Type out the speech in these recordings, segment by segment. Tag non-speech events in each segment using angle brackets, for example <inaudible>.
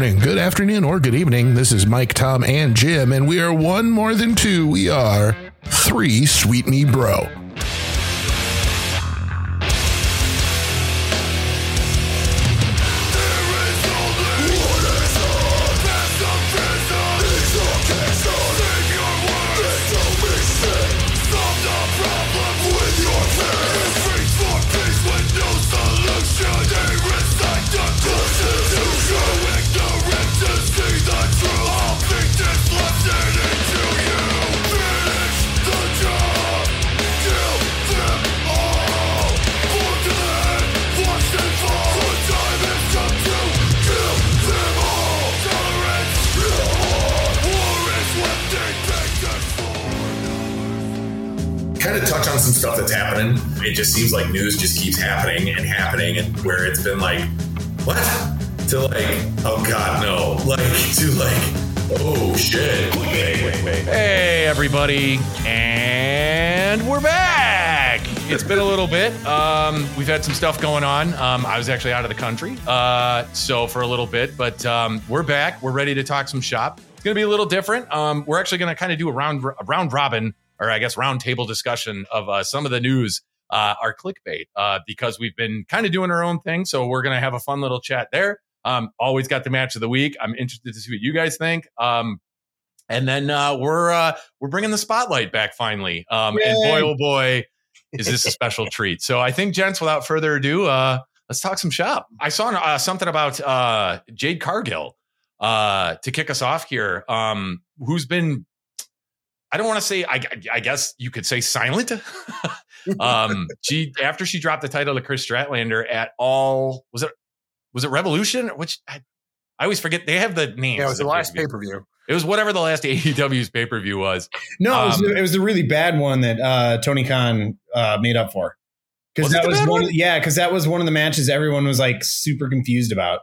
morning, good afternoon, or good evening. This is Mike, Tom, and Jim, and we are one more than two. We are three Sweet Me Bro. Just seems like news just keeps happening and happening, and where it's been like, what? To like, oh god, no. Like <laughs> to like, oh shit. Wait, wait, wait. Hey, everybody, and we're back. It's been a little bit. Um, we've had some stuff going on. Um, I was actually out of the country, uh, so for a little bit, but um, we're back. We're ready to talk some shop. It's going to be a little different. Um, we're actually going to kind of do a round, a round robin, or I guess round table discussion of uh, some of the news, uh, our Kliq Bate, uh, because we've been kind of doing our own thing. So we're going to have a fun little chat there. Um, always got the match of the week. I'm interested to see what you guys think. Um, and then uh, we're uh, we're bringing the spotlight back finally. Um, and boy, oh boy, is this a special <laughs> treat. So I think, gents, without further ado, uh, let's talk some shop. I saw uh, something about uh, Jade Cargill uh, to kick us off here, um, who's been, I don't want to say, I, I guess you could say silent. <laughs> um, she after she dropped the title to Kris Statlander at all was it was it Revolution? Which I, I always forget. They have the names. Yeah, it was the of last pay-per-view. pay per view. It was whatever the last <laughs> AEW's pay per view was. No, it, was, Um, it was the really bad one that uh, Tony Khan uh, made up for. Because it that was bad one. one? Yeah, because that was one of the matches everyone was like super confused about.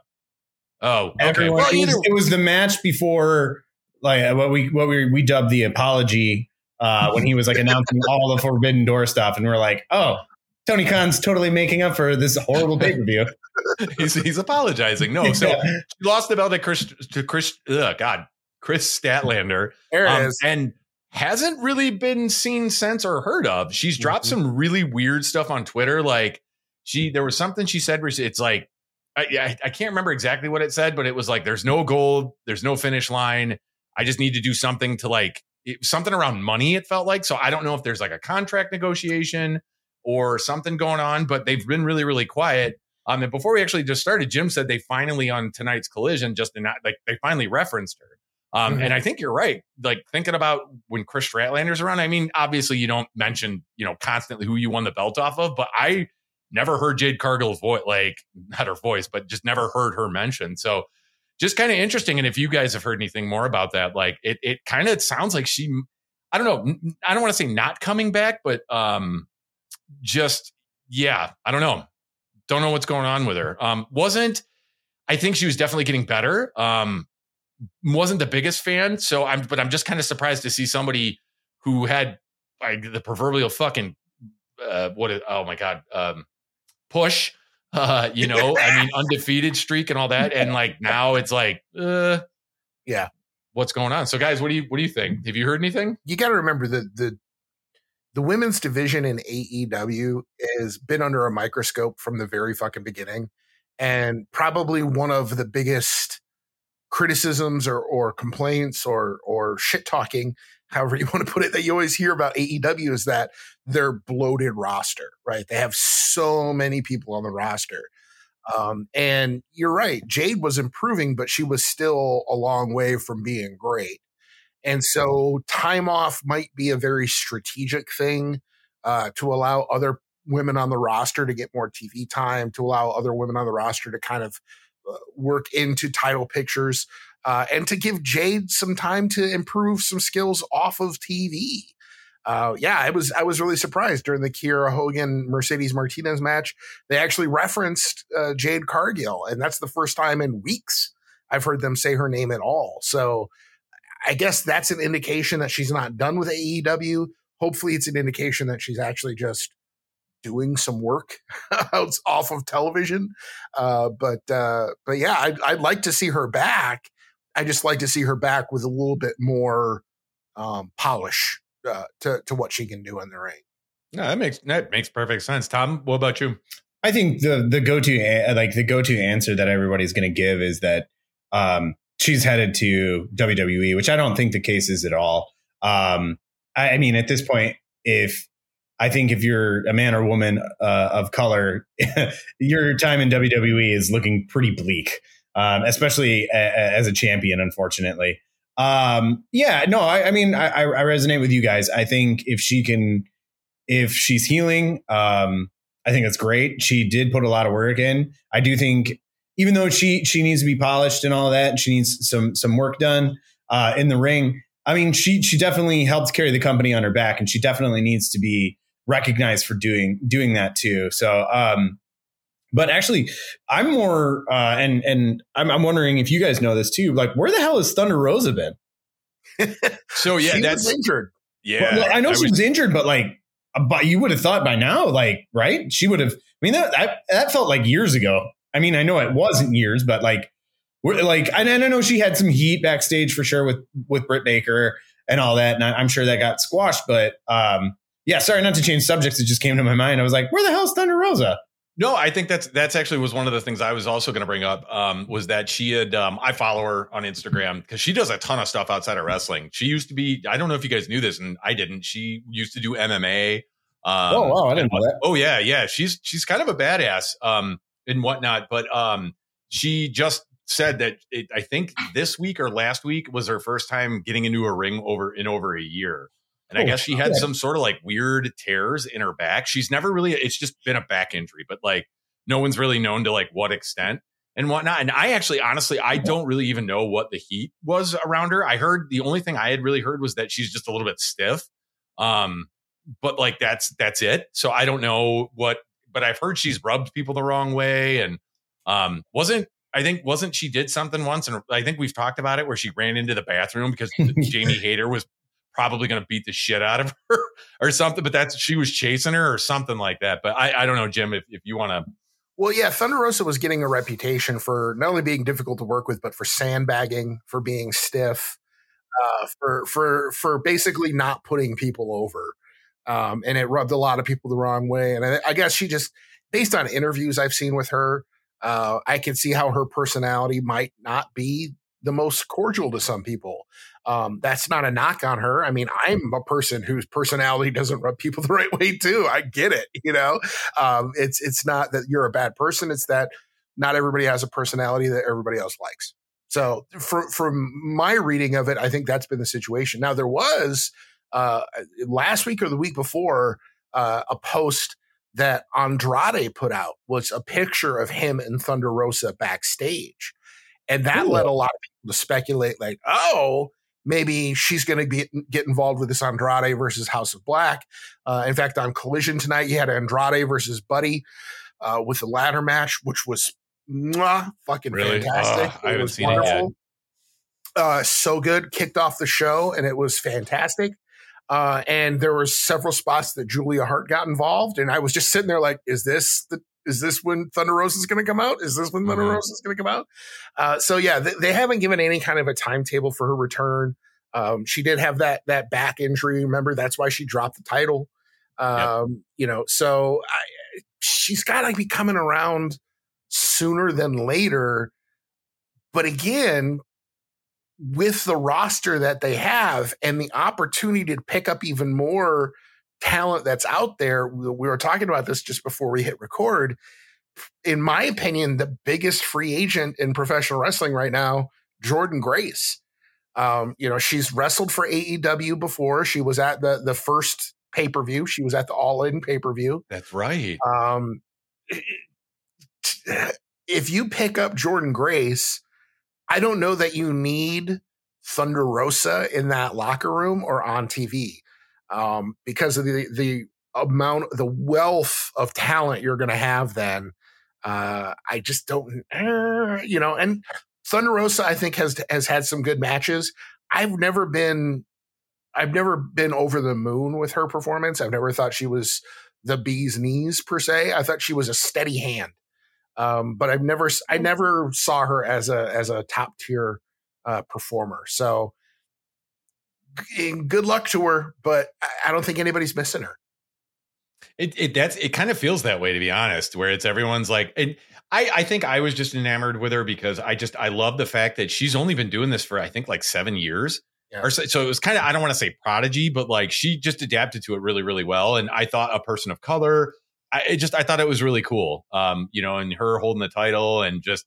Oh, okay. Everyone, Well, it, was, it was the match before, like uh, what we what we we dubbed the apology uh, when he was like announcing <laughs> all the Forbidden Door stuff, and we're like, oh, Tony Khan's totally making up for this horrible pay per view. <laughs> he's, he's apologizing. No, so she lost the belt to Kris to Kris. Ugh, God, Kris Statlander. There um, is. and hasn't really been seen since or heard of. She's dropped Mm-hmm. some really weird stuff on Twitter. Like she, there was something she said where she- it's like, I, I, I can't remember exactly what it said, but it was like, there's no gold, there's no finish line. I just need to do something to like it, something around money. It felt like so. I don't know if there's like a contract negotiation or something going on, but they've been really, really quiet. Um, and before we actually just started, Jim said they finally on tonight's collision, just in like they finally referenced her. Um, Mhm. And I think you're right. Like thinking about when Kris Statlander's around. I mean, obviously you don't mention, you know, constantly who you won the belt off of, but I never heard Jade Cargill's voice, like not her voice, but just never heard her mentioned. So just kind of interesting. And if you guys have heard anything more about that, like it, it kind of sounds like she, I don't know, I don't want to say not coming back, but um, just yeah, I don't know, don't know what's going on with her. Um, wasn't I think she was definitely getting better. Um, wasn't the biggest fan, so I'm, but I'm just kind of surprised to see somebody who had like the proverbial fucking uh, what? Is, oh my god, um, push. Uh, you know, I mean, <laughs> undefeated streak and all that, and like now it's like, uh, Yeah. what's going on? So, guys, what do you what do you think? Have you heard anything? You got to remember that the the women's division in AEW has been under a microscope from the very fucking beginning, and probably one of the biggest criticisms or or complaints or or shit talking, however you want to put it, that you always hear about AEW is that their bloated roster, right? They have so many people on the roster. Um, and you're right, Jade was improving, but she was still a long way from being great. And so time off might be a very strategic thing uh, to allow other women on the roster to get more TV time, to allow other women on the roster to kind of uh, work into title pictures, uh, and to give Jade some time to improve some skills off of TV. Uh, yeah, I was I was really surprised during the Kiera Hogan Mercedes Martinez match. They actually referenced uh, Jade Cargill, and that's the first time in weeks I've heard them say her name at all. So I guess that's an indication that she's not done with AEW. Hopefully, it's an indication that she's actually just doing some work <laughs> off of television. Uh, but uh, but yeah, I'd, I'd like to see her back. I just like to see her back with a little bit more um, polish uh, to to what she can do in the ring. No, that makes that makes perfect sense. Tom, what about you? I think the the go to like the go to answer that everybody's going to give is that um, she's headed to WWE, which I don't think the case is at all. Um, I, I mean, at this point, if I think if you're a man or woman uh, of color, <laughs> your time in WWE is looking pretty bleak, um, especially a, a, as a champion, unfortunately. Um, yeah, no, I, I mean, I, I, resonate with you guys. I think if she can, if she's healing, um, I think that's great. She did put a lot of work in. I do think, even though she she needs to be polished and all that, and she needs some some work done uh, in the ring. I mean, she she definitely helps carry the company on her back, and she definitely needs to be recognized for doing doing that too. So, um, but actually, I'm more uh, and and I'm, I'm wondering if you guys know this too. Like, where the hell has Thunder Rosa been? <laughs> so yeah, she that's injured. Yeah, well, I know I she was, was injured, but like, but you would have thought by now, like, right? She would have. I mean, that, that that felt like years ago. I mean, I know it wasn't years, but like, we're like, and I know she had some heat backstage for sure with with Britt Baker and all that, and I, am sure that got squashed. But um, yeah, sorry, not to change subjects. It just came to my mind. I was like, where the hell's Thunder Rosa? No, I think that's that's actually was one of the things I was also going to bring up. Um, was that she had um, I follow her on Instagram because she does a ton of stuff outside of wrestling. She used to be I don't know if you guys knew this and I didn't. She used to do MMA. Um, oh wow, I didn't know that. Oh yeah, yeah. She's she's kind of a badass um, and whatnot. But um, she just said that it, I think this week or last week was her first time getting into a ring over in over a year. And oh, I guess she had yeah. some sort of like weird tears in her back. She's never really, it's just been a back injury, but like no one's really known to like what extent and whatnot. And I actually, honestly, I don't really even know what the heat was around her. I heard the only thing I had really heard was that she's just a little bit stiff. Um, but like that's that's it. So I don't know what, but I've heard she's rubbed people the wrong way and um wasn't I think wasn't she did something once, and I think we've talked about it where she ran into the bathroom because <laughs> Jamie Hayter was probably going to beat the shit out of <laughs> her or something. But that's she was chasing her or something like that. But I, I don't know, Jim, if, if you want to. Well, yeah, Thunder Rosa was getting a reputation for not only being difficult to work with, but for sandbagging, for being stiff, uh, for for for basically not putting people over. Um, and it rubbed a lot of people the wrong way. And I, I guess she just, based on interviews I've seen with her, uh, I can see how her personality might not be the most cordial to some people. Um, that's not a knock on her. I mean, I'm a person whose personality doesn't rub people <laughs> the right way too. I get it. You know, um, it's it's not that you're a bad person. It's that not everybody has a personality that everybody else likes. So, for, from my reading of it, I think that's been the situation. Now, there was uh, last week or the week before uh, a post that Andrade put out was a picture of him and Thunder Rosa backstage. And that Ooh. led a lot of people to speculate, like, oh, maybe she's going to be get involved with this Andrade versus House of Black. Uh, in fact, on Collision tonight, you had Andrade versus Buddy uh, with the ladder match, which was mwah, fucking really? fantastic. Uh, I haven't seen wonderful. it yet. Uh, so good, kicked off the show, and it was fantastic. Uh, and there were several spots that Julia Hart got involved, and I was just sitting there like, "Is this the is this when Thunder Rosa is going to come out? Is this when Thunder mm-hmm. Rosa is going to come out? Uh, so yeah, they, they, haven't given any kind of a timetable for her return. Um, she did have that that back injury. Remember, that's why she dropped the title. Um, yep. You know, so I, she's got to be coming around sooner than later. But again, with the roster that they have and the opportunity to pick up even more talent that's out there. We were talking about this just before we hit record. In my opinion, the biggest free agent in professional wrestling right now, Jordynne Grace. Um, you know, she's wrestled for AEW before. She was at the the first pay per view. She was at the All In pay per view. That's right. Um, if you pick up Jordynne Grace, I don't know that you need Thunder Rosa in that locker room or on TV um, because of the the amount, the wealth of talent you're going to have. Then uh, I just don't, uh, you know. And Thunder Rosa, I think has has had some good matches. I've never been, I've never been over the moon with her performance. I've never thought she was the bee's knees per se. I thought she was a steady hand, um, but I've never I never saw her as a as a top tier uh, performer. So g- good luck to her, but I- don't think anybody's missing her. It, it that's it kind of feels that way to be honest, where it's everyone's like, and I I think I was just enamored with her because I just I love the fact that she's only been doing this for I think like seven years. Yeah. Or so, so it was kind of I don't want to say prodigy, but like she just adapted to it really really well. And I thought a person of color, I it just I thought it was really cool. Um, you know, and her holding the title and just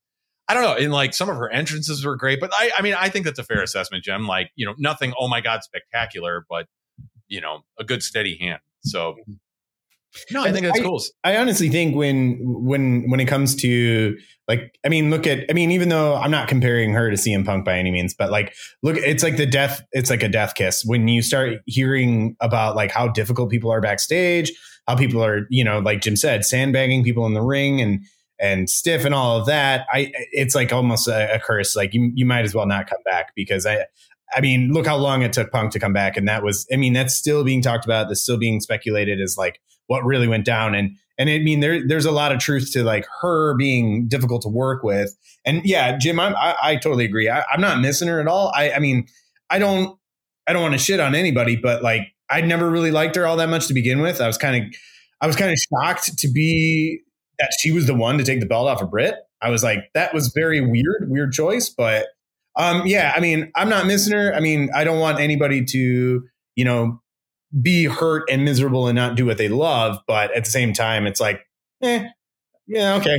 I don't know, and like some of her entrances were great, but I I mean I think that's a fair assessment, Jim. Like you know nothing oh my god spectacular, but you know a good steady hand. So no, I think that's I- cool. I honestly think when when when it comes to like I mean look at I mean even though I'm not comparing her to CM Punk by any means but like look it's like the death it's like a death kiss when you start hearing about like how difficult people are backstage how people are you know like Jim said sandbagging people in the ring and and stiff and all of that I it's like almost a, a curse. Like you you might as well not come back because I I mean look how long it took Punk to come back. And that was I mean that's still being talked about. That's still being speculated as like what really went down. And and I mean there there's a lot of truth to like her being difficult to work with. And yeah Jim I'm, I I totally agree. I, I'm not missing her at all. I I mean I don't I don't want to shit on anybody but like I never really liked her all that much to begin with. I was kind of I was kind of shocked to be that she was the one to take the belt off of Britt I was like that was very weird weird choice but um yeah I mean I'm not missing her I mean I don't want anybody to you know be hurt and miserable and not do what they love. But at the same time, it's like, eh, yeah, okay.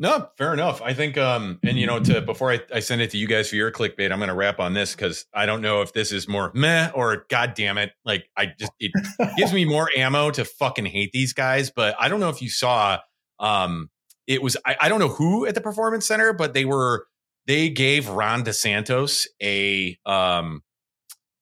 No, fair enough. I think, um, and you know, to before I, I send it to you guys for your Kliq Bate, I'm going to wrap on this because I don't know if this is more meh or god damn it. Like, I just, it <laughs> gives me more ammo to fucking hate these guys. But I don't know if you saw, um, it was, I, I don't know who at the performance center, but they were, they gave Ron DeSantis a, um,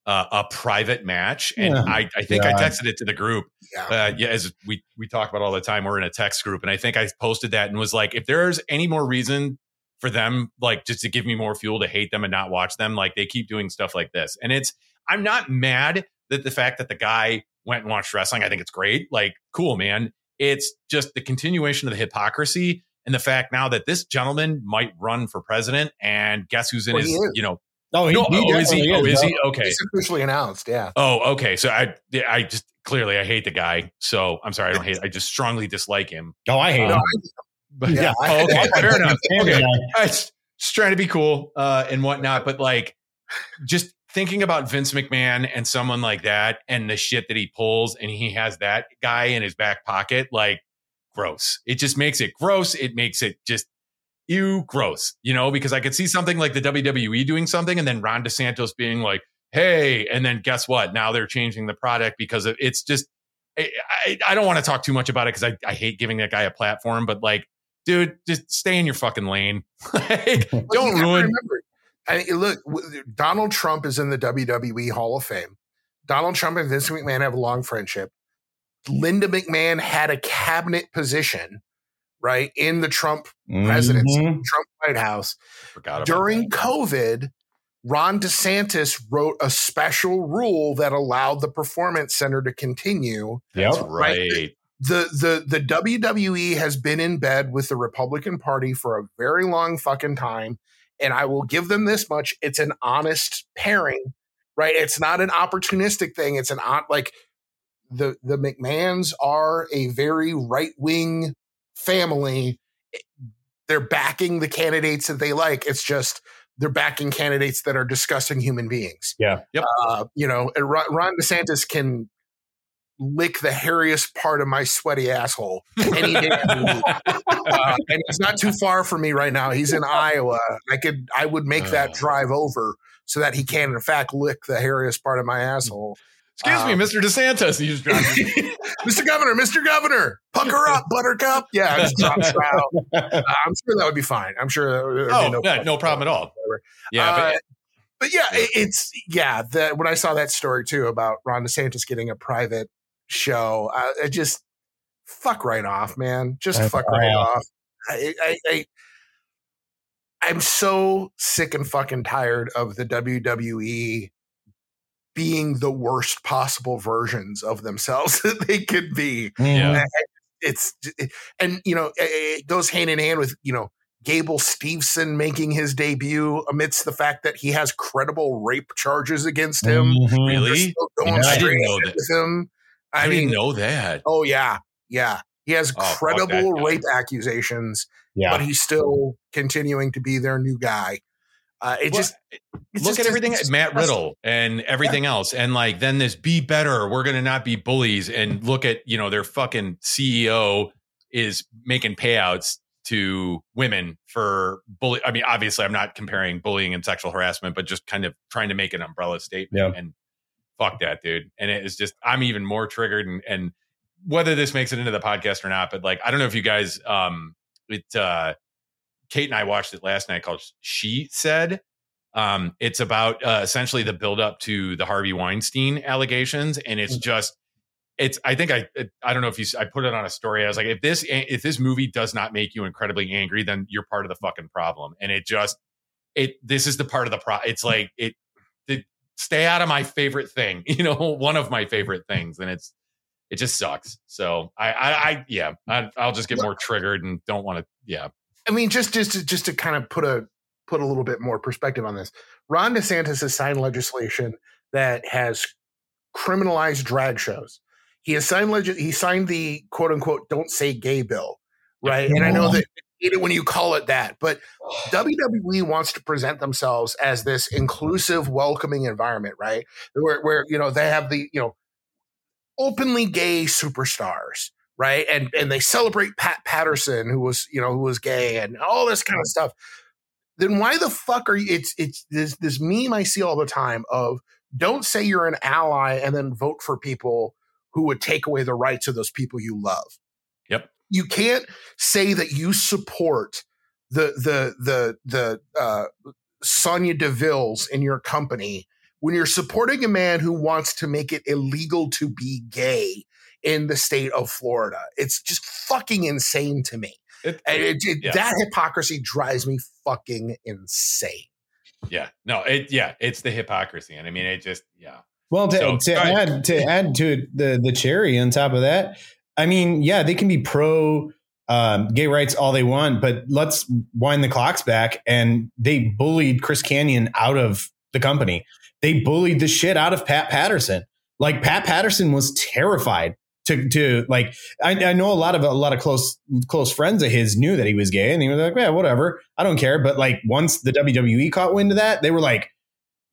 uh, a private match. And Yeah. I, I think I texted it to the group Yeah. uh, yeah, as we we talk about all the time, we're in a text group, and I think I posted that and was like, if there's any more reason for them, like just to give me more fuel to hate them and not watch them, like they keep doing stuff like this, and it's I'm not mad that the fact that the guy went and watched wrestling, I think it's great, like cool, man. It's just the continuation of the hypocrisy and the fact now that this gentleman might run for president, and guess who's in Well, his, you know, Oh, he, no, oh, is he? definitely Oh, is he? Okay. It's officially announced. Yeah. Oh, okay. So I, yeah, I just clearly I hate the guy. So I'm sorry, I don't hate. I just strongly dislike him. No, I hate Um, him. But Yeah. oh, okay, fair enough. Okay, I was just trying to be cool uh, and whatnot, but like, just thinking about Vince McMahon and someone like that, and the shit that he pulls, and he has that guy in his back pocket, like, gross. It just makes it gross. It makes it just. Ew, gross, you know, because I could see something like the WWE doing something and then Ron DeSantis being like, hey, and then guess what? Now they're changing the product because it's just, I, I, I don't want to talk too much about it because I, I hate giving that guy a platform, but like, dude, just stay in your fucking lane. <laughs> like, don't ruin. I, look, Donald Trump is in the WWE Hall of Fame. Donald Trump and Vince McMahon have a long friendship. Linda McMahon had a cabinet position, right, in the Trump presidency, Mhm. Trump White House. Forgot During that. COVID, Ron DeSantis wrote a special rule that allowed the performance center to continue. Yep. That's right. The the the WWE has been in bed with the Republican Party for a very long fucking time, and I will give them this much: it's an honest pairing, right? It's not an opportunistic thing. It's an on like the the McMahons are a very right wing family. They're backing the candidates that they like. It's just they're backing candidates that are disgusting human beings. Yeah. Yep. Uh, you know, and Ron DeSantis can lick the hairiest part of my sweaty asshole any day of the week. Uh, and it's not too far from me right now. He's in Iowa. I could, I would make that Oh. drive over so that he can, in fact, lick the hairiest part of my asshole. Excuse me, Um, Mr. DeSantis. He just dropped it. <laughs> Mr. Governor, Mr. Governor, pucker up, Buttercup. Yeah, just drop style. <laughs> Uh, I'm sure that would be fine. I'm sure Oh, be yeah, no problem at all. Whatever. Yeah, Uh, but but yeah, it's yeah. That when I saw that story too about Ron DeSantis getting a private show, I, it just fuck right off, man. Just That's fuck right all. off. I, I, I I'm so sick and fucking tired of the WWE being the worst possible versions of themselves <laughs> that they could be. Yeah. It's and you know it goes hand in hand with you know Gable Steveson making his debut amidst the fact that he has credible rape charges against him. Mhm. Really? Yeah, I didn't know that. with him. I, I, mean, didn't know that. oh yeah, yeah. He has Oh, credible rape accusations, Yeah. but he's still continuing to be their new guy. Uh, it Well, just look just- at everything Matt. Riddle and everything else, and like then this be better. We're gonna not be bullies, and look at you know their fucking CEO is making payouts to women for bully. I mean, obviously, I'm not comparing bullying and sexual harassment, but just kind of trying to make an umbrella statement. Yeah. And fuck that, dude. And it is just I'm even more triggered, and and whether this makes it into the podcast or not, but like I don't know if you guys um it uh Kate and I watched it last night called She Said. Um, it's about uh, essentially the build up to the Harvey Weinstein allegations, and it's just it's. I think I I don't know if you I put it on a story. I was like, if this if this movie does not make you incredibly angry, then you're part of the fucking problem. And it just it this is the part of the pro. It's like it. it stay out of my favorite thing. <laughs> You know, one of my favorite things, and it's it just sucks. So I I, I yeah, I, I'll just get more triggered and don't want to. Yeah, I mean, just just to, just to kind of put a put a little bit more perspective on this, Ron DeSantis has signed legislation that has criminalized drag shows. He has signed leg- he signed the quote unquote "Don't Say Gay" bill, right? And I know that hate it when you call it that, but WWE wants to present themselves as this inclusive, welcoming environment, right? Where where you know they have the you know openly gay superstars right? And and they celebrate Pat Patterson, who was you know who was gay, and all this kind of stuff. Then why the fuck are you? It's it's this this meme I see all the time of don't say you're an ally and then vote for people who would take away the rights of those people you love. Yep. You can't say that you support the the the the uh, Sonya Deville's in your company when you're supporting a man who wants to make it illegal to be gay in the state of Florida. It's just fucking insane to me. It- And it- it- yeah. That hypocrisy drives me fucking insane. yeah, no, it yeah, it's the hypocrisy, and I mean, it just yeah. Well, to, So, to add to add to it, the the cherry on top of that, I mean, yeah, they can be pro um, gay rights all they want, but let's wind the clocks back. And they bullied Chris Kanyon out of the company. They bullied the shit out of Pat Patterson. Like Pat Patterson was terrified to to like. I, I know a lot of a lot of close close friends of his knew that he was gay, and he was like, "Yeah, whatever, I don't care." But like once the WWE caught wind of that, they were like,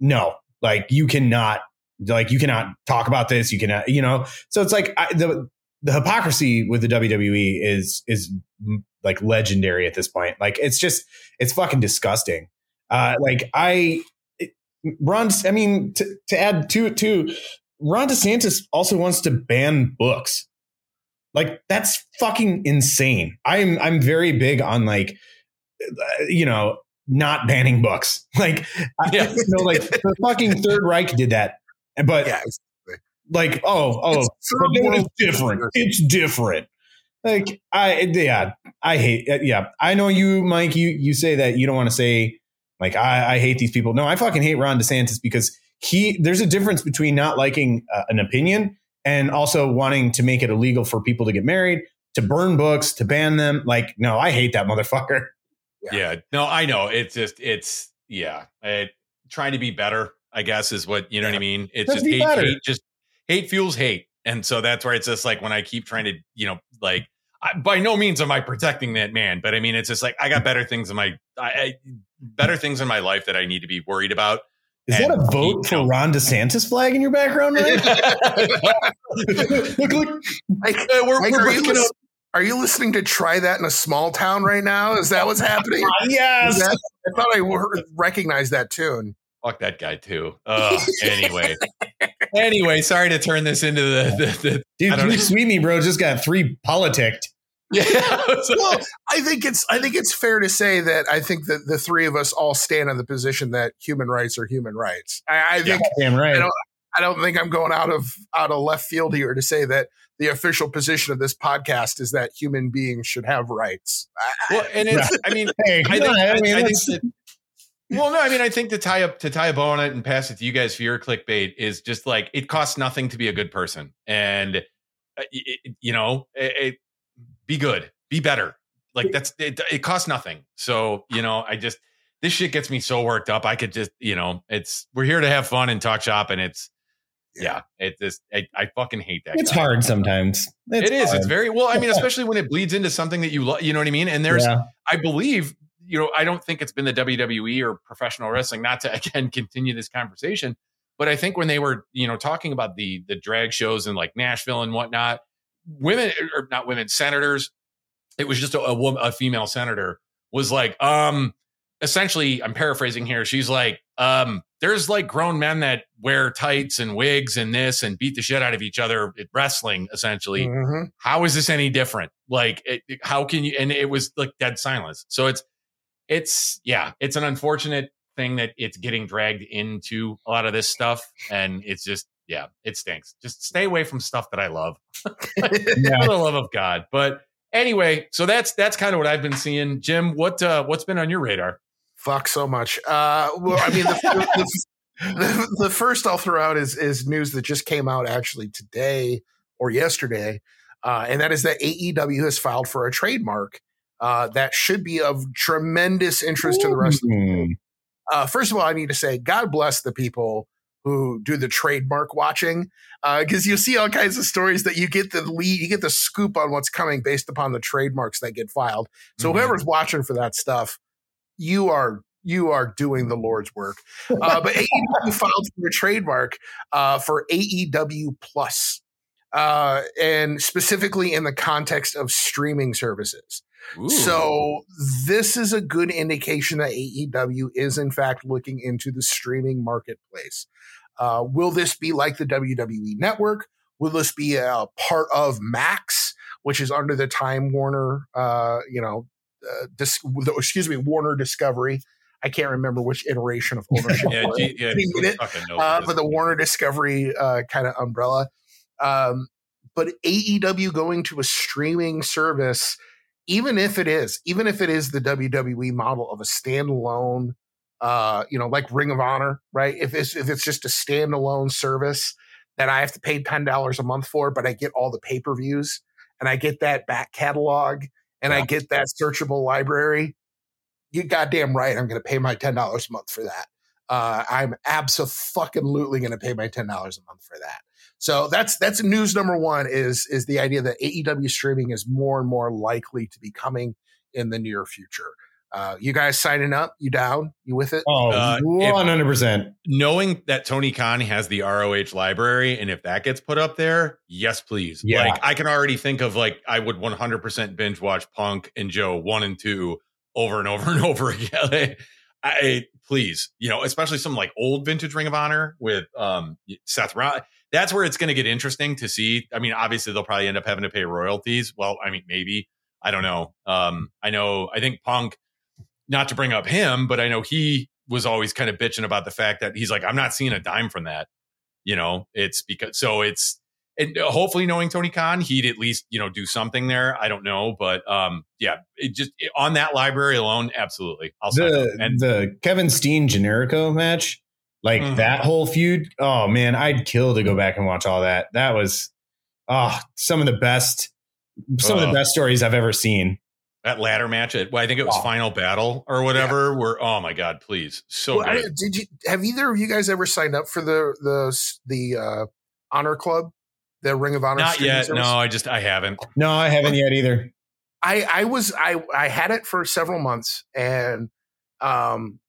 "No, like you cannot like you cannot talk about this. You cannot you know? So it's like I, the the hypocrisy with the WWE is is mm, like legendary at this point. Like it's just it's fucking disgusting. Uh like I Ron I mean to, to add to it too Ron DeSantis also wants to ban books. Like that's fucking insane. I'm I'm very big on like uh, you know not banning books. <laughs> Like I, Yeah. you know like the fucking third Reich did that. But Yeah, like oh oh It's but then it's different. it's different. Like i yeah i hate uh, yeah. I know you mike you you say that you don't want to say like i i hate these people. No i fucking hate ron desantis because he there's a difference between not liking uh, an opinion and also wanting to make it illegal for people to get married to burn books to ban them like no i hate that motherfucker Yeah. No, I know. It's just it's yeah. It, trying to be better, I guess, is what you know what I mean. It's Let's just be hate, hate, just hate fuels hate, and so that's where it's just like when I keep trying to, you know, like I, by no means am I protecting that man, but I mean it's just like I got better things in my, I, I better things in my life that I need to be worried about. Is that a vote for ron desantis flag in your background Mike? <laughs> look look Like, Uh, we're, Mike, we're are, you lis- up. are you listening to try that in a small town right now? Is that what's happening? <laughs> Yes that- I thought I heard, recognized that tune. Fuck that guy too. Uh, anyway, <laughs> anyway, sorry to turn this into the the, the Dude, I know. Sweet Me Bro just got three politicked. <laughs> yeah. well, I think it's I think it's fair to say that I think that the three of us all stand on the position that human rights are human rights. I, I think Damn right. I don't- I don't think I'm going out of out of left field here to say that the official position of this podcast is that human beings should have rights. Well, and it's <laughs> I mean hey, I think, on, I, mean, I think that Well, no, I mean, I think to tie up to tie a bow on it and pass it to you guys for your Kliq Bate is just like it costs nothing to be a good person, and uh, it, you know, it, be good, be better. Like that's it. It costs nothing. So you know, I just this shit gets me so worked up. I could just you know, it's we're here to have fun and talk shop, and it's yeah, it just I, I fucking hate that. It's guy. hard sometimes. It's It is. hard. It's very well. I mean, <laughs> especially when it bleeds into something that you love. You know what I mean? And there's, Yeah. I believe, you know, I don't think it's been the WWE or professional wrestling. Not to <laughs> again continue this conversation, but I think when they were, you know, talking about the the drag shows in like Nashville and whatnot, women or not women senators, it was just a, a woman, a female senator was like, um, essentially, I'm paraphrasing here. She's like, um, there's like grown men that wear tights and wigs and this and beat the shit out of each other at wrestling, essentially Mhm. how is this any different? Like, it, it- how can you? And it was like dead silence. So it's, it's, yeah, it's an unfortunate thing that it's getting dragged into a lot of this stuff. And it's just, yeah, it stinks. Just stay away from stuff that I love <laughs> Yeah. for the love of God. But anyway, so that's, that's kind of what I've been seeing. Jim, what, uh, what's been on your radar? Fuck so much. Uh, well, I mean, the, the, the, the first I'll throw out is is news that just came out actually today or yesterday, uh, and that is that AEW has filed for a trademark uh, that should be of tremendous interest to the rest. of Mm. uh, first of all, I need to say, God bless the people who do the trademark watching, because you see all kinds of stories that you get the lead, you get the scoop on what's coming based upon the trademarks that get filed. So Mhm. whoever's watching for that stuff, you are you are doing the Lord's work. Uh, but AEW <laughs> filed for a trademark uh, for AEW Plus, uh, and specifically in the context of streaming services. Ooh. So this is a good indication that AEW is in fact looking into the streaming marketplace. Uh, will this be like the WWE network? Will this be a part of Max, which is under the Time Warner, uh, you know, uh, dis- excuse me, Warner Discovery? I can't remember which iteration of <laughs> ownership. yeah, it yeah, fucking uh, but the Warner Discovery uh, kind of umbrella. Um, but AEW going to a streaming service, even if it is, even if it is the WWE model of a standalone, uh, you know, like Ring of Honor, right? If it's if it's just a standalone service that I have to pay ten dollars a month for, but I get all the pay per views and I get that back catalog and I get that searchable library. You goddamn right, I'm going to pay my ten dollars a month for that uh, I'm absolutely going to pay my ten dollars a month for that. So that's that's news number one is is the idea that AEW streaming is more and more likely to be coming in the near future. Uh, you guys signing up? You down? You with it? Oh, Uh, 100%. knowing that Tony Khan has the ROH library, and if that gets put up there, yes, please. Yeah. Like I can already think of like I would 100% binge watch Punk and Joe one and two over and over and <laughs> over again. I please, you know, especially some like old vintage Ring of Honor with um Seth Rollins. That's where it's going to get interesting to see. I mean, obviously they'll probably end up having to pay royalties. Well, I mean, maybe I don't know. Um, I know. I think Punk. Not to bring up him, but I know he was always kind of bitching about the fact that he's like, I'm not seeing a dime from that. You know, it's because so it's and hopefully knowing Tony Khan, he'd at least you know do something there. I don't know, but um, yeah, it just on that library alone, absolutely, I'll. The, And the Kevin Steen Generico match, like Mhm. that whole feud. Oh, man, I'd kill to go back and watch all that. That was oh, some of the best, some of the best stories I've ever seen. that ladder match, at, well, I think it was Oh. Final Battle or whatever. Where oh my god, please, so Well, I- good. did you have either of you guys ever signed up for the the the uh, Honor Club, the Ring of Honor? Not yet. service? No, I just I haven't. No, I haven't yet either. I I was I I had it for several months and um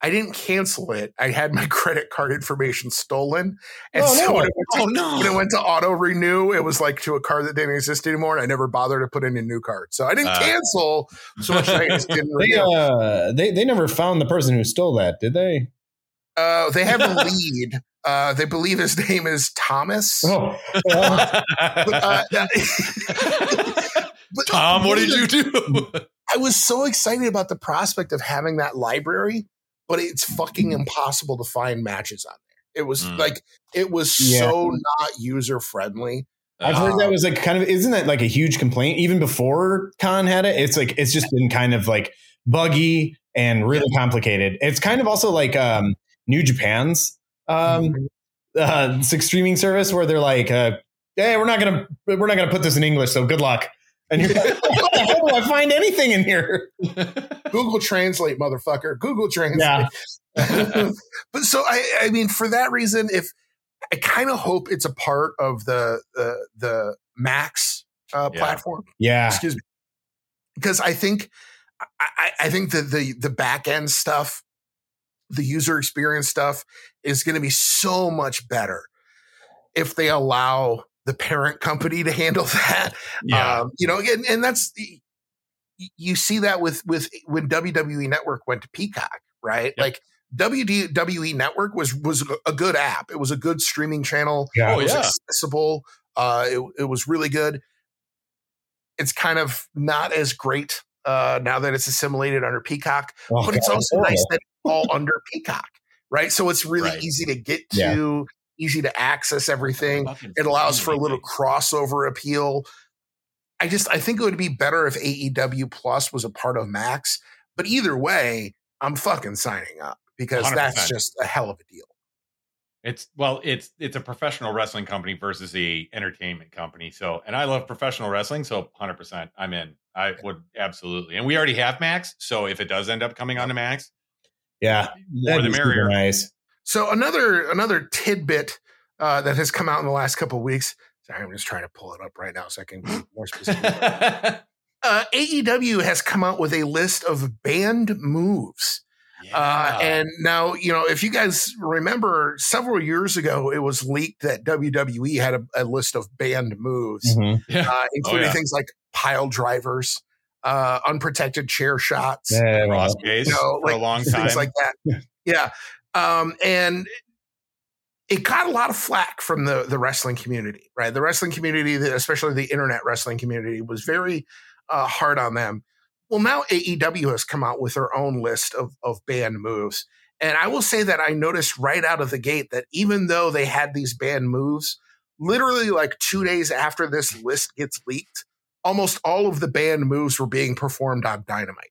I didn't cancel it. I had my <laughs> credit card information stolen, and Oh, so no. when, it went to, Oh no. when it went to auto renew, it was like to a card that didn't exist anymore, and I never bothered to put in a new card. So I didn't Ah. cancel so much. I just didn't <laughs> They renew. uh they they never found the person who stole that, did they? Uh, they have a <laughs> lead. Uh, they believe his name is Thomas. Oh, uh, Uh, but- Tom, what did you do? I was so excited about the prospect of having that library, but it's fucking impossible to find matches on there. It was Mm. like it was Yeah. so not user friendly. I've heard that was like kind of isn't that like a huge complaint even before Khan had it? It's like it's just been kind of like buggy and really complicated. It's kind of also like um, New Japan's um, uh, streaming service where they're like, uh, "Hey, we're not gonna we're not gonna put this in English, so good luck." And you're like, <laughs> "How do I find anything in here?" <laughs> Google Translate, motherfucker. Google Translate. Yeah. <laughs> but so I, I mean, for that reason, if I kind of hope it's a part of the the, the Max uh, Yeah. platform. Yeah, Excuse me, because I think I, I- I think that the the back end stuff, the user experience stuff, is going to be so much better if they allow the parent company to handle <laughs> that. Yeah. Um, you know, and, and that's y- you see that with with when WWE Network went to Peacock, right? Yep. Like WWE Network was was a good app. It was a good streaming channel. yeah. Oh, It was yeah. accessible. Uh, it, it was really good. It's kind of not as great uh, now that it's assimilated under Peacock, Oh, but it's also nice that it's all <laughs> under Peacock, right? So it's really Right. easy to get Yeah. to, easy to access everything it allows for a little crossover appeal. I just I think it would be better if AEW Plus was a part of Max. But either way, I'm fucking signing up because 100%. that's just a hell of a deal. It's well, it's it's a professional wrestling company versus a entertainment company. So, and I love professional wrestling, so 100 percent I'm in. I would absolutely, and we already have Max. So if it does end up coming on to Max, yeah, more the merrier. nice. So another another tidbit uh, that has come out in the last couple of weeks. Sorry, I'm just trying to pull it up right now so I can be more specific. <laughs> uh, AEW has come out with a list of banned moves. Uh, and now, you know, if you guys remember several years ago, it was leaked that WWE had a, a list of banned moves, Mhm. yeah. uh, including yeah. things like pile drivers, uh, unprotected chair shots, Yeah, well, Ross case you know, for like a long time, things like that. <laughs> Yeah. Um, and it got a lot of flack from the, the wrestling community, right? The wrestling community, especially the internet wrestling community, was very uh, hard on them. Well, now AEW has come out with their own list of, of banned moves. And I will say that I noticed right out of the gate that even though they had these banned moves, literally like two days after this list gets leaked, almost all of the banned moves were being performed on Dynamite.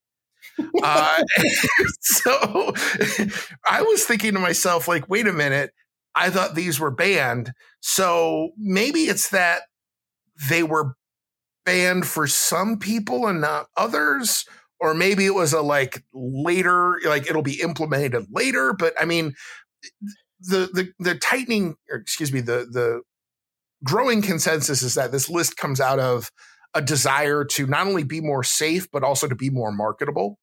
uh, <laughs> so <laughs> I was thinking to myself, like, wait a minute, I thought these were banned. So maybe it's that they were banned for some people and not others. Or maybe it was a like later, like it'll be implemented later. But I mean, the the the tightening, or excuse me, the the growing consensus is that this list comes out of a desire to not only be more safe but also to be more marketable.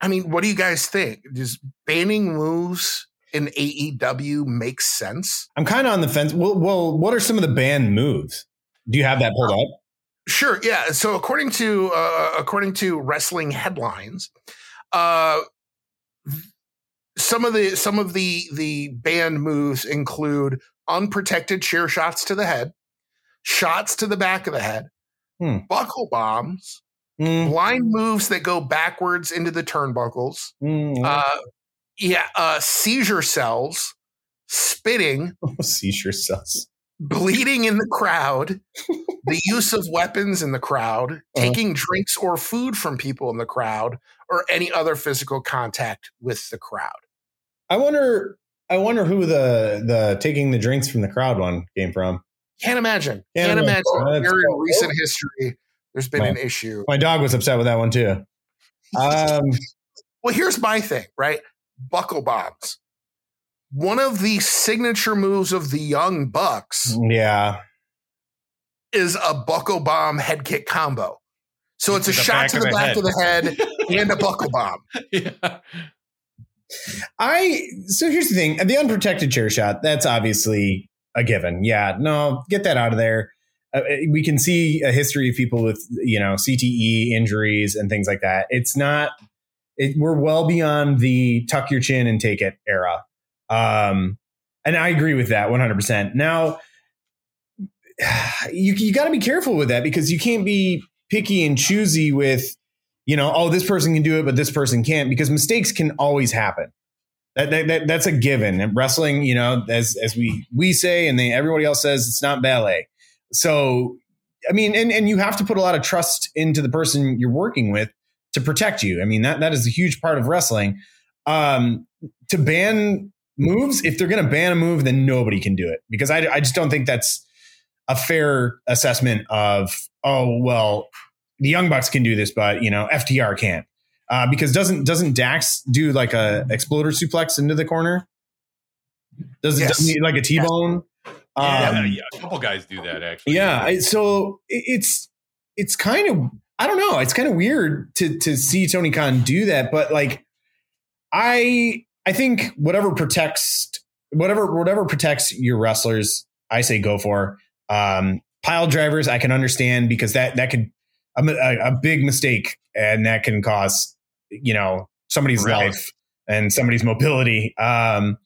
I mean, what do you guys think? Does banning moves in AEW makes sense? I'm kind of on the fence. Well, well, what are some of the banned moves? Do you have that pulled up? Sure, yeah. So according to uh, according to wrestling headlines, uh, some of the some of the the banned moves include unprotected chair shots to the head, shots to the back of the head, Hmm. buckle bombs, Mm, blind moves that go backwards into the turnbuckles, mm, uh, yeah, uh, seizure cells, spitting, <laughs> seizure cells. bleeding in the <laughs> crowd, the <laughs> use of weapons in the crowd, taking drinks or food from people in the crowd, or any other physical contact with the crowd. I wonder. I wonder who the the taking the drinks from the crowd one came from. Can't imagine. Can't Can't, imagine. imagine. That's Very so recent history. There's been Right. an issue. My dog was upset with that one too. Um, Well, here's my thing, right? Buckle bombs. One of the signature moves of the Young Bucks yeah, is a buckle bomb head kick combo. So it's a shot to the the back head. of the head and a buckle bomb. <laughs> yeah. I. So here's the thing: the unprotected chair shot. That's obviously a given. Yeah, no, get that out of there. Uh, we can see a history of people with you know CTE injuries and things like that. It's not. It, we're well beyond the tuck your chin and take it era. Um, and I agree with that 100. percent Now, <sighs> you you got to be careful with that because you can't be picky and choosy with you know, oh, this person can do it, but this person can't because mistakes can always happen. That, that, that- that's a given. And wrestling, you know, as as we we say, and they, everybody else says, it's not ballet. So, I mean, and and you have to put a lot of trust into the person you're working with to protect you. I mean, that that is a huge part of wrestling. Um, to ban moves, if they're going to ban a move, then nobody can do it because I, I just don't think that's a fair assessment of oh well, the Young Bucks can do this, but you know FTR can't. Uh, because doesn't doesn't Dax do like a exploder suplex into the corner? Does it Yes. doesn't he like a T bone? Yeah, Um, yeah, a couple guys do that actually. yeah. So it's it's kind of I don't know. It's kind of weird to to see Tony Khan do that, but like I I think whatever protects whatever whatever protects your wrestlers, I say go for. Um, pile drivers, I can understand because that that could a, a, big mistake and that can cause you know somebody's Really? life and somebody's mobility. Um,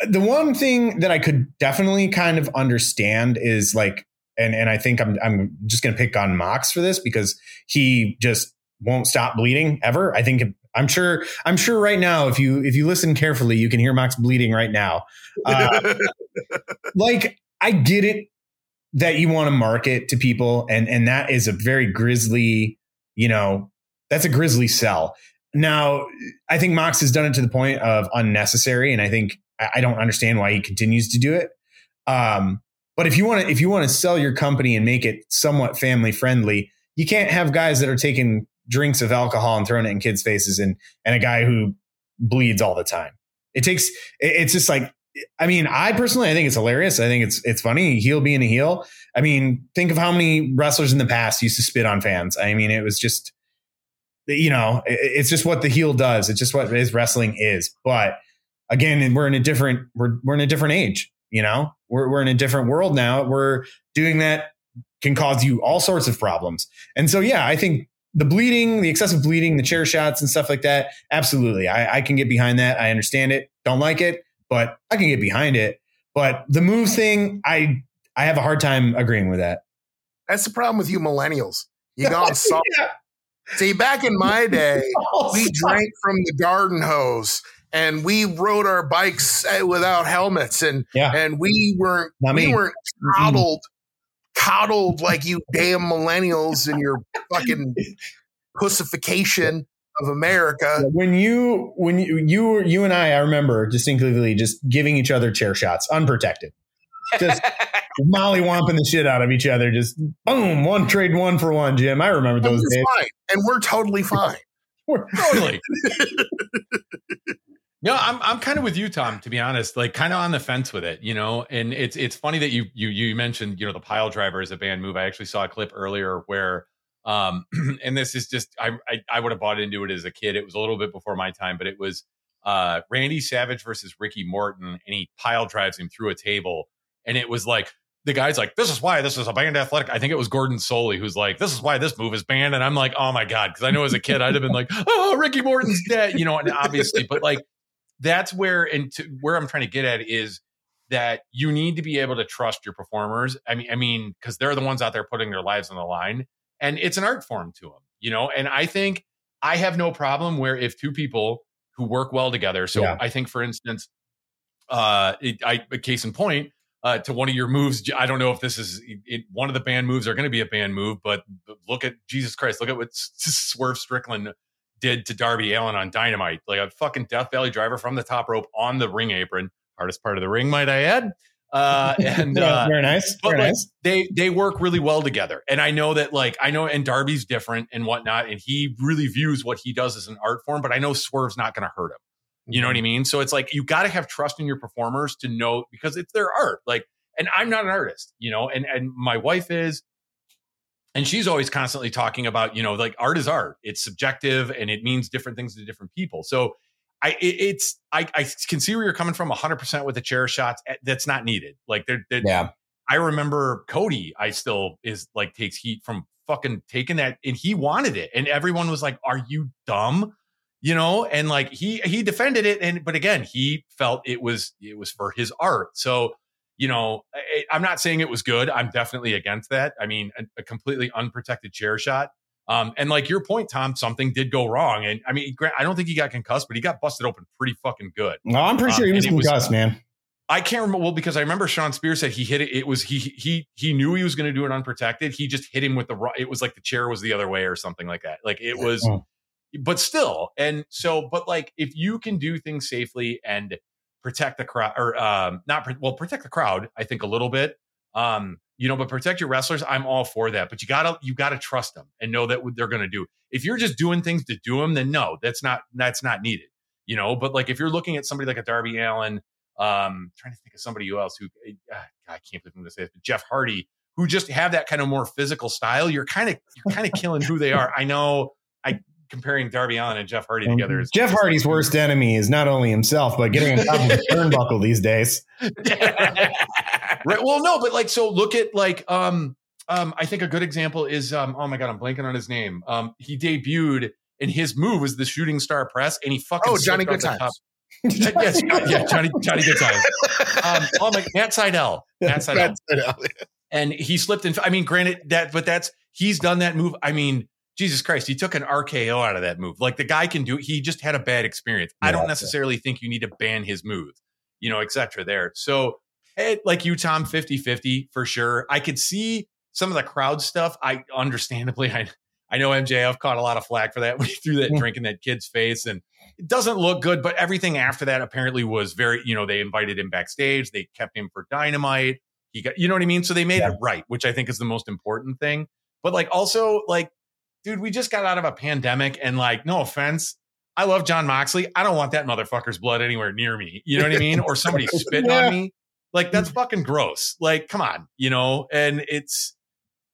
the one thing that I could definitely kind of understand is like, and and I think I'm I'm just gonna pick on Mox for this because he just won't stop bleeding ever. I think I'm sure I'm sure right now if you if you listen carefully you can hear Mox bleeding right now. Uh, <laughs> like I get it that you want to market to people and and that is a very grisly, you know, that's a grisly sell. Now, I think Mox has done it to the point of unnecessary, and I think I I don't understand why he continues to do it. Um, but if you want to, if you want to sell your company and make it somewhat family friendly, you can't have guys that are taking drinks of alcohol and throwing it in kids' faces, and and a guy who bleeds all the time. It takes. It's just like. I mean, I personally, I think it's hilarious. I think it's it's funny. Heel being a heel. I mean, think of how many wrestlers in the past used to spit on fans. I mean, it was just you know, it's just what the heel does. It's just what his wrestling is. But again, we're in a different we're we're in a different age. You know, we're we're in a different world now. We're doing that can cause you all sorts of problems. And so, yeah, I think the bleeding, the excessive bleeding, the chair shots and stuff like that. Absolutely, I, I can get behind that. I understand it. Don't like it, but I can get behind it. But the move thing, I I have a hard time agreeing with that. That's the problem with you millennials. You <laughs> got soft. See, back in my day, <laughs> we drank from the garden hose and we rode our bikes uh, without helmets and Yeah. and we weren't Not we me. weren't coddled coddled like you damn millennials and your fucking pussification of America. when you when you you were- you and I I remember distinctly just giving each other chair shots unprotected. Just <laughs> molly womping the shit out of each other. Just boom, one trade one for one, Jim. I remember And those days. fine. And we're totally fine. We're- totally. <laughs> no, I'm I'm kind of with you, Tom. To be honest, like kind of on the fence with it, you know. And it's it's funny that you you you mentioned you know the pile driver as a band move. I actually saw a clip earlier where, um, <clears throat> and this is just I I, I would have bought into it as a kid. It was a little bit before my time, but it was uh Randy Savage versus Ricky Morton, and he pile drives him through a table, and it was like. The guy's like, this is why this is a banned athletic. I think it was Gordon Solie who's like, this is why this move is banned. And I'm like, oh my God. Cause I know as a kid, I'd have been like, oh, Ricky Morton's dead, you know, and obviously, but like, that's where and to, where I'm trying to get at is that you need to be able to trust your performers. I mean, I mean, because they're the ones out there putting their lives on the line, and it's an art form to them, you know. And I think I have no problem where if two people who work well together. So Yeah. I think, for instance, uh, it, I a case in point. Uh, to one of your moves, I don't know if this is it, one of the band moves are going to be a band move, but but look at Jesus Christ, look at what Swerve Strickland did to Darby Allin on Dynamite, like a fucking Death Valley driver from the top rope on the ring apron, hardest part of the ring, might I add. Uh, <laughs> and uh, very nice. but Very like, nice. they they work really well together, and I know that like I know, and Darby's different and whatnot, and he really views what he does as an art form. But I know Swerve's not going to hurt him. You know what I mean? So it's like you got to have trust in your performers to know because it's their art. Like, and I'm not an artist, you know, and and my wife is, and she's always constantly talking about, you know, like art is art. It's subjective and it means different things to different people. So I it, it's I I can see where you're coming from 100 percent with the chair shots. Eh, That's not needed. Like they're, they're Yeah. I remember Cody, I still is like takes heat from fucking taking that and he wanted it. And everyone was like, Are you dumb? You know, and like he he defended it. And but again, he felt it was it was for his art. So, you know, I, I'm not saying it was good. I'm definitely against that. I mean, a, a completely unprotected chair shot. Um, and like your point, Tom, something did go wrong. And I mean, Grant, I don't think he got concussed, but he got busted open pretty fucking good. No, I'm pretty Um, sure he was it was- concussed, man. I can't remember well because I remember Shawn Spears said he hit it. It was he he he knew he was going to do it unprotected. He just hit him with the ro- it was like the chair was the other way or something like that. Like it was, Oh. but still. And so, but like if you can do things safely and protect the crowd or um not well protect the crowd, I think a little bit. Um, you know, but protect your wrestlers. I'm all for that. But you gotta you gotta trust them and know that what they're to do. If you're just doing things to do them, then no, that's not that's not needed. You know, but like if you're looking at somebody like a Darby Allin um trying to think of somebody else who uh, I can't believe I'm to say this, but Jeff Hardy, who just have that kind of more physical style. You're kind of you're kind of killing who they are. I know. I comparing Darby Allin and Jeff Hardy together. Is Jeff Hardy's like- worst <laughs> enemy is not only himself, but getting on top of the turnbuckle <laughs> these days. right. Well, no, but like so. Look at like um um. I think a good example is um. Oh my god, I'm blanking on his name. Um, he debuted. And his move was the shooting star press, and he fucking Oh, Johnny slipped Good the <laughs> yes, yeah, Johnny, Johnny Good Times. Um, oh my, Matt Sydal, Matt Sydal, and he slipped in. I mean, granted that, but that's he's done that move. I mean, Jesus Christ, he took an RKO out of that move. Like the guy can do. it. He just had a bad experience. I don't yeah. necessarily think you need to ban his move, you know, etc. There, so eh, like you, Tom, 50-50 for sure. I could see some of the crowd stuff. I understandably, <laughs> I I know MJF caught a lot of flack for that <laughs> when he threw that Mm. drink in that kid's face, and it doesn't look good. But everything after that apparently was very, you know, they invited him backstage, they kept him for Dynamite. He got, you know what I mean. So they made Yeah. it right, which I think is the most important thing. But like, also, like, dude, we just got out of a pandemic, and like, no offense. I love Jon Moxley. I don't want that motherfucker's blood anywhere near me. You know what I mean? Or somebody <laughs> spitting Yeah. on me. Like that's fucking gross. Like, come on, you know. And it's,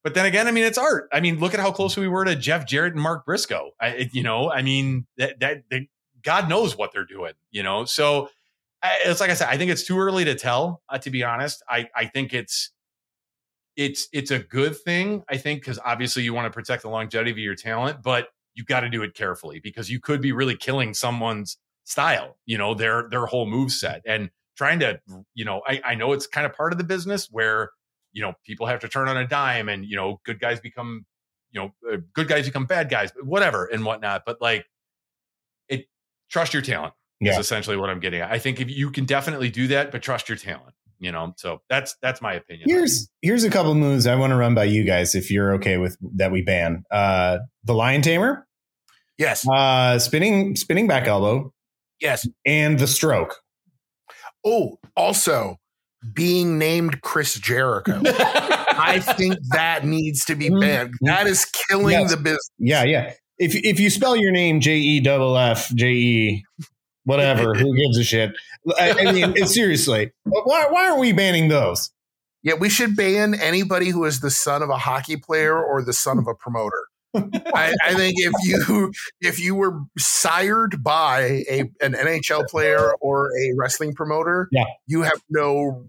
but then again, I mean, it's art. I mean, look at how close we were to Jeff Jarrett and Mark Briscoe. I, you know, I mean, that that they, God knows what they're doing. You know, so I, it's like I said, I think it's too early to tell. Uh, to be honest, I I think it's it's it's a good thing. I think because obviously you want to protect the longevity of your talent, but you got to do it carefully because you could be really killing someone's style. You know, their their whole move set and trying to. You know, I I know it's kind of part of the business where you know people have to turn on a dime and you know good guys become you know uh, good guys become bad guys whatever and whatnot but like it trust your talent is essentially what i'm getting at i think if you can definitely do that but trust your talent you know so that's that's my opinion Here's here's a couple moves I want to run by you guys if you're okay with that we ban. Uh the lion tamer, yes, uh spinning spinning back elbow, yes. and the stroke. Oh, also being named Chris Jericho. <laughs> I think that needs to be banned. That is killing Yes. the business. Yeah, yeah. If if you spell your name J E double F J E whatever, <laughs> who gives a shit? I, I mean, seriously. Why why are we banning those? Yeah, we should ban anybody who is the son of a hockey player or the son of a promoter. I, I think if you if you were sired by a an NHL player or a wrestling promoter, Yeah. you have no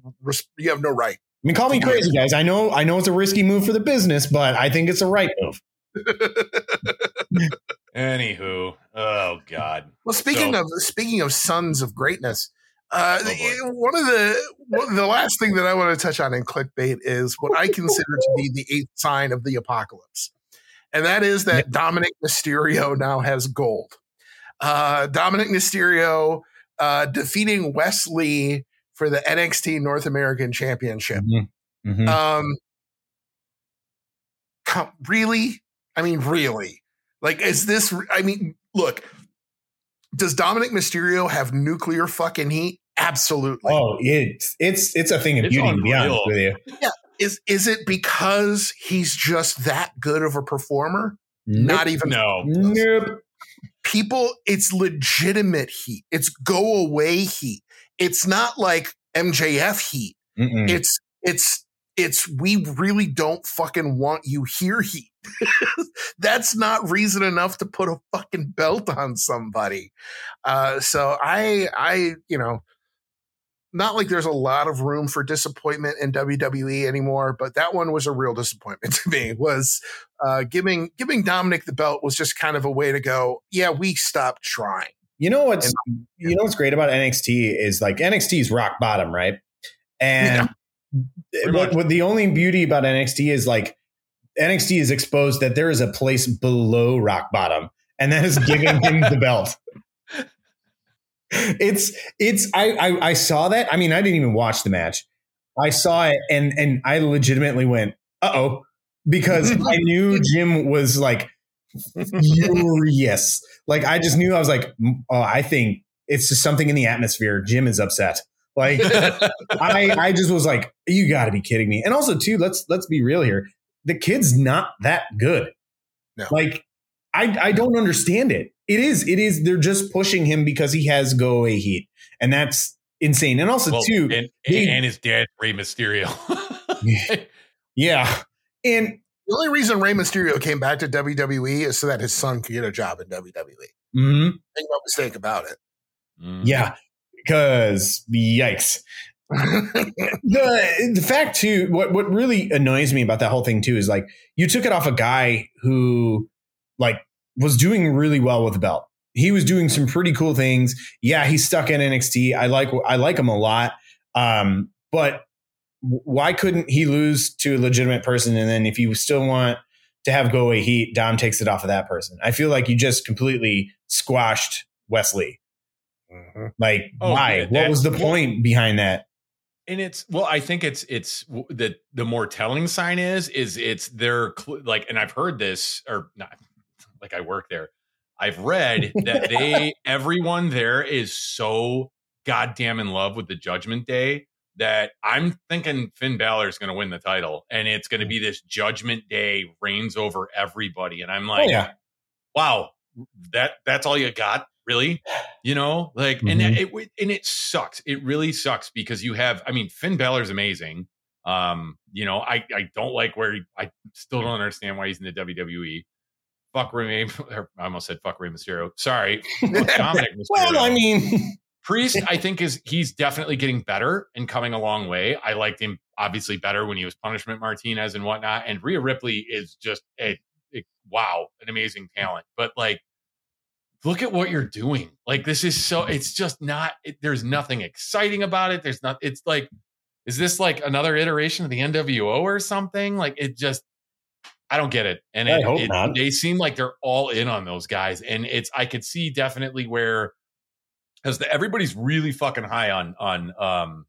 you have no right. I mean, call me crazy, guys. I know I know it's a risky move for the business, but I think it's a right move. <laughs> anywho oh god Well, speaking So- of speaking of sons of greatness, uh, Oh, one of the one, the last thing that I want to touch on in Kliq Bate is what I consider to be the eighth sign of the apocalypse, and that is that Dominik Mysterio now has gold. Uh, Dominik Mysterio uh, defeating Wes Lee for the NXT North American Championship. Mhm. Um, come, really? I mean, really? Like, is this? I mean, look. Does Dominik Mysterio have nuclear fucking heat? Absolutely. Oh, it's it's it's a thing of It's beauty. To be honest with you, yeah. Is is it because he's just that good of a performer? Not even no Nope. people. It's legitimate heat. It's go away heat. It's not like MJF heat. Mm-mm. it's it's it's we really don't fucking want you here heat <laughs> that's not reason enough to put a fucking belt on somebody uh so i i you know not like there's a lot of room for disappointment in WWE anymore, but that one was a real disappointment <laughs> to me. Was uh, giving giving Dominik the belt was just kind of a way to go. Yeah, we stopped trying. You know what's you know what's great about NXT is like NXT's rock bottom, right? And Pretty what, what the only beauty about NXT is like NXT is exposed that there is a place below rock bottom, and that is giving him the belt. <laughs> it's it's I, I I saw that. I mean, I didn't even watch the match. I saw it and and I legitimately went, uh oh, because I <laughs> knew Jim was like furious. Like I just knew I was like, oh, I think it's just something in the atmosphere. Jim is upset. Like <laughs> I I just was like, you got to be kidding me. And also too, let's let's be real here. The kid's not that good. No. Like I I don't understand it. It is it is they're just pushing him because he has go away heat, and that's insane. And also Well, too, and, they- and his dad, Rey Mysterio. <laughs> yeah. And The only reason Rey Mysterio came back to WWE is so that his son could get a job in WWE. Mm-hmm. Make no mistake about it. Mm. yeah, because yikes. <laughs> the the fact too what what really annoys me about that whole thing too is like you took it off a guy who like was doing really well with the belt. He was doing some pretty cool things. Yeah he's stuck in nxt i like i like him a lot. Um but why couldn't he lose to a legitimate person? And then if you still want to have go away heat dom takes it off of that person. I feel like you just completely squashed Wes Lee Mhm. like Oh, why? yeah, what was the well- point behind that? And it's well i think it's it's w- the the more telling sign is is it's their cl- like and i've heard this or not <laughs> like i work there. I've read that they <laughs> everyone there is so goddamn in love with the judgment day that i'm thinking finn Balor is going to win the title and it's going to be this judgment day reigns over everybody and i'm oh like yeah. wow that that's all you got really you know like and Mhm. it and it sucks it really sucks because you have i mean finn Balor's amazing um you know i i don't like where he, i still don't understand why he's in the wwe fuck Rey, <laughs> or I almost said fuck Rey Mysterio. Sorry, <laughs> Dominik Mysterio. well i mean <laughs> Priest, I think is he's definitely getting better and coming a long way. I liked him obviously better when he was Punishment Martinez and whatnot. And Rhea Ripley is just a, a- wow, an amazing talent. But like, look at what you're doing. Like this is so. It's just not. It, there's nothing exciting about it. There's not. It's like, is this like another iteration of the NWO or something? Like it just. I don't get it, and I it, hope it- not. they seem like they're all in on those guys, and it's I could see definitely where because everybody's really fucking high on on um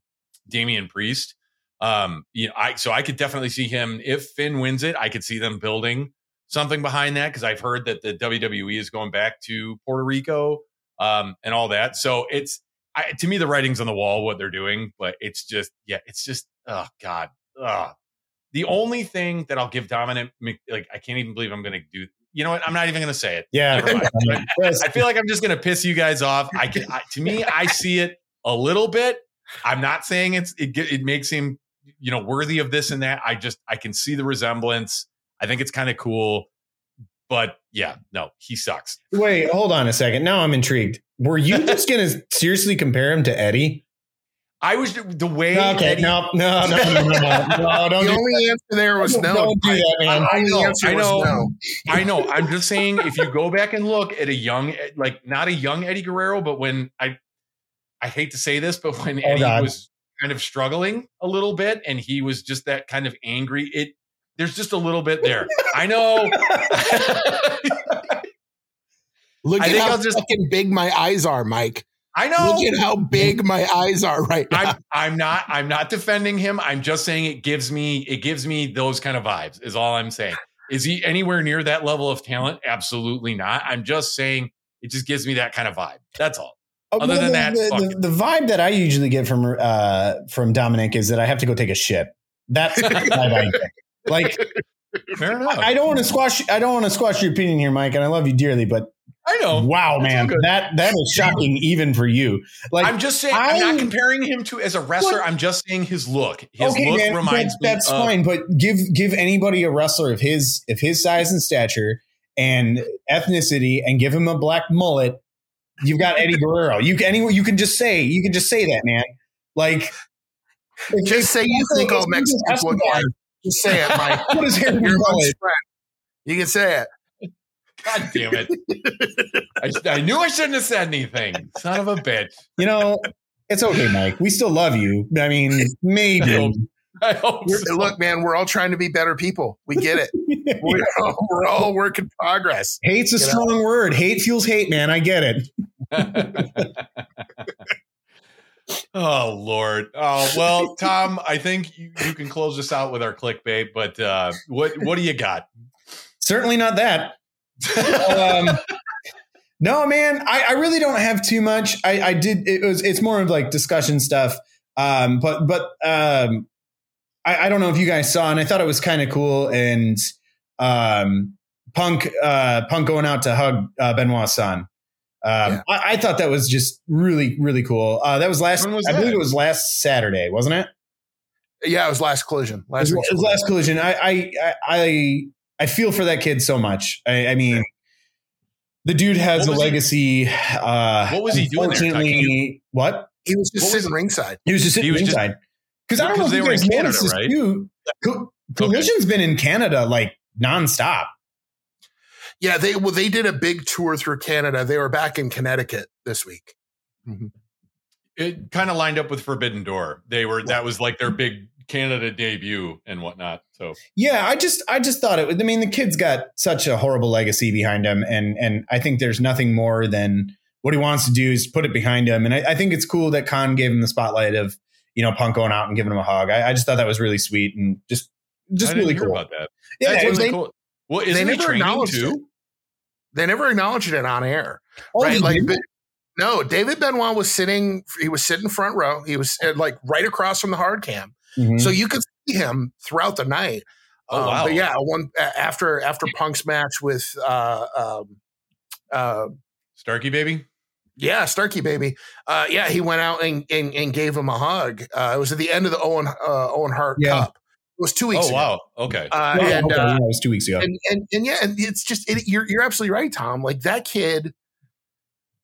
Damian Priest. Um, you know, I so I could definitely see him if Finn wins it. I could see them building something behind that because I've heard that the WWE is going back to Puerto Rico um, and all that. So it's I, to me the writing's on the wall what they're doing, but it's just yeah, it's just oh god, Ugh. The only thing that I'll give Dominant like I can't even believe I'm going to do. You know what? I'm not even going to say it. yeah I <laughs> feel like I'm just going to piss you guys off. I can, I, to me, I see it a little bit. I'm not saying it's it, it makes him you know worthy of this and that. I just I can see the resemblance. I think it's kind of cool, but yeah, no, he sucks. Wait, hold on a second. Now I'm intrigued. Were you just going <laughs> to seriously compare him to Eddie? I was the way. Okay, that he- no, no, no, no, no, no, no <laughs> don't the do only answer there was no. Don't do that, man. I The know, answer I was know. no. <laughs> I know. I'm just saying, if you go back and look at a young, like not a young Eddie Guerrero, but when I, I hate to say this, but when Oh, Eddie God. was kind of struggling a little bit, and he was just that kind of angry. It there's just a little bit there. I know. Look I at think how I'll just- fucking big my eyes are, Mike. I know. Look at how big <laughs> my eyes are right now. I'm I'm not I'm not defending him. I'm just saying it gives me it gives me those kind of vibes. Is all I'm saying. Is he anywhere near that level of talent? Absolutely not. I'm just saying it just gives me that kind of vibe. That's all. Oh, Other well, than the, that, the, the, the vibe that I usually get from uh, from Dominik is that I have to go take a shit. That's the <laughs> vibe I get. Like <laughs> Fair enough. I don't want to squash. I don't want to squash your opinion here, Mike, and I love you dearly. But I know. wow, It's man, good. that that is shocking even for you. Like I'm just saying. I, am I- not comparing him to as a wrestler. What? I'm just saying his look. His okay, look man, reminds that- that's of. fine. But give give anybody a wrestler of his of his size and stature and ethnicity, and give him a black mullet. You've got Eddie <laughs> Guerrero. You can anyway. You can just say you can just say that, man. Like if- Just say you think all if Mexicans look like. Just say it, Mike. Put his hair in You're a my mullet. friend. You can say it. God damn it! <laughs> I, I knew I shouldn't have said anything. Son of a bitch. You know, it's okay, Mike. We still love you. I mean, maybe. I hope so. Look, man, we're all trying to be better people. We get it. <laughs> We're all, we're all work in progress. Hate's a You know? strong word. Hate fuels hate, man. I get it. <laughs> oh Lord. Oh well, Tom. I think you, you can close this out with our Kliq Bate. But uh, what what do you got? Certainly not that. um, no, man, I, I, really don't have too much. I, I, did. It was. It's more of like discussion stuff. Um, but but um, I, I, don't know if you guys saw, and I thought it was kind of cool. And um, Punk uh, Punk going out to hug uh, Benoit's son. Um, yeah. I, I, thought that was just really, really cool. Uh, that was last, was I that? believe it was last Saturday, wasn't it? Yeah, it was last collision. Last, it was, it was last collision. I, I, I, I feel for that kid so much. I, I mean, the dude has a legacy. He, uh, what was he doing there? What? He was just sitting ringside. He was just sitting ringside. Because I don't know if you guys noticed this right? too. Collision's okay. been in Canada like nonstop. Yeah, they well they did a big tour through Canada. They were back in Connecticut this week. Mm-hmm. It kind of lined up with Forbidden Door. They were that was like their big Canada debut and whatnot. So yeah, I just I just thought it. Was, I mean, the kid's got such a horrible legacy behind him, and and I think there's nothing more than what he wants to do is put it behind him. And I, I think it's cool that Khan gave him the spotlight of you know Punk going out and giving him a hug. I, I just thought that was really sweet and just just really cool about that. Yeah, That's really they, cool. Well, isn't they never acknowledged too? They never acknowledged it on air, oh, right? Like, no, David Benoit was sitting. He was sitting front row. He was uh, like right across from the hard cam, mm-hmm. so you could see him throughout the night. Oh, um, wow. But yeah, one after after Punk's match with uh, um, uh, Starkey baby. Yeah, Starkey baby. Uh, yeah, he went out and, and, and gave him a hug. Uh, it was at the end of the Owen uh, Owen Hart yeah. Cup. It was two weeks. Oh ago. wow! Okay. Uh, and, okay. Uh, yeah, it was two weeks ago. And, and, and yeah, and it's just it, you're you're absolutely right, Tom. Like that kid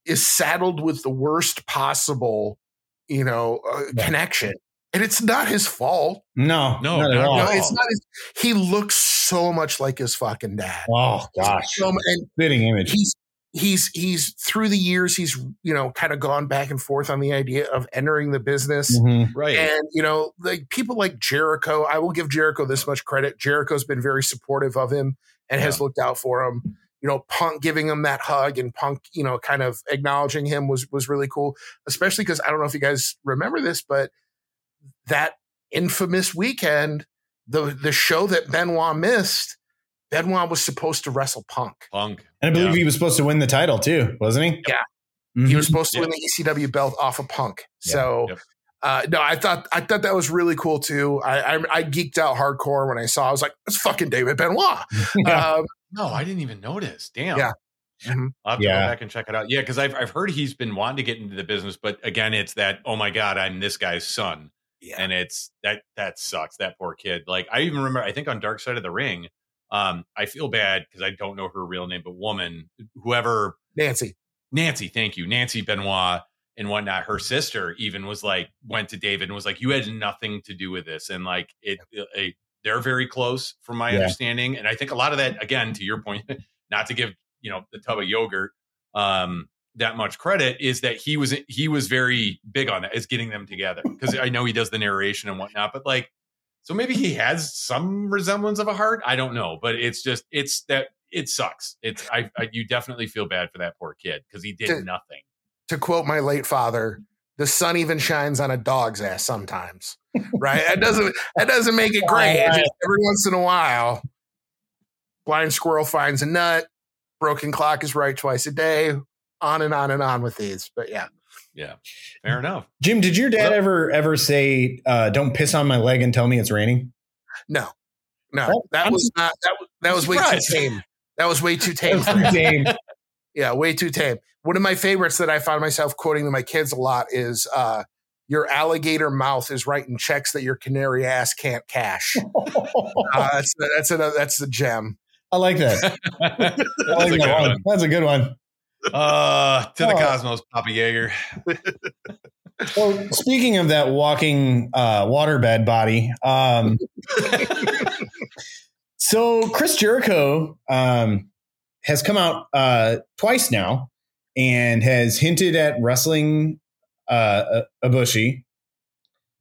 is saddled with the worst possible, you know, uh, yeah. connection, and it's not his fault. No, no, not at all. No, it's not. His, he looks so much like his fucking dad. Oh gosh, so, and fitting image. He's he's he's through the years he's you know kind of gone back and forth on the idea of entering the business mm-hmm. right and you know like people like jericho i will give jericho this much credit jericho's been very supportive of him and yeah. has looked out for him you know punk giving him that hug and punk you know kind of acknowledging him was was really cool especially because i don't know if you guys remember this but that infamous weekend the the show that benoit missed Benoit was supposed to wrestle Punk. Punk. And I believe yeah. he was supposed to win the title too, wasn't he? Yeah. Mm-hmm. He was supposed to win the ECW belt off of Punk. Yeah. So yep. uh, no, I thought I thought that was really cool too. I, I, I geeked out hardcore when I saw. I was like, "It's fucking David Benoit." <laughs> um, no, I didn't even notice. Damn. Yeah. Mm-hmm. I'll have to yeah. go back and check it out. Yeah, because I've I've heard he's been wanting to get into the business, but again, it's that oh my god, I'm this guy's son, yeah. and it's that that sucks. That poor kid. Like I even remember, I think on Dark Side of the Ring, um, I feel bad because I don't know her real name, but woman, whoever Nancy, Nancy, thank you, Nancy Benoit and whatnot. Her sister even was like went to David and was like, "You had nothing to do with this," and like it, it they're very close from my yeah. understanding. And I think a lot of that, again, to your point, <laughs> not to give you know the tub of yogurt um, that much credit, is that he was he was very big on that, is getting them together because I know he does the narration and whatnot, but like so maybe he has some resemblance of a heart. I don't know, but it's just it's that it sucks. It's I, I you definitely feel bad for that poor kid because he did to, nothing. To quote my late father, the sun even shines on a dog's ass sometimes. Right? that doesn't that doesn't make it great. It just, every once in a while, blind squirrel finds a nut. Broken clock is right twice a day. On and on and on with these. But yeah. Yeah, fair enough. Jim, did your dad well, ever ever say, uh, "Don't piss on my leg and tell me it's raining"? No, no, well, that I'm was not that. Was, that was way too tame. That was way too <laughs> tame. too tame. <laughs> yeah, way too tame. One of my favorites that I find myself quoting to my kids a lot is, uh, "Your alligator mouth is writing checks that your canary ass can't cash." <laughs> uh, that's that's a, that's the gem. I like that. I like that one. That's a good one. Uh, to the oh. cosmos, Papa Jaeger. <laughs> so speaking of that walking uh, waterbed body, um, <laughs> so Chris Jericho um, has come out uh, twice now and has hinted at wrestling uh, Ibushi.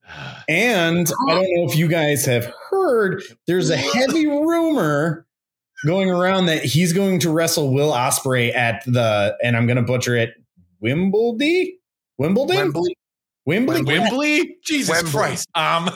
<sighs> And I don't know if you guys have heard, there's a heavy rumor going around that he's going to wrestle Will Ospreay at the, and I'm going to butcher it, Wimbledon? Wimbledon? Wembley. Wembley? Wembley? Jesus Wembley. Christ. Um,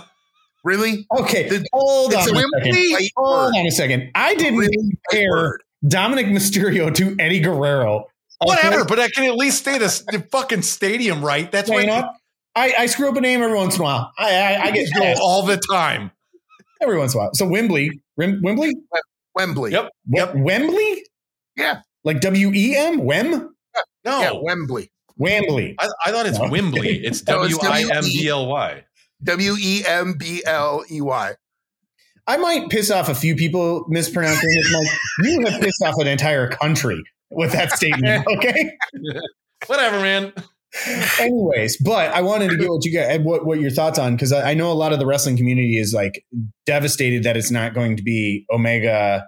Really? Okay, The- hold on It's a a second. Hold on a second. I didn't Really white compare. Dominik Mysterio to Eddie Guerrero. whatever, but I can at least say this the fucking stadium right. That's Okay, right. you know what? I, I screw up a name every once in a while. I, I, I get go all the time. every once in a while. So Wembley, Wem- Wembley, Wembley. Yep. Yep. Wembley, Yeah. like W E M, Wem, No, Yeah, Wembley. Wembley. I, I thought it's No. Wembley. <laughs> It's No, W I M B L Y. W E M B L E Y. I might piss off a few people mispronouncing it. Like you have pissed off an entire country with that statement. <laughs> Okay. Whatever, man. <laughs> Anyways, but I wanted to get what you got, what what your thoughts on because I, I know a lot of the wrestling community is like devastated that it's not going to be Omega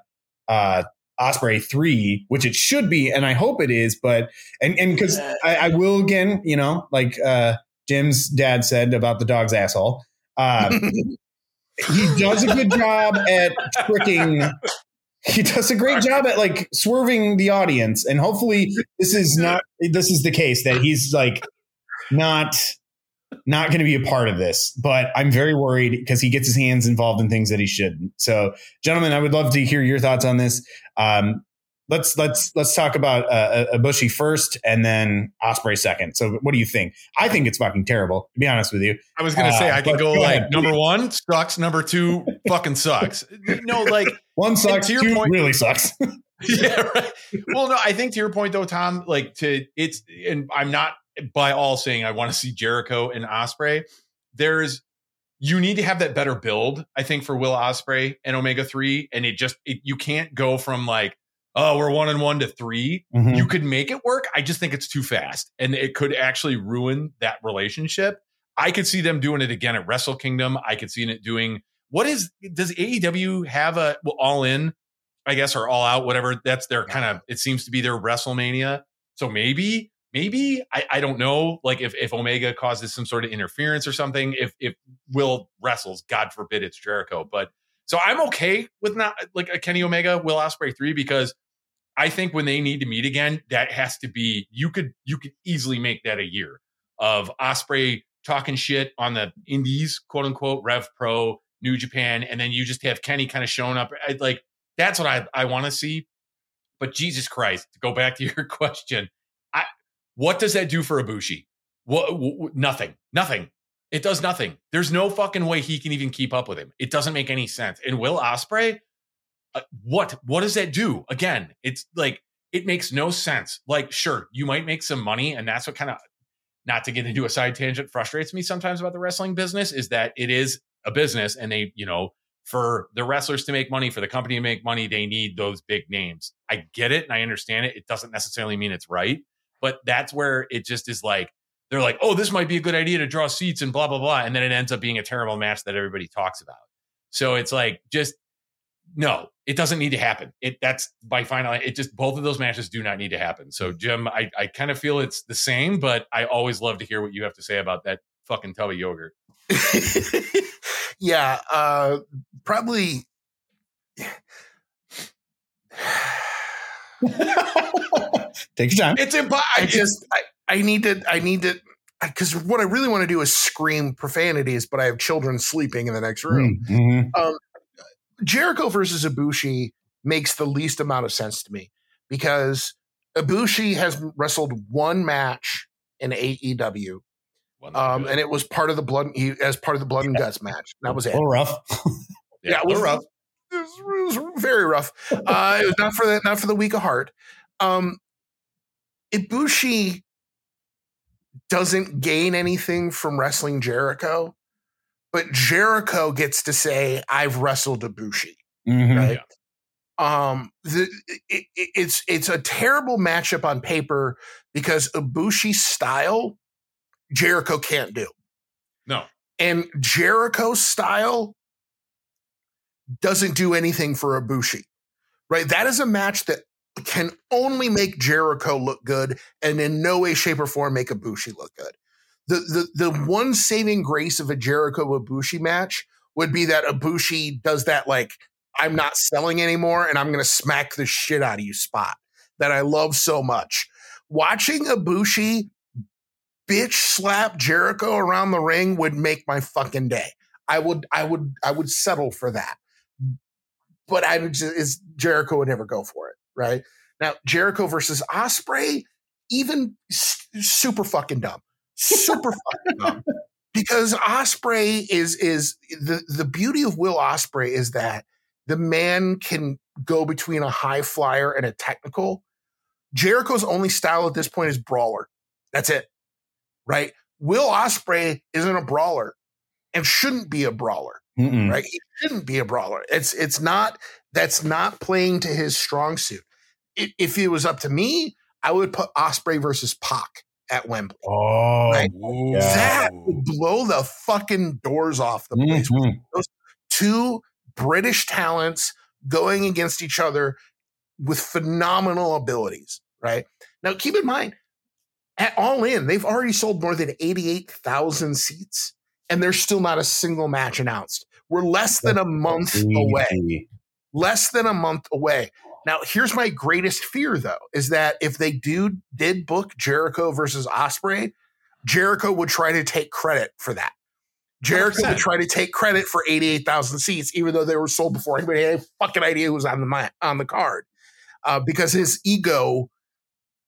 uh Ospreay three, which it should be, and I hope it is. But and and because I, I will again, you know, like uh Jim's dad said about the dog's asshole. Uh, <laughs> he does a good job at tricking. <laughs> He does a great job at like swerving the audience, and hopefully this is not this is the case that he's like not not going to be a part of this. But I'm very worried because he gets his hands involved in things that he shouldn't. So, gentlemen, I would love to hear your thoughts on this. Um, let's let's let's talk about uh, bushy first, and then Ospreay second. So, what do you think? I think it's fucking terrible. To be honest with you, I was gonna say Uh, I can go go like ahead. number one sucks, number two fucking sucks. No, like <laughs> one sucks, to your two point- really sucks. <laughs> yeah, right. Well, no, I think to your point though, Tom, like to it's and I'm not by all saying I want to see Jericho and Ospreay. There's you need to have that better build, I think, for Will Osprey and Omega Three, and it just it, you can't go from like oh we're one and one to 3 Mhm. You could make it work. I just think it's too fast, and it could actually ruin that relationship. I could see them doing it again at Wrestle Kingdom. I could see it doing what is does AEW have a well, all in I guess, or all out, whatever. That's their kind of, it seems to be their WrestleMania. So maybe, maybe, I, I don't know, like if, if Omega causes some sort of interference or something, if, if Will wrestles, God forbid it's Jericho. But so I'm okay with not like a Kenny Omega, Will Ospreay three, because I think when they need to meet again, that has to be, you could, you could easily make that a year of Ospreay talking shit on the indies, quote unquote, Rev Pro, New Japan, and then you just have Kenny kind of showing up. I, like, that's what I, I want to see. But Jesus Christ, to go back to <laughs> your question, I what does that do for Ibushi? What w- w- nothing, nothing. It does nothing. There's no fucking way he can even keep up with him. It doesn't make any sense. And Will Ospreay, uh, what what does that do? Again, it's like it makes no sense. Like, sure, you might make some money, and that's what kind of not to get into a side tangent frustrates me sometimes about the wrestling business is that it is a business, and they, you know, for the wrestlers to make money, for the company to make money, they need those big names. I get it and I understand it. It doesn't necessarily mean it's right, but that's where it just is like, they're like, oh, this might be a good idea to draw seats and blah, blah, blah. And then it ends up being a terrible match that everybody talks about. So it's like, just no, it doesn't need to happen. It that's by final, it just both of those matches do not need to happen. So, Jim, I, I kind of feel it's the same, but I always love to hear what you have to say about that fucking tub of yogurt. <laughs> yeah, uh, probably. <laughs> Take your time. It's I just I, I need to I need to because what I really want to do is scream profanities, but I have children sleeping in the next room. Mhm. Jericho versus Ibushi makes the least amount of sense to me because Ibushi has wrestled one match in AEW, um, and it was part of the blood he, as part of the blood and guts match. That was it. A little rough. <laughs> yeah, it was we're rough. It was, it was very rough. Uh, it was not for the not for the weak of heart. Um, Ibushi doesn't gain anything from wrestling Jericho, but Jericho gets to say, "I've wrestled Ibushi." Mhm. Right? Um, the, it- it's it's a terrible matchup on paper because Ibushi's style, Jericho can't do No. and Jericho's style doesn't do anything for Ibushi. Right? That is a match that can only make Jericho look good and in no way, shape, or form make Ibushi look good. The the the one saving grace of a Jericho Ibushi match would be that Ibushi does that like I'm not selling anymore and I'm gonna smack the shit out of you spot that I love so much. watching Ibushi bitch slap Jericho around the ring would make my fucking day. I would, I would, I would settle for that. But I would just, is Jericho would never go for it, right? Now Jericho versus Ospreay, even super fucking dumb, super fucking dumb. <laughs> Because Ospreay is is the the beauty of Will Ospreay is that the man can go between a high flyer and a technical. Jericho's only style at this point is brawler. That's it. Right? Will Ospreay isn't a brawler and shouldn't be a brawler. Mm-mm. Right? He shouldn't be a brawler. It's it's not that's not playing to his strong suit. If it was up to me, I would put Ospreay versus Pac at Wembley. Oh, Right. Ooh. That would blow the fucking doors off the place Mhm. two British talents going against each other with phenomenal abilities, right? Now, keep in mind, at All In, they've already sold more than 88,000 seats, and there's still not a single match announced. We're less than a month away. Less than a month away. Now, here's my greatest fear, though, is that if they do did book Jericho versus Ospreay, Jericho would try to take credit for that. Jericho 100%. would try to take credit for 88,000 seats, even though they were sold before anybody had a fucking idea who was on the on the card, uh, because his ego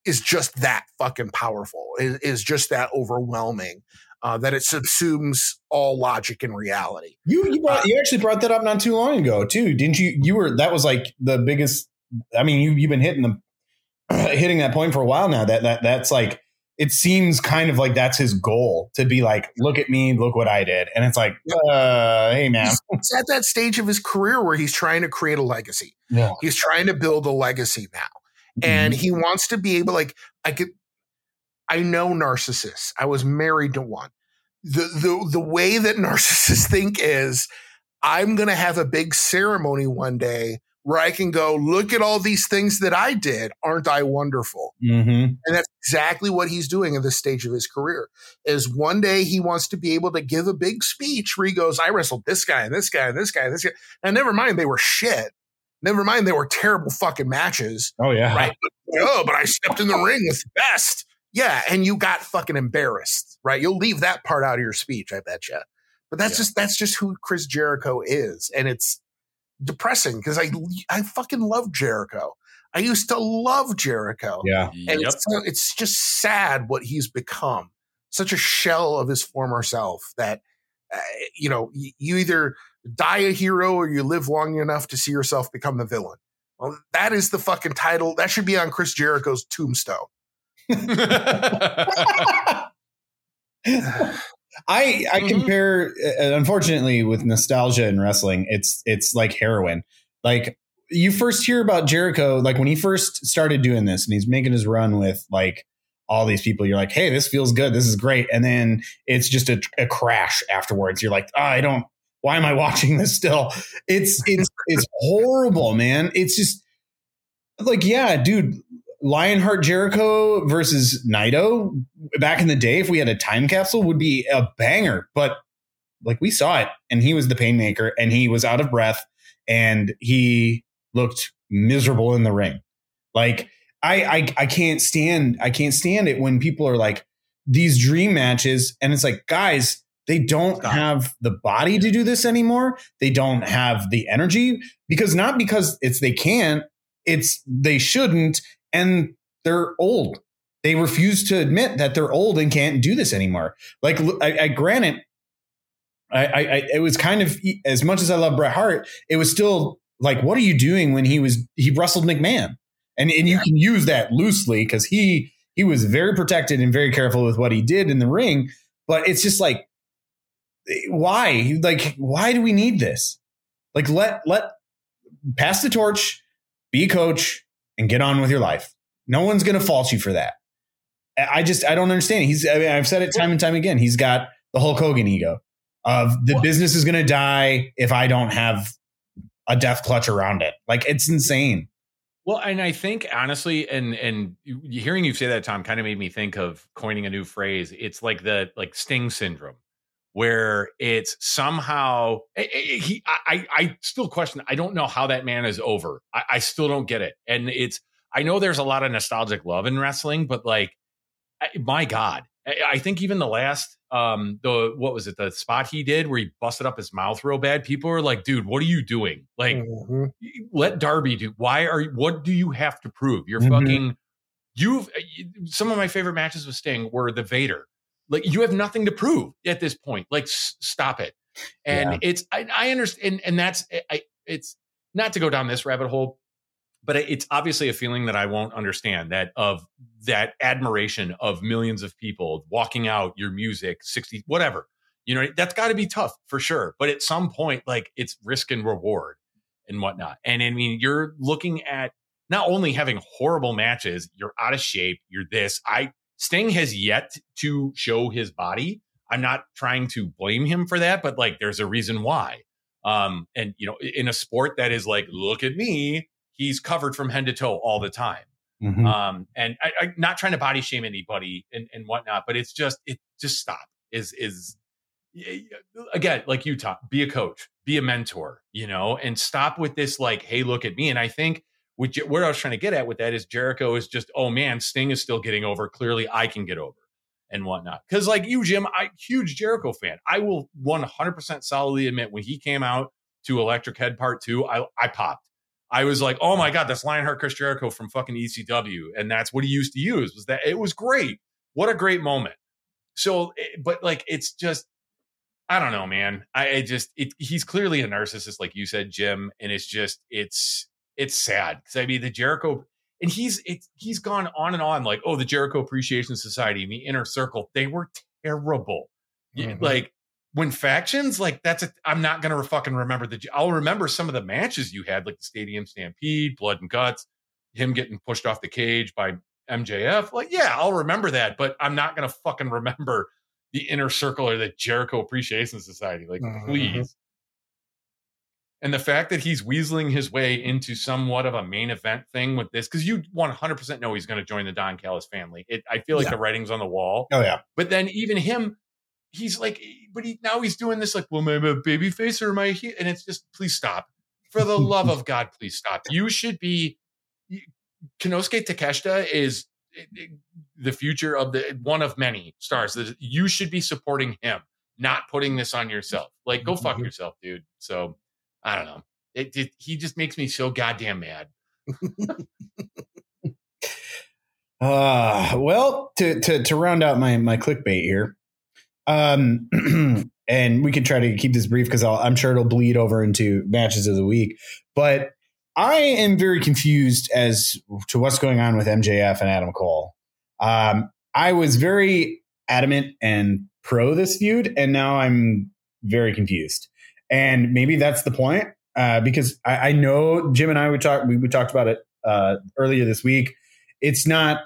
is just that fucking powerful. Is, is just that overwhelming uh, that it subsumes all logic and reality. You you, brought, you actually brought that up not too long ago too, didn't you? You were that was like the biggest. I mean, you you've been hitting the <clears throat> hitting that point for a while now. That that that's like it seems kind of like that's his goal to be like, look at me, look what I did, and it's like, uh, hey man, He's, at that stage of his career where he's trying to create a legacy. yeah, He's trying to build a legacy now. and he wants to be able like i could i know narcissists i was married to one the the the way that <laughs> narcissists think is i'm going to have a big ceremony one day where i can go look at all these things that i did aren't i wonderful hmm and that's exactly what he's doing at this stage of his career is one day he wants to be able to give a big speech where he goes i wrestled this guy and this guy and this guy and this guy and never mind they were shit never mind they were terrible fucking matches oh yeah, right? oh, but I stepped in the ring with the best. Yeah, and you got fucking embarrassed, right? You'll leave that part out of your speech, I bet you. But that's Yeah. just that's just who Chris Jericho is, and it's depressing because I I fucking love Jericho. I used to love Jericho, yeah. and Yep. it's, it's just sad what he's become. Such a shell of his former self that uh, you know you either die a hero or you live long enough to see yourself become the villain. Well, that is the fucking title. That should be on Chris Jericho's tombstone. <laughs> <sighs> <laughs> I I Mhm. compare uh, unfortunately with nostalgia in wrestling it's it's like heroin. Like you first hear about Jericho like when he first started doing this and he's making his run with like all these people you're like hey this feels good. This is great. And then it's just a, a crash afterwards. You're like oh, I don't why am I <laughs> watching this still? It's it's it's horrible man. It's just like yeah dude Lionheart Jericho versus Naito back in the day, if we had a time capsule, would be a banger. But like we saw it, and he was the painmaker, and he was out of breath, and he looked miserable in the ring. Like I, I, I can't stand, I can't stand it when people are like these dream matches, and it's like, guys, they don't Stop. have the body to do this anymore. They don't have the energy because not because it's they can't, it's they shouldn't, and they're old they refuse to admit that they're old and can't do this anymore. Like, I, I granted, I, I, I, it was kind of as much as I love Bret Hart, it was still like, what are you doing when he was he wrestled McMahon, and and you can use that loosely because he he was very protected and very careful with what he did in the ring, but it's just like, eh, why, like, why do we need this? Like, let let pass the torch, be a coach, and get on with your life. No one's going to fault you for that. I just I don't understand. He's I mean, I've said it time and time again. He's got the Hulk Hogan ego of the business is going to die if I don't have a death clutch around it. Like it's insane. Well, and I think honestly, and and hearing you say that, Tom, kind of made me think of coining a new phrase. It's like the like Sting syndrome, where it's somehow eh, eh, he. I I still question. I don't know how that man is over. I, I still don't get it, and it's. I know there's a lot of nostalgic love in wrestling, but like, my God, I, think even the last, um, the what was it, the spot he did where he busted up his mouth real bad. People were like, "Dude, what are you doing? Like, Mhm. let Darby do. Why are you what do you have to prove? You're Mhm. fucking. You've some of my favorite matches with Sting were the Vader. Like you have nothing to prove at this point. Like s- stop it. And Yeah. it's I, I understand, and that's I. It's not to go down this rabbit hole, but it's obviously a feeling that I won't understand. That of that admiration of millions of people walking out your music, sixty whatever. You know that's got to be tough for sure. But at some point, like it's risk and reward and whatnot. And I mean, you're looking at not only having horrible matches, you're out of shape, you're this. I Sting has yet to show his body. I'm not trying to blame him for that, but like there's a reason why. Um, and you know, in a sport that is like, look at me, he's covered from head to toe all the time. Mhm. Um, and I, I'm not trying to body shame anybody and, and whatnot, but it's just it just stop is is again like you talk be a coach be a mentor you know and stop with this like hey look at me and i think what, where i was trying to get at with that is jericho is just oh man sting is still getting over clearly i can get over and whatnot because like you jim i huge jericho fan i will 100% solidly admit when he came out to electric head part two i, I popped I was like, oh my God, that's Lionheart Chris Jericho from fucking ECW. And that's what he used to use was that it was great. What a great moment. So, eh, but like, it's just, I don't know, man. I, I just, it, he's clearly a narcissist, like you said, Jim. And it's just, it's, it's sad. Cause I mean, the Jericho, and he's, it, he's gone on and on like, oh, the Jericho Appreciation Society and the Inner Circle, they were terrible. Mhm. Like, when factions like that's a i'm not gonna fucking remember the i'll remember some of the matches you had like the stadium stampede blood and guts him getting pushed off the cage by mjf like yeah i'll remember that but i'm not gonna fucking remember the inner circle or the jericho appreciation society like Mhm. please and the fact that he's weaseling his way into somewhat of a main event thing with this because you 100% know he's going to join the don callis family it, i feel like Yeah. the writing's on the wall oh yeah. but then even him, he's like, but he now he's doing this like, well, am I a baby face or am I here? And it's just, please stop. For the love of God, please stop. <laughs> You should be. Konosuke Takeshita is eh, the future of the one of many stars. You should be supporting him, not putting this on yourself. Like, go fuck Mhm. yourself, dude. So I don't know. It, it he just makes me so goddamn mad. Uh, well, to, to, to round out my, my Kliq Bate here, um, <clears throat> and we can try to keep this brief because I'm sure it'll bleed over into matches of the week. But I am very confused as to what's going on with MJF and Adam Cole. Um, I was very adamant and pro this feud, and now I'm very confused. And maybe that's the point, uh, because I, I know Jim and I would talk. We, we talked about it uh, earlier this week. It's not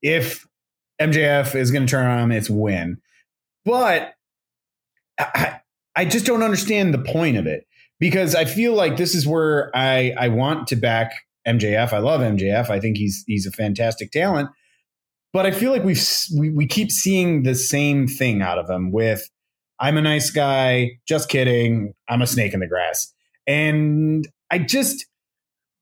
if MJF is going to turn on him, it's win. But I, I just don't understand the point of it because I feel like this is where I, I want to back MJF. I love MJF. I think he's he's a fantastic talent. But I feel like we've we, we keep seeing the same thing out of him with I'm a nice guy, just kidding. I'm a snake in the grass. And I just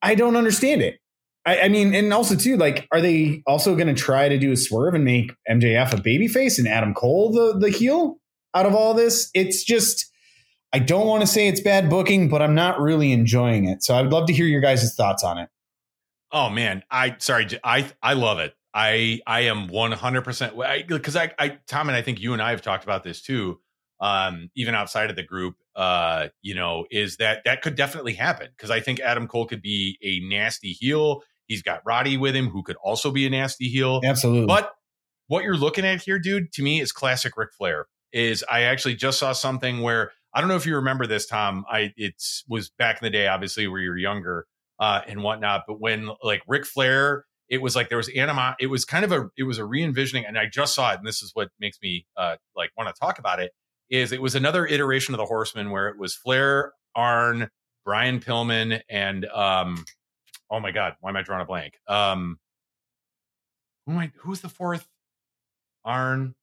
I don't understand it. I, I mean, and also too, like, are they also going to try to do a swerve and make MJF a babyface and Adam Cole the the heel out of all this? It's just, I don't want to say it's bad booking, but I'm not really enjoying it. So I would love to hear your guys' thoughts on it. Oh man, I sorry, I I love it. I I am one hundred percent because I, I Tom and I think you and I have talked about this too. Um, even outside of the group, uh, you know, is that that could definitely happen because I think Adam Cole could be a nasty heel. He's got Roddy with him, who could also be a nasty heel. Absolutely. But what you're looking at here, dude, to me is classic Ric Flair. Is I actually just saw something where I don't know if you remember this, Tom. I it's was back in the day, obviously, where you're younger uh, and whatnot. But when like Ric Flair, it was like there was anima. It was kind of a it was a re envisioning, and I just saw it, and this is what makes me uh, like want to talk about it. Is it was another iteration of the Horsemen where it was Flair, Arn, Brian Pillman, and um, oh my god, why am I drawing a blank? Um, who am I, who's the fourth? Arn.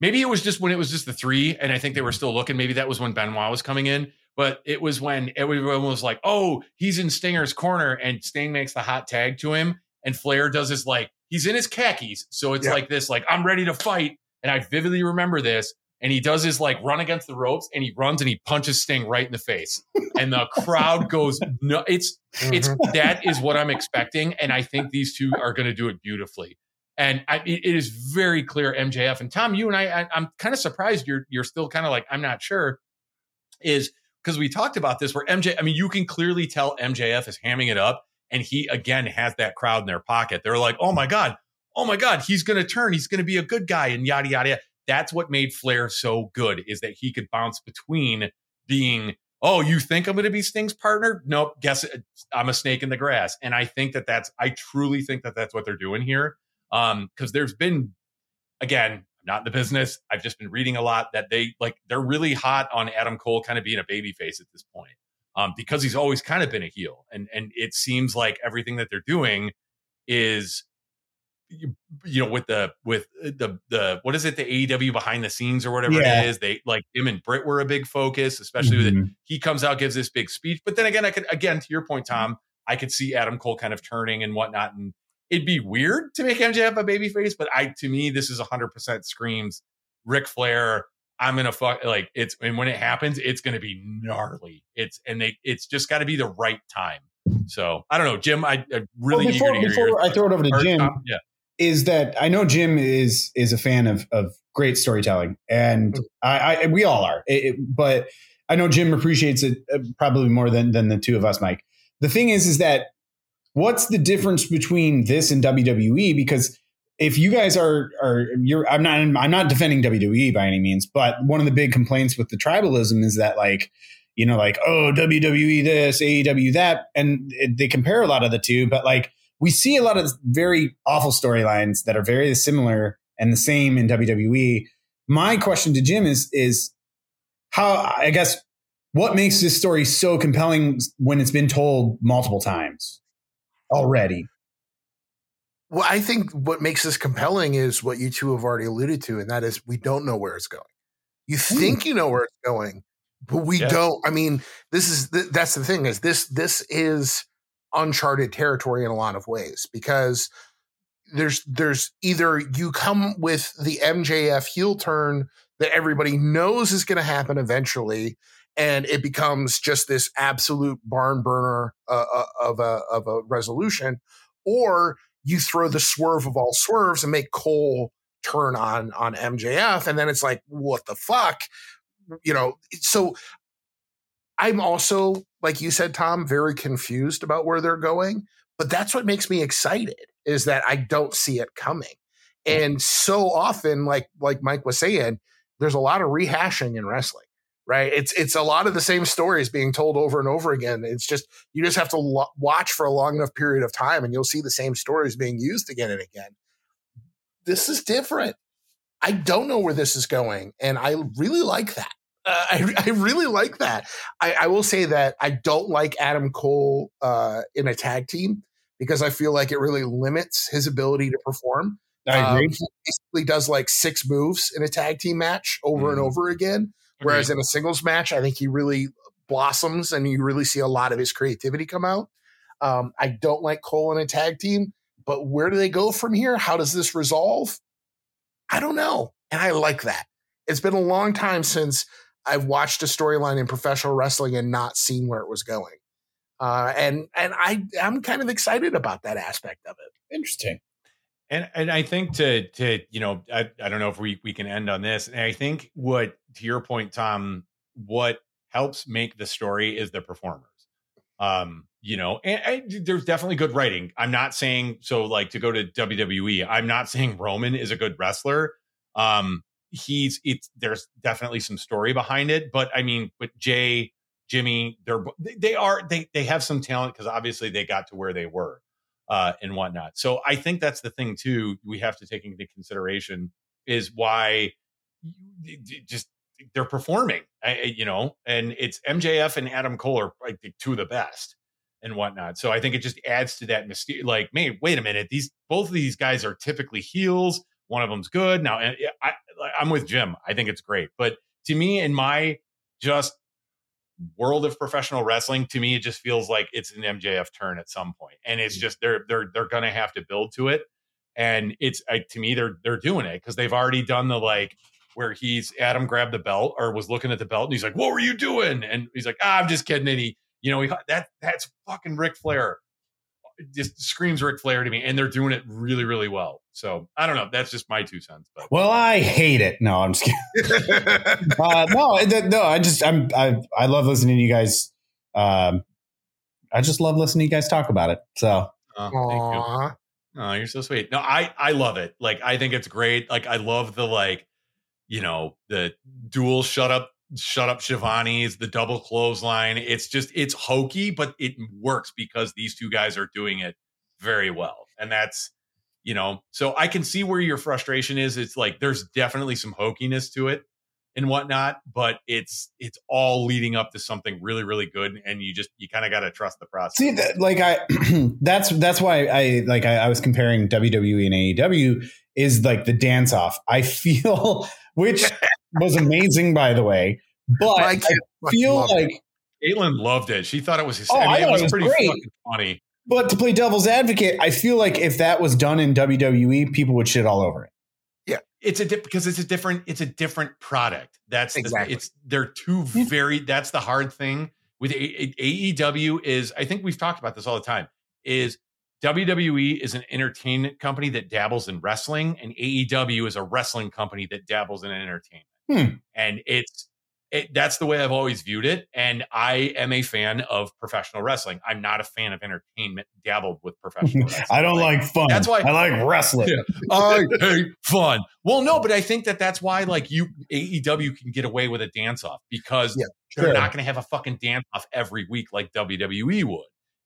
Maybe it was just when it was just the three, and I think they were still looking. Maybe that was when Benoit was coming in, but it was when everyone was like, "Oh, he's in Stinger's corner," and Sting makes the hot tag to him, and Flair does his like he's in his khakis, so it's Yeah. like this like I'm ready to fight, and I vividly remember this. And he does his like run against the ropes, and he runs and he punches Sting right in the face, and the crowd <laughs> goes no. It's it's Mhm. that is what I'm expecting, and I think these two are going to do it beautifully. And I, it it is very clear MJF and Tom. You and I, I I'm kind of surprised you're you're still kind of like I'm not sure. Is because we talked about this where MJ. I mean, you can clearly tell MJF is hamming it up, and he again has that crowd in their pocket. They're like, oh my god, oh my god, he's going to turn, he's going to be a good guy, and yada yada. yada. That's what made Flair so good is that he could bounce between being oh, you think I'm going to be Sting's partner? Nope. Guess it, I'm a snake in the grass. And I think that that's, I truly think that that's what they're doing here. Um, cause there's been, again, I'm not in the business. I've just been reading a lot that they like, they're really hot on Adam Cole kind of being a baby face at this point. Um, because he's always kind of been a heel. And, and it seems like everything that they're doing is, you, you know, with the with uh, the the what is it, the AEW behind the scenes or whatever Yeah. it is. They like him and Britt were a big focus, especially with it he comes out, gives this big speech. But then again, I could again to your point, mm-hmm. Tom, I could see Adam Cole kind of turning and whatnot, and it'd be weird to make MJF a babyface. But I, to me, this is hundred percent screams Ric Flair. I'm gonna fuck like it's, and when it happens, it's gonna be gnarly. It's and they, it's just got to be the right time. So I don't know, Jim. I, I'm really Well, before, eager to hear before I throw it over to Jim, yeah, is that I know Jim is is a fan of of great storytelling, and I, I we all are. It- it- but I know Jim appreciates it uh, probably more than than the two of us, Mike. The thing is, is that what's the difference between this and WWE? Because if you guys are are you're I'm not I'm not defending WWE by any means, but one of the big complaints with the tribalism is that like you know like oh WWE this AEW that, and it, they compare a lot of the two, but like we see a lot of very awful storylines that are very similar and the same in WWE. My question to Jim is is how I guess what makes this story so compelling when it's been told multiple times already? Well, I think what makes this compelling is what you two have already alluded to, and that is we don't know where it's going. You hmm. think you know where it's going, but we Yeah. don't. I mean, this is th- that's the thing is this this is uncharted territory in a lot of ways because there's there's either you come with the MJF heel turn that everybody knows is going to happen eventually, and it becomes just this absolute barn burner uh, uh, of a of a resolution, or you throw the swerve of all swerves and make Cole turn on on MJF, and then it's like, what the fuck, you know? So I'm also, like you said, Tom, very confused about where they're going. But that's what makes me excited is that I don't see it coming. And so often, like like Mike was saying, there's a lot of rehashing in wrestling, right? It's it's a lot of the same stories being told over and over again. It's just you just have to lo- watch for a long enough period of time, and you'll see the same stories being used again and again. This is different. I don't know where this is going, and I really like that. Uh, I, I really like that. I, I will say that I don't like Adam Cole uh, in a tag team because I feel like it really limits his ability to perform. I agree. Um, he basically does like six moves in a tag team match over and Mhm. over again. Whereas in a singles match, I think he really blossoms and you really see a lot of his creativity come out. Um, I don't like Cole in a tag team, but where do they go from here? How does this resolve? I don't know. And I like that. It's been a long time since I've watched a storyline in professional wrestling and not seen where it was going. Uh, and and I I'm kind of excited about that aspect of it. Interesting. And and I think to to you know I, I don't know if we we can end on this. And I think what to your point, Tom, what helps make the story is the performers. Um, you know, and, there's definitely good writing. I'm not saying so like to go to WWE. I'm not <laughs> saying Roman is a good wrestler. Um, he's it's there's definitely some story behind it, but I mean, but Jay, Jimmy, they're they are they they have some talent because obviously they got to where they were uh, and whatnot. So I think that's the thing too. We have to take into consideration is why just they're performing, you know, and it's MJF and Adam Cole are like two of the best and whatnot. So I think it just adds to that mysterious. Like, man, wait a minute, these both of these guys are typically heels. One of them's good now. And I, I'm with Jim. I think it's great, but to me, in my just world of professional wrestling, to me, it just feels like it's an MJF turn at some point, and it's just they're they're they're gonna have to build to it, and it's I, to me they're they're doing it because they've already done the like where he's Adam grabbed the belt or was looking at the belt and he's like, "What were you doing?" And he's like, ah, "I'm just kidding." And he, you know, he, that that's fucking Ric Flair. It just screams Ric Flair to me, and they're doing it really, really well. So I don't know. That's just my two cents. But Well, I hate it. No, I'm just kidding. <laughs> uh, no, it- no, I just I'm I I love listening to you guys. Um, I just love listening to you guys talk about it. So uh, thank you. oh, you're so sweet. No, I I love it. Like I think it's great. Like I love the like, you know, the dual shut up shut up Shivani's, the double clothesline. It's just it's hokey, but it works because these two guys are doing it very well. And that's you know, so I can see where your frustration is. It's like there's definitely some hokiness to it and whatnot, but it's it's all leading up to something really, really good. And you just you kind of gotta trust the process. see, that, like I, <clears throat> that's that's why I like I, I was comparing WWE and AEW is like the dance off. I feel <laughs> which was amazing, by the way, but I I feel love it. like Caitlin loved it. She thought it was Oh, I mean, I it thought was, it was pretty great. fucking funny. But to play devil's advocate, I feel like if that was done in WWE, people would shit all over it. Yeah, it's a di- because it's a different it's a different product that's the- Exactly. it's they're two very that's the hard thing with A- A- aew is i think we've talked about this all the time is wwe is an entertainment company that dabbles in wrestling and aew is a wrestling company that dabbles in entertainment Hmm. and it's it, that's the way I've always viewed it. And I am a fan of professional wrestling. I'm not a fan of entertainment dabbled with professional wrestling. <laughs> I don't like fun. That's why- I like wrestling. Yeah. I hate fun. Well, no, but I think that that's why like you AEW can get away with a dance off because Yeah, they're not going to have a fucking dance off every week like WWE would.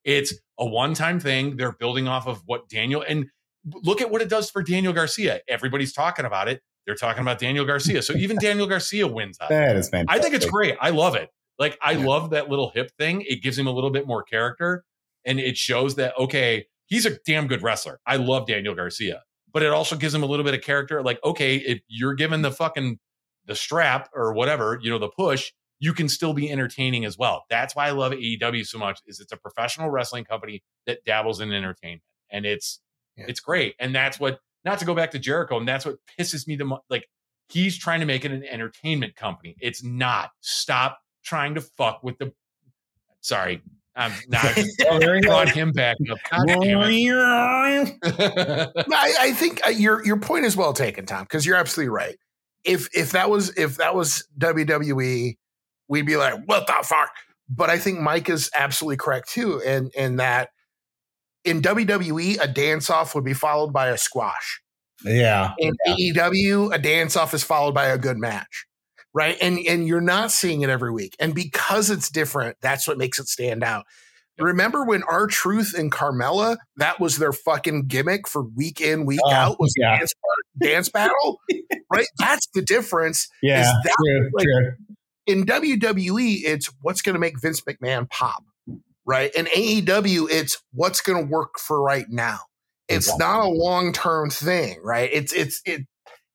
It's a one time thing. They're building off of what Daniel and look at what it does for Daniel Garcia. Everybody's talking about it. They're talking about Daniel Garcia. So even <laughs> Daniel Garcia wins that. That is fantastic. I think it's great. I love it. Like I Yeah. love that little hip thing. It gives him a little bit more character and it shows that okay, he's a damn good wrestler. I love Daniel Garcia. But it also gives him a little bit of character like okay, if you're given the fucking the strap or whatever, you know, the push, you can still be entertaining as well. That's why I love AEW so much is it's a professional wrestling company that dabbles in entertainment and it's Yeah. it's great. And that's what not to go back to Jericho, and that's what pisses me the most. Like he's trying to make it an entertainment company. It's not. Stop trying to fuck with the. Sorry, I'm not <laughs> <laughs> brought him back up. God damn it. No, <laughs> I, I think uh, your your point is well taken, Tom, because you're absolutely right. If if that was if that was WWE, we'd be like, what the fuck? But I think Mike is absolutely correct too, and and that in WWE, a dance off would be followed by a squash. yeah. In AEW, a dance off is followed by a good match. Right. And and you're not seeing it every week. And because it's different, that's what makes it stand out. Remember when R-Truth and Carmella, that was their fucking gimmick for week in, week Oh, out was yeah. dance, dance battle? <laughs> right? That's the difference. Yeah. Is that true, like- true. In WWE, it's what's gonna make Vince McMahon pop. Right. In AEW, it's what's gonna work for right now. It's Exactly. not a long-term thing, right? It's it's it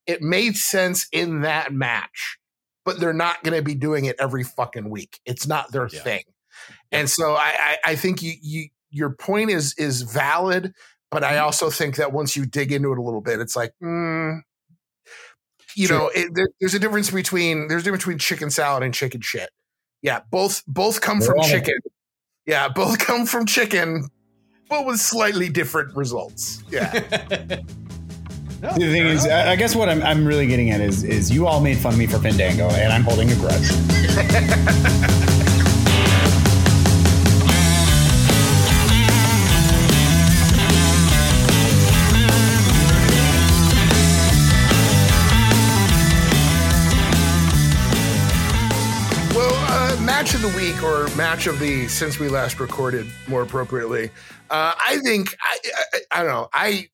it made sense in that match, but they're not going to be doing it every fucking week. It's not their Yeah. thing. And so I, I, I think you, you, your point is, is valid, but I also think that once you dig into it a little bit, it's like, mm, you know, it, there, there's a difference between, there's a difference between chicken salad and chicken shit. Yeah. Both, both come They're from chicken. Yeah. Both come from chicken, but with slightly different results. Yeah. <laughs> No, The thing fair is, enough. I I guess what I'm, I'm really getting at is, is you all made fun of me for Fandango, and I'm holding a grudge. <laughs> match of the week or match of the since we last recorded, more appropriately. Uh, I think I, I I don't know. I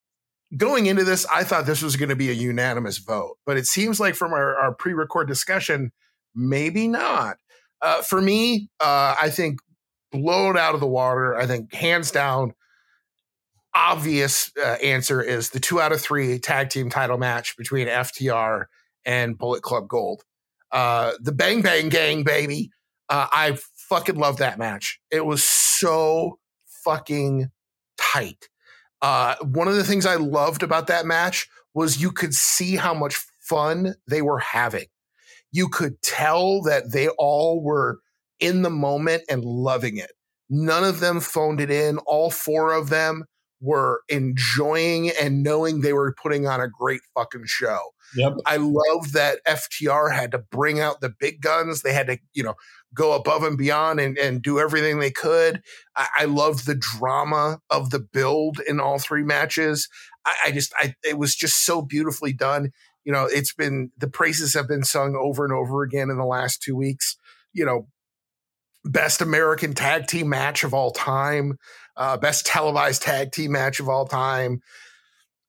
going into this, I thought this was going to be a unanimous vote, but it seems like from our, our pre-record discussion, maybe not. Uh, for me, uh, I think blown out of the water. I think hands down, obvious uh, answer is the two out of three tag team title match between FTR and Bullet Club Gold uh, the Bang Bang Gang, baby. Uh, I fucking love that match. It was so fucking tight. Uh, one of the things I loved about that match was you could see how much fun they were having. You could tell that they all were in the moment and loving it. None of them phoned it in. All four of them were enjoying and knowing they were putting on a great fucking show. Yep. I love that FTR had to bring out the big guns. They had to, you know, go above and beyond and, and do everything they could. I, I love the drama of the build in all three matches. I, I just, I, it was just so beautifully done. You know, it's been, the praises have been sung over and over again in the last two weeks. You know, best American tag team match of all time, uh, best televised tag team match of all time.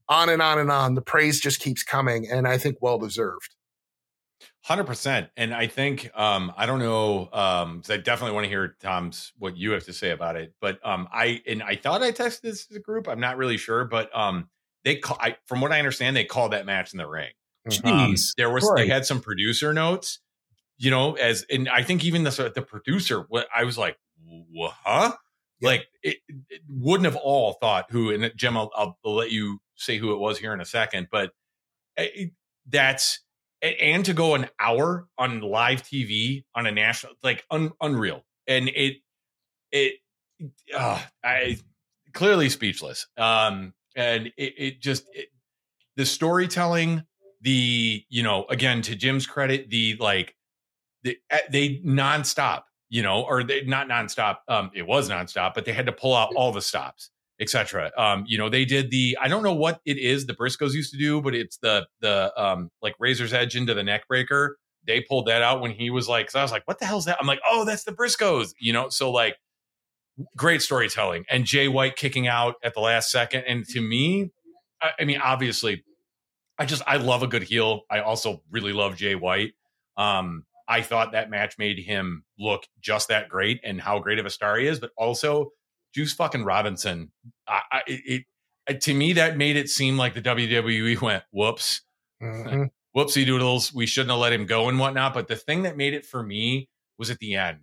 On and on and on. The praise just keeps coming, and I think well deserved. Hundred percent, and I think um, I don't know. Um, I definitely want to hear Tom's what you have to say about it. But um, I and I thought I texted this as a group. I'm not really sure, but um, they call. I, from what I understand, they called that match in the ring. Jeez, Um, there was Corey. they had some producer notes, you know, as and I think even the the producer, what I was like, huh? Yeah. Like it, it wouldn't have all thought who. And Jim, I'll, I'll, let you say who it was here in a second, but it, that's and to go an hour on live TV on a national like un, unreal, and it it uh, I clearly speechless. Um, and it, it just it, the storytelling, the you know, again to Jim's credit, the like the, they nonstop, you know, or they not nonstop. Um, it was nonstop, but they had to pull out all the stops, etc. Um, you know, they did the I don't know what it is the Briscoes used to do, but it's the the um like Razor's Edge into the neck breaker. They pulled that out when he was like, I was like, what the hell's that? I'm like, oh, that's the Briscoes, you know. So like, great storytelling and Jay White kicking out at the last second. And to me, I, I mean, obviously, I just I love a good heel. I also really love Jay White. Um, I thought that match made him look just that great and how great of a star he is, but also Juice fucking Robinson. I, I it, it to me that made it seem like the WWE <laughs> went whoops <laughs> Mhm. whoopsie doodles, we shouldn't have let him go and whatnot. But the thing that made it for me was at the end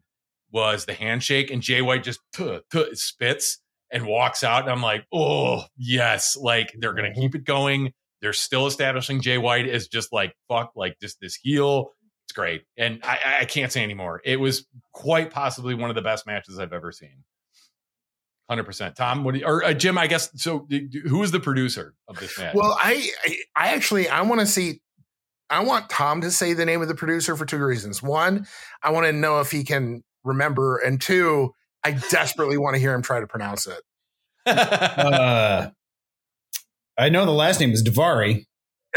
was the handshake, and Jay White just tuh, tuh, spits and walks out, and I'm like, oh yes, like they're gonna keep it going. They're still establishing Jay White as just like fuck, like just this heel. It's great, and I- I can't say anymore. It was quite possibly one of the best matches I've ever seen. Hundred percent, Tom. What do you, or uh, Jim? I guess so. d- d- Who is the producer of this match? Well, I, I, I actually, I want to see. I want Tom to say the name of the producer for two reasons. One, I want to know if he can remember, and two, I desperately want to hear him try to pronounce it. <laughs> uh, I know the last name is Daivari.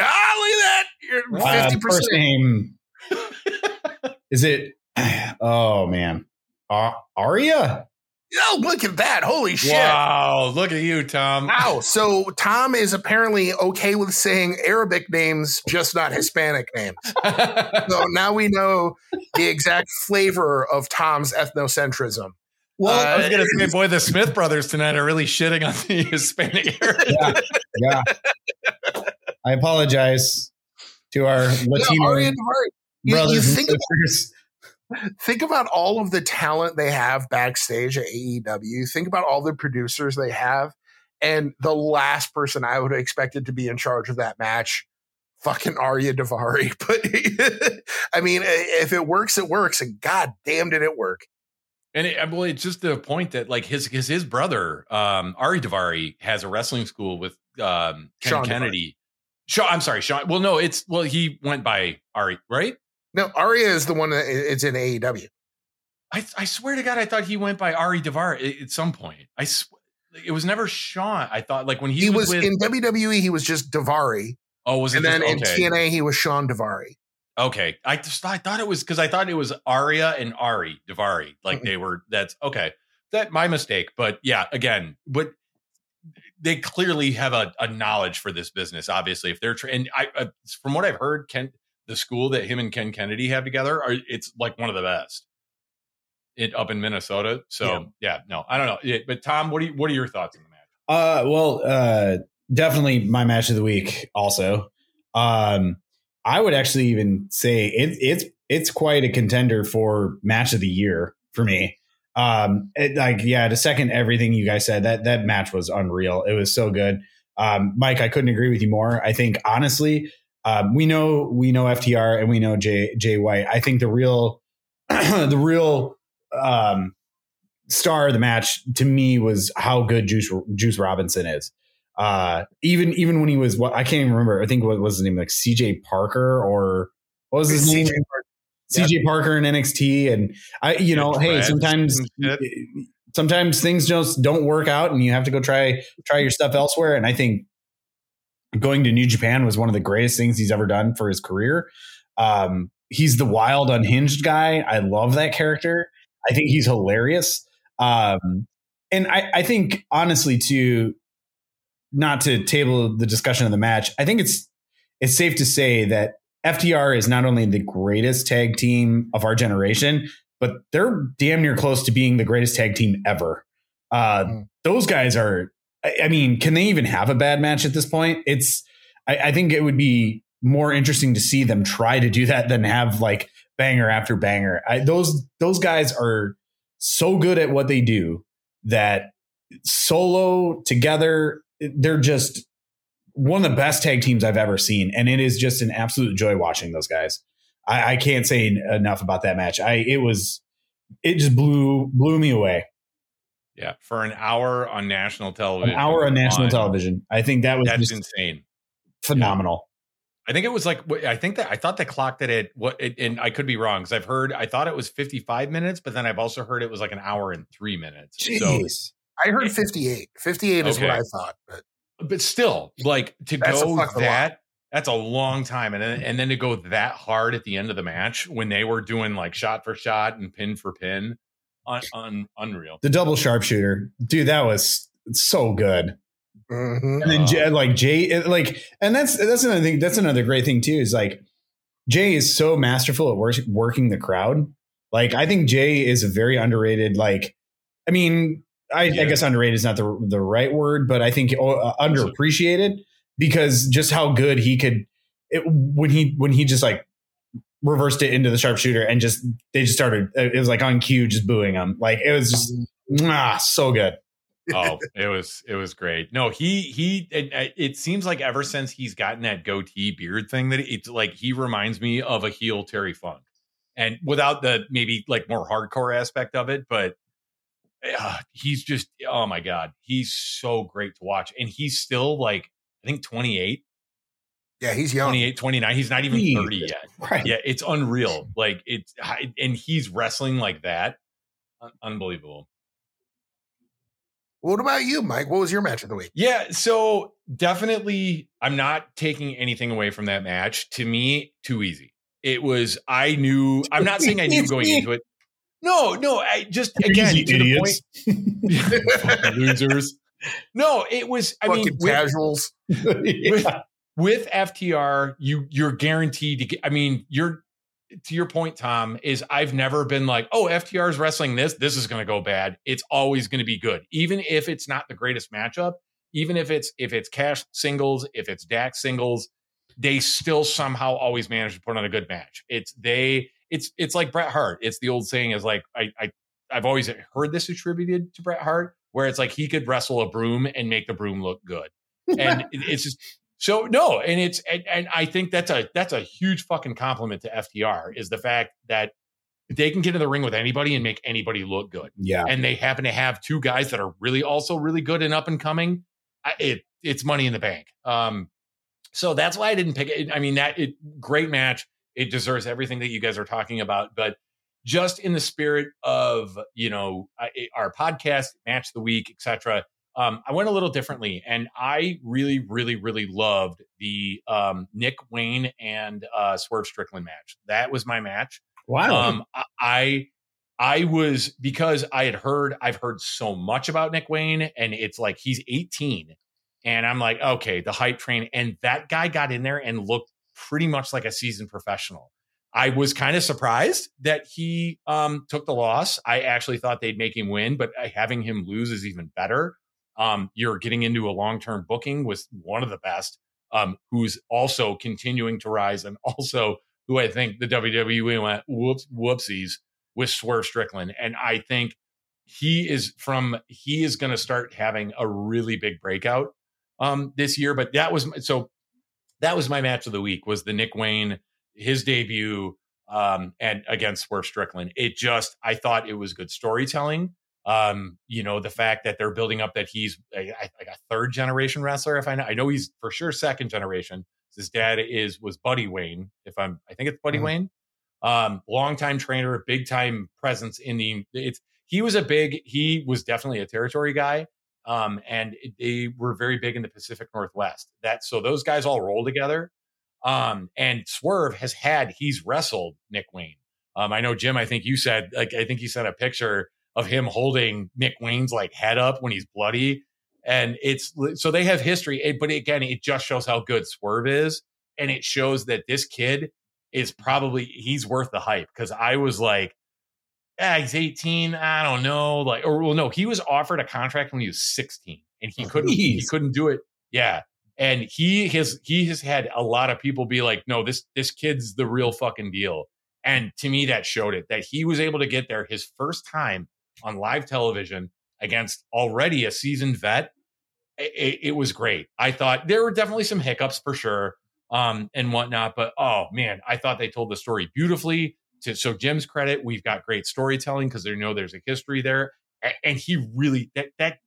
Ah, look at that! You're Uh, percent. name <laughs> is it? <sighs> Oh man, uh, Arya. Oh, look at that! Holy shit! Wow, look at you, Tom. Wow. So Tom is apparently okay with saying Arabic names, just not Hispanic names. <laughs> So now we know the exact flavor of Tom's ethnocentrism. well, I was Uh, gonna say, boy, the Smith brothers tonight are really shitting on the <laughs> Hispanic heritage. Yeah. I apologize to our Latino Arya Daivari, you- you brothers and think about- sisters. Think about all of the talent they have backstage at AEW. Think about all the producers they have. And the last person I would have expected to be in charge of that match, fucking Arya Daivari. <laughs> But I mean, if it works, it works. And god damn did it work. And it, well, it's just the point that like his his his brother, um, Ari Daivari, has a wrestling school with um, Ken Sean Kennedy. Sean, I'm sorry, Sean. Well, no, it's well, he went by Ari, right? No, Arya is the one that it's in AEW. I, I swear to God, I thought he went by Ari Daivari at, at some point. I sw- it was never Sean. I thought like when he, He, was, was, with in WWE, he was just Daivari. oh was it And then just, in. TNA, he was Sean Daivari. Okay, I just I thought it was because I thought it was Arya and Ari Daivari, like they were. That's okay. That my mistake, but yeah, again, but they clearly have a, a knowledge for this business. Obviously, if they're tra- and I, uh, from what I've heard, Ken, the school that him and Ken Kennedy have together, are it's like one of the best. It up in Minnesota, so yeah, no, I don't know. Yeah, but Tom, what do you what are your thoughts on the match? Uh, well, uh, definitely my match of the week. Also, um, I would actually even say it, it's it's quite a contender for match of the year for me. Um, it, like yeah, to second everything you guys said, that that match was unreal. It was so good. Um, Mike, I couldn't agree with you more. I think honestly, um, we know we know FTR and we know Jay Jay White. I think the real <clears throat> the real um, star of the match to me was how good Juice Juice Robinson is. Uh, even even when he was what I can't even remember. I think what was his name like CJ Parker or what was his name? CJ Parker in NXT, and I, you know, hey, sometimes sometimes things just don't work out, and you have to go try try your stuff elsewhere. And I think going to New Japan was one of the greatest things he's ever done for his career. Um, he's the wild, unhinged guy. I love that character. I think he's hilarious. Um, and I, I think honestly, to not to table the discussion of the match, I think it's it's safe to say that FTR is not only the greatest tag team of our generation, but they're damn near close to being the greatest tag team ever. Uh, mm. Those guys are. I, I, mean, can they even have a bad match at this point? It's. I, I think it would be more interesting to see them try to do that than have like banger after banger. I, those those guys are so good at what they do that solo together, they're just one of the best tag teams I've ever seen, and it is just an absolute joy watching those guys. I, I can't say enough about that match. I it was it just blew blew me away. Yeah, for an hour on national television. An hour on national on, television. I think that was that's insane. Phenomenal. I think it was like I think that I thought they clocked it at what, it, and I could be wrong because I've heard I thought it was 55 minutes, but then I've also heard it was like an hour and three minutes. Jeez. So I heard 58. 58 is okay. what I thought, but but still, like to go that that's a long time, and then and then to go that hard at the end of the match when they were doing like shot for shot and pin for pin, un, un, unreal. The double sharpshooter, dude, that was so good. Mm-hmm. And then Jay, like Jay, like, and that's that's another thing. That's another great thing too. Is like Jay is so masterful at work, working the crowd. Like I think Jay is a very underrated. Like, I mean, I, yeah. I guess underrated is not the the right word, but I think uh, underappreciated because just how good he could it, when he when he just like reversed it into the sharpshooter and just they just started it was like on cue just booing him like it was just ah so good <laughs> oh, it was it was great. No, he he. It, it, seems like ever since he's gotten that goatee beard thing, that it's like he reminds me of a heel Terry Funk, and without the maybe like more hardcore aspect of it, but uh, he's just oh my god, he's so great to watch, and he's still like I think twenty eight. Yeah, he's young. 28, 29. He's not even 30 yet. Right. Yeah, it's unreal. Like it's and he's wrestling like that. Unbelievable. What about you, Mike? What was your match of the week? Yeah, so definitely I'm not taking anything away from that match. To me, too easy. It was I knew I'm not saying I knew going into it. No, no, I just again easy, to idiots. the point. <laughs> losers. No, it was I Fucking mean casuals. <laughs> With, with, FTR, you you're guaranteed to get I mean, you're to your point, Tom, is I've never been like, oh, FTR is wrestling this. This is going to go bad. It's always going to be good, even if it's not the greatest matchup. Even if it's if it's Cash singles, if it's Dax singles, they still somehow always manage to put on a good match. It's they. It's it's like Bret Hart. It's the old saying is like I, I I've always heard this attributed to Bret Hart, where it's like he could wrestle a broom and make the broom look good, and it's just so no, and it's and, and, I think that's a that's a huge fucking compliment to FTR is the fact that they can get in the ring with anybody and make anybody look good. Yeah, and they happen to have two guys that are really also really good and up and coming. It it's money in the bank. Um, so that's why I didn't pick it. I mean that it great match. It deserves everything that you guys are talking about, but just in the spirit of you know our podcast, match the week, etc um, I went a little differently, and I really, really, really loved the um, Nick Wayne and uh, Swerve Strickland match. That was my match. Wow. Um, I I was because I had heard I've heard so much about Nick Wayne, and it's like he's 18, and I'm like, okay, the hype train, and that guy got in there and looked pretty much like a seasoned professional. I was kind of surprised that he um, took the loss. I actually thought they'd make him win, but uh, having him lose is even better. Um, you're getting into a long term booking with one of the best, um, who's also continuing to rise, and also who I think the WWE went whoops whoopsies. with Swerve Strickland, and I think he is from he is going to start having a really big breakout um this year. But that was so that was my match of the week was the Nick Wayne his debut um and against Swerve Strickland. It just I thought it was good storytelling. Um, you know, the fact that they're building up that he's a, like a third generation wrestler. If I know, I know he's for sure second generation. His dad is was Buddy Wayne. If I'm, I think it's Buddy mm-hmm. Wayne. Um, longtime trainer, big time presence in the. It's he was a big. He was definitely a territory guy. Um, and they were very big in the Pacific Northwest. That so those guys all roll together. Um, and Swerve has had he's wrestled Nick Wayne. Um, I know Jim. I think you said like I think you sent a picture of him holding Nick Wayne's like head up when he's bloody. And it's so they have history, eh, but again, it just shows how good Swerve is. And it shows that this kid is probably he's worth the hype. Cause I was like, yeah, he's 18. I don't know. Like, or well, no, he was offered a contract when he was 16 and he couldn't, Jeez. he couldn't do it. Yeah. And he has he has had a lot of people be like, no, this this kid's the real fucking deal. And to me, that showed it that he was able to get there his first time on live television against already a seasoned vet. It, it, was great. I thought there were definitely some hiccups for sure um, and whatnot, but oh man, I thought they told the story beautifully. To, so Jim's credit, we've got great storytelling because they know there's a history there, and he really that that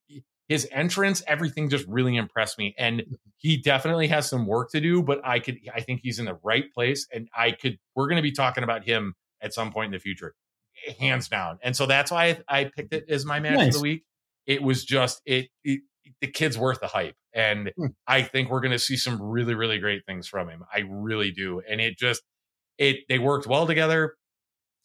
his entrance, everything just really impressed me. And he definitely has some work to do, but I could I think he's in the right place, and I could we're going to be talking about him at some point in the future hands down. And so that's why I, I picked it as my match nice. of the week. It was just it, it the kid's worth the hype. And hmm. I think we're going to see some really, really great things from him. I really do. And it just, it, they worked well together.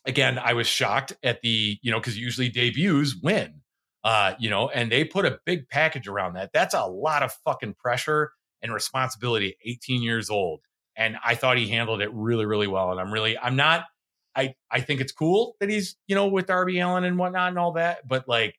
Again, I was shocked at the, you know, because usually debuts win, uh, you know, and they put a big package around that. That's a lot of fucking pressure and responsibility 18 years old. And I thought he handled it really, really well. And I'm really, I'm not, I I think it's cool that he's you know with Darby Allin and whatnot and all that, but like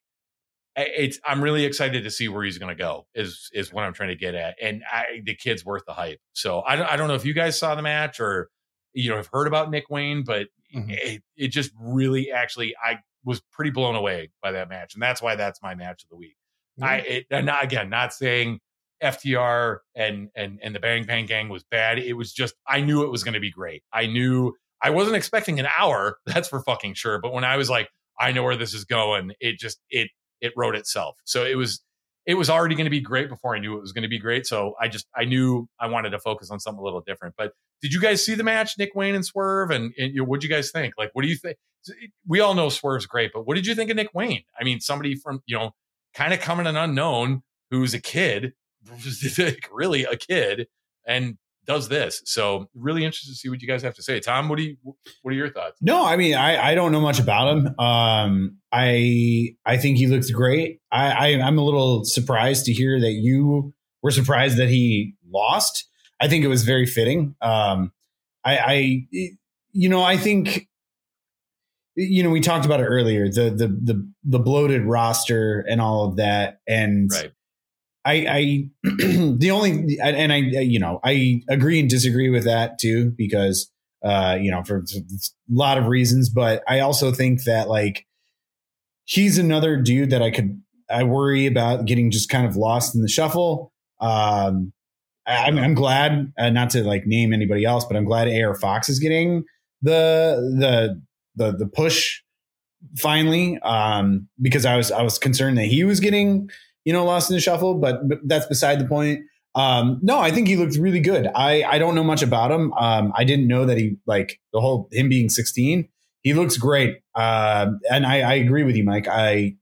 it's I'm really excited to see where he's going to go is is what I'm trying to get at, and I, the kid's worth the hype. So I don't I don't know if you guys saw the match or you know have heard about Nick Wayne, but mm-hmm. it, it just really actually I was pretty blown away by that match, and that's why that's my match of the week. Mm-hmm. I it, and not, again not saying FTR and and and the Bang Bang Gang was bad. It was just I knew it was going to be great. I knew I wasn't expecting an hour, <laughs> that's for fucking sure. But when I was like, I know where this is going, it just it it wrote itself. So it was it was already going to be great before I knew it was going to be great. So I just I knew I wanted to focus on something a little different. But did you guys see the match, Nick Wayne and Swerve? And, and you what do you guys think? Like, what do you think? We all know Swerve's great, but what did you think of Nick Wayne? I mean, somebody from you know, kind of coming an unknown who's a kid, <laughs> really a kid, and does this. So really interested to see what you guys have to say. Tom, what do you what are your thoughts? No, I mean I, I don't know much about him. Um I I think he looks great. I, I I'm a little surprised to hear that you were surprised that he lost. I think it was very fitting. Um I I you know, I think you know, we talked about it earlier, the the the the bloated roster and all of that. And right. I, I <clears throat> the only and I you know I agree and disagree with that too because uh you know for a lot of reasons but I also think that like he's another dude that I could I worry about getting just kind of lost in the shuffle. Um I, am I'm glad uh, not to like name anybody else but I'm glad AR Fox is getting the the the the push finally um because I was I was concerned that he was getting you know, lost in the shuffle, but, that's beside the point. Um, no, I think he looked really good. I, I don't know much about him. Um, I didn't know that he like the whole him being 16. He looks great. Uh, and I, I agree with you, Mike. I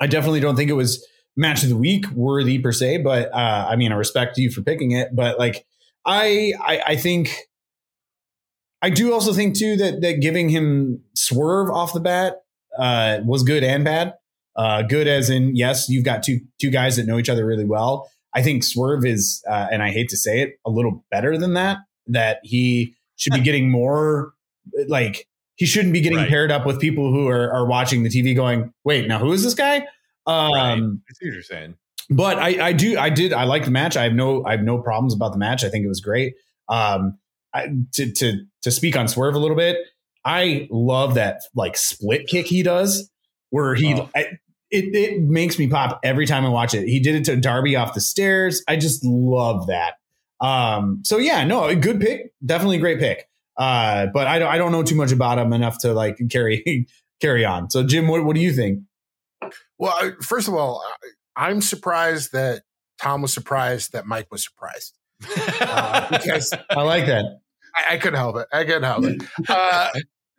I definitely don't think it was match of the week worthy per se, but uh, I mean, I respect you for picking it. But like, I, I I think I do also think too that that giving him swerve off the bat uh, was good and bad. Uh, good as in yes, you've got two two guys that know each other really well. I think Swerve is, uh, and I hate to say it, a little better than that. That he should be getting more like he shouldn't be getting right. paired up with people who are, are watching the TV going, wait, now who is this guy? Um, right. I see what you're saying. But I, I do, I did, I like the match. I have no, I have no problems about the match. I think it was great. Um, I, to, to, to speak on Swerve a little bit, I love that like split kick he does, where he Oh. I, it it makes me pop every time I watch it. He did it to Darby off the stairs. I just love that. Um, so yeah, no, a good pick, definitely a great pick. Uh, but I don't I don't know too much about him enough to like <laughs> carry carry on. So Jim, what what do you think? Well, I- first of all, I- I'm surprised that Tom was surprised that Mike was surprised <laughs> uh, because I like that. I, I couldn't help it. I couldn't help it. Uh,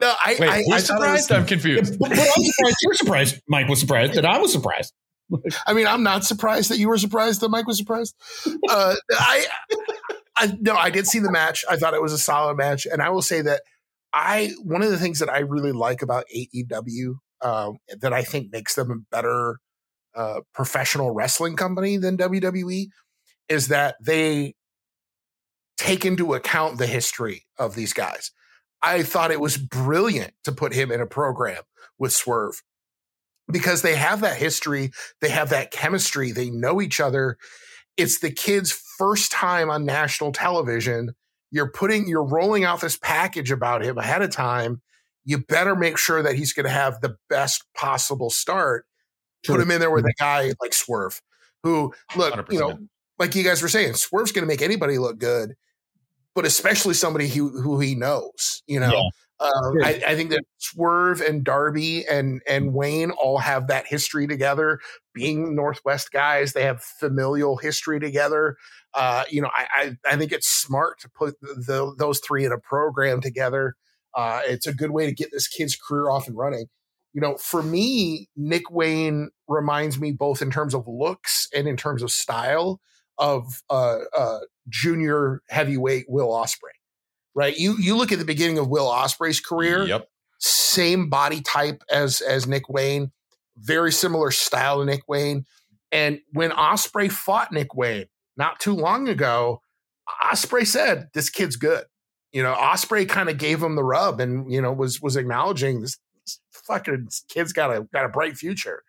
no, I, Wait, I, who's I thought it was- surprised? I'm confused. <laughs> but, but I'm surprised you're surprised. Mike was surprised that I was surprised. I mean, I'm not surprised that you were surprised that Mike was surprised. Uh, I, I no, I did see the match. I thought it was a solid match, and I will say that I one of the things that I really like about AEW um, that I think makes them a better uh, professional wrestling company than WWE is that they take into account the history of these guys. I thought it was brilliant to put him in a program with Swerve because they have that history, they have that chemistry, they know each other. It's the kid's first time on national television. You're putting, you're rolling out this package about him ahead of time. You better make sure that he's going to have the best possible start. Put him in there with a guy like Swerve, who, look, you know, like you guys were saying, Swerve's going to make anybody look good, but especially somebody who who he knows. You know, Yeah. Sure. I, I think that Swerve and Darby and and Wayne all have that history together. Being Northwest guys, they have familial history together. Uh, you know, I, I I think it's smart to put the, the, those three in a program together. Uh, it's a good way to get this kid's career off and running. You know, for me, Nick Wayne reminds me both in terms of looks and in terms of style of uh, uh, junior heavyweight Will Ospreay. Right? You you look at the beginning of Will Ospreay's career, Yep. same body type as as Nick Wayne, very similar style to Nick Wayne. And when Ospreay fought Nick Wayne not too long ago, Ospreay said, "This kid's good." You know, Ospreay kind of gave him the rub, and you know was was acknowledging this, this fucking kid's got a got a bright future.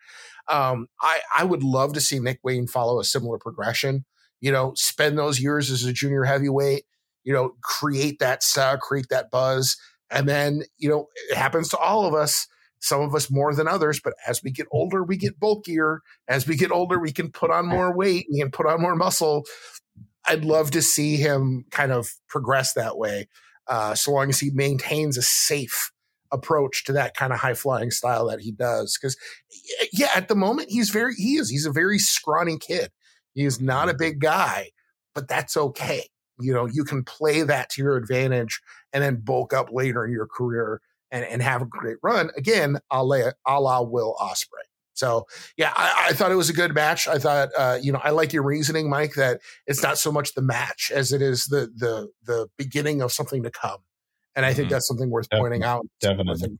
Um, I I would love to see Nick Wayne follow a similar progression. You know, spend those years as a junior heavyweight. You know, create that style, create that buzz, and then you know it happens to all of us. Some of us more than others, but as we get older, we get bulkier. As we get older, we can put on more weight. We can put on more muscle. I'd love to see him kind of progress that way, uh, so long as he maintains a safe approach to that kind of high flying style that he does. Because yeah, at the moment he's very he is he's a very scrawny kid. He is not a big guy, but that's okay. You know, you can play that to your advantage and then bulk up later in your career and, and have a great run. Again, a la, a la Will Ospreay. So yeah, I, I thought it was a good match. I thought, uh, you know, I like your reasoning, Mike, that it's not so much the match as it is the the the beginning of something to come. And I think Mhm. that's something worth Definitely. pointing out. Definitely.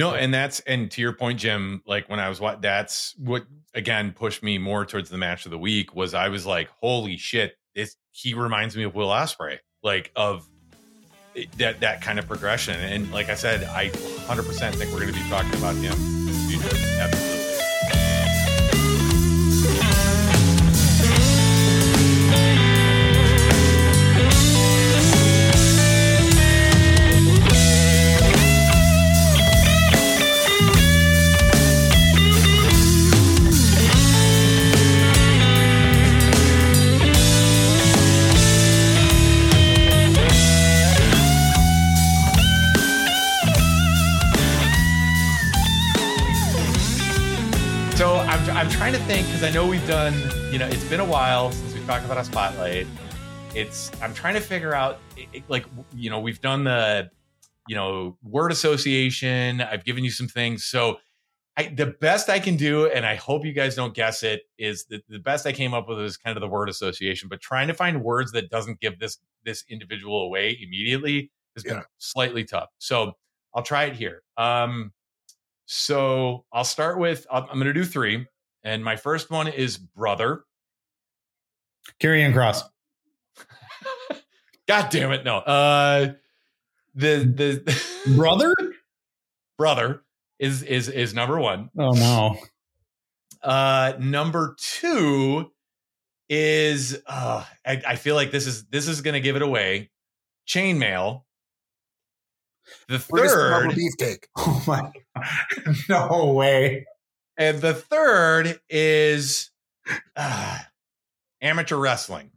No, and that's and to your point, Jim. Like when I was what that's what again pushed me more towards the match of the week was I was like, holy shit, this he reminds me of Will Ospreay, like of eh, that that kind of progression. And like I said, I 100 percent think we're going to be talking about him. Trying to think because I know we've done, you know, it's been a while since we've talked about a spotlight. It's I'm trying to figure out, it- it- like, you know, we've done the, you know, word association. I've given you some things. So I, the best I can do, and I hope you guys don't guess it, is the, the best I came up with is kind of the word association. But trying to find words that doesn't give this this individual away immediately has been Yeah. slightly tough. So I'll try it here. Um, so I'll start with I'm, I'm going to do three, and my first one is brother. Karrion Kross. <laughs> God damn it, no. Uh, the the <laughs> Brother? brother is is is number one. Oh no. Uh, number two is uh, I, I feel like this is this is going to give it away. Chainmail. The Brutus the third, Beefcake. <laughs> Oh my! No way. And the third is uh, amateur wrestling.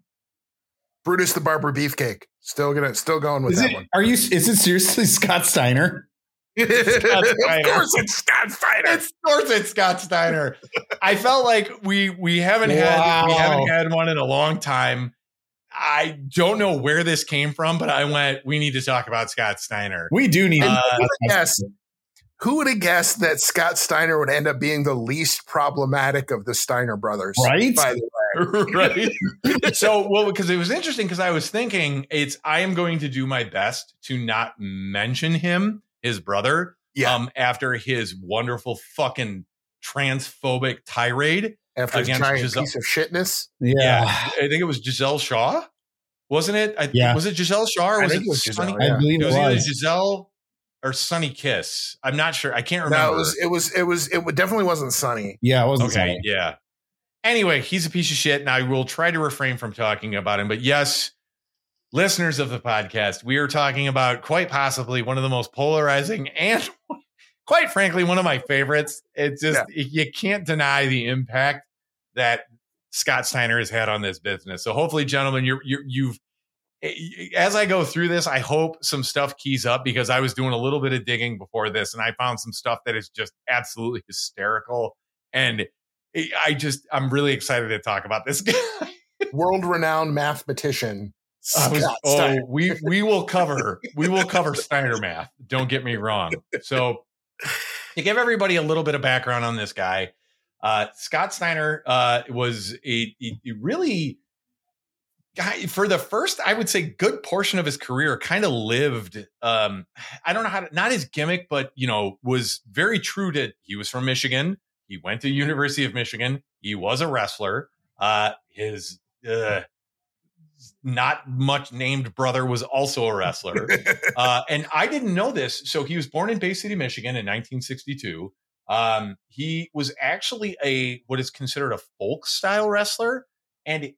Brutus the Barber Beefcake. Still gonna, still going with Is that it? one. Are you? Is it seriously <laughs> Scott Steiner? of <laughs> Steiner. course, it's Scott Steiner. It's of course it's Scott Steiner. I felt like we we haven't had we haven't had one in a long time. I don't know where this came from, but I went. We need to talk about Scott Steiner. We do need. Uh, yes. Who would have guessed that Scott Steiner would end up being the least problematic of the Steiner brothers? Right? By the <laughs> right. so, well, because it was interesting because I was thinking it's I am going to do my best to not mention him, his brother, Yeah. um, after his wonderful fucking transphobic tirade. after his against giant Giselle- piece of shitness. yeah. I think it was Giselle Shaw, wasn't it? I, Yeah. Was it Giselle Shaw or I was think it, it was Sonny? Giselle, I believe It it was either was. Giselle or Sonny Kiss. I'm not sure. I can't remember. No, it was, it was, it was, it definitely wasn't Sonny. Yeah, it wasn't. Okay, Sonny. yeah. Anyway, he's a piece of shit, and I will try to refrain from talking about him. But yes, listeners of the podcast, we are talking about quite possibly one of the most polarizing <laughs> and, quite frankly, one of my favorites. It's just you can't deny the impact that Scott Steiner has had on this business. So hopefully, gentlemen, you're, you're you've as I go through this, I hope some stuff keys up because I was doing a little bit of digging before this, and I found some stuff that is just absolutely hysterical and I just I'm really excited to talk about this <laughs> guy. World renowned mathematician. Was- Scott oh, we we will cover we will cover Steiner math. Don't get me wrong. So to give everybody a little bit of background on this guy, uh, Scott Steiner uh, was a, a- a really guy for the first I would say good portion of his career. Kind of lived. Um, I don't know how to not his gimmick, but you know was very true to. He was from Michigan. He went to University of Michigan. He was a wrestler. Uh, his uh, not much named brother was also a wrestler. <laughs> uh, and I didn't know this. So he was born in Bay City, Michigan in 1962. Um, he was actually a what is considered a folk style wrestler. And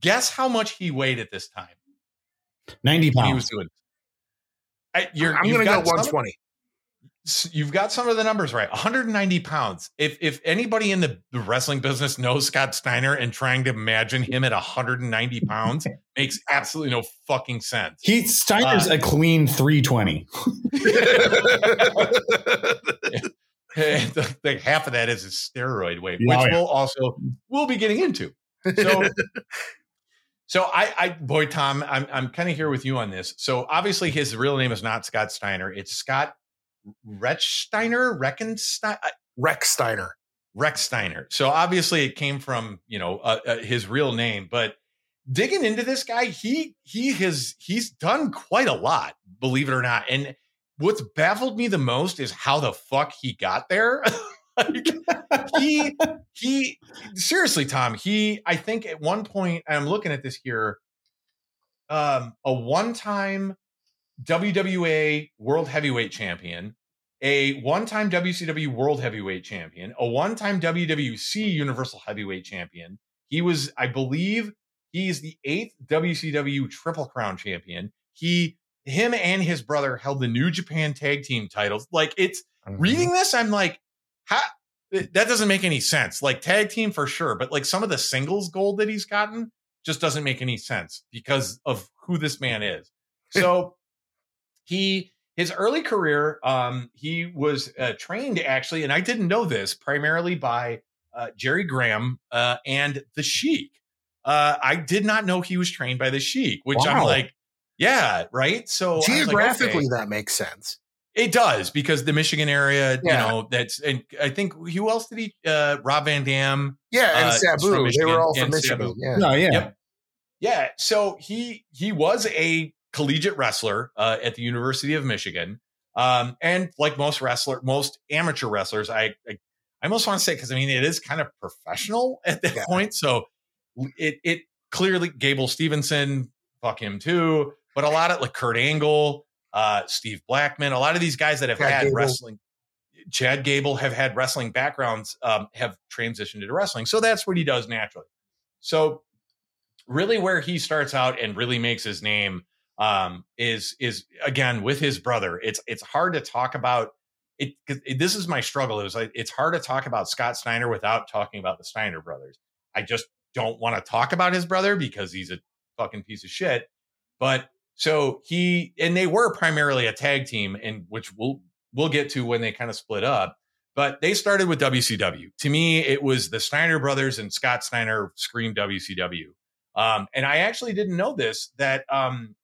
guess how much he weighed at this time Ninety when he was pounds. doing I, you're, I'm going to go got some- 120. you've got some of the numbers right 190 pounds if if anybody in the the wrestling business knows scott steiner and trying to imagine him at 190 pounds <laughs> makes absolutely no fucking sense He Steiner's Uh, a clean three twenty. <laughs> <laughs> like half of that is his steroid weight Yeah, which oh, yeah. we'll also we'll be getting into so <laughs> so i i boy tom i'm i'm kind of here with you on this so obviously his real name is not scott steiner it's scott rechsteiner reckenstein Rex Steiner. Rex Steiner. So obviously it came from, you know, uh, uh, his real name, but digging into this guy, he he has he's done quite a lot, believe it or not. And what's baffled me the most is how the fuck he got there. <laughs> like, he he seriously, Tom, he I think at one point I'm looking at this here um a one-time WWA World Heavyweight Champion, a one-time WCW World Heavyweight Champion, a one-time WWC Universal Heavyweight Champion. He was, I believe, he is the eighth WCW Triple Crown Champion. He, him, and his brother held the New Japan Tag Team titles. Like it's reading this, I'm like, how? That doesn't make any sense. Like tag team for sure, but like some of the singles gold that he's gotten just doesn't make any sense because of who this man is. So he his early career um he was uh, trained actually and i didn't know this primarily by uh, jerry graham uh, and the sheik uh, i did not know he was trained by the sheik which i'm like yeah right so was like, Geographically, okay. that makes sense. It does because the michigan area Yeah. you know that's and i think who else did he uh rob van dam Yeah, and Uh, Sabu. from They were all from Michigan. Sabu. Yeah. No, yeah. Yep. Yeah, so he he was a collegiate wrestler uh, at the University of Michigan, um, and like most wrestler, most amateur wrestlers, I I, I almost want to say because I mean it is kind of professional <laughs> at that Yeah. point. So it it clearly Gable Stevenson, fuck him too, but a lot of like Kurt Angle, uh, Steve Blackman, a lot of these guys that have Chad had Gable. wrestling. Chad Gable have had wrestling backgrounds, um, have transitioned into wrestling, so that's what he does naturally. So really where he starts out and really makes his name um, is is again with his brother. It's it's hard to talk about it, it. This is my struggle. It was like it's hard to talk about Scott Steiner without talking about the Steiner brothers. I just don't want to talk about his brother because he's a fucking piece of shit. But so he and they were primarily a tag team, and which we'll we'll get to when they kind of split up. But they started with WCW. To me, it was the Steiner brothers and Scott Steiner screamed WCW. Um, and I actually didn't know this that um,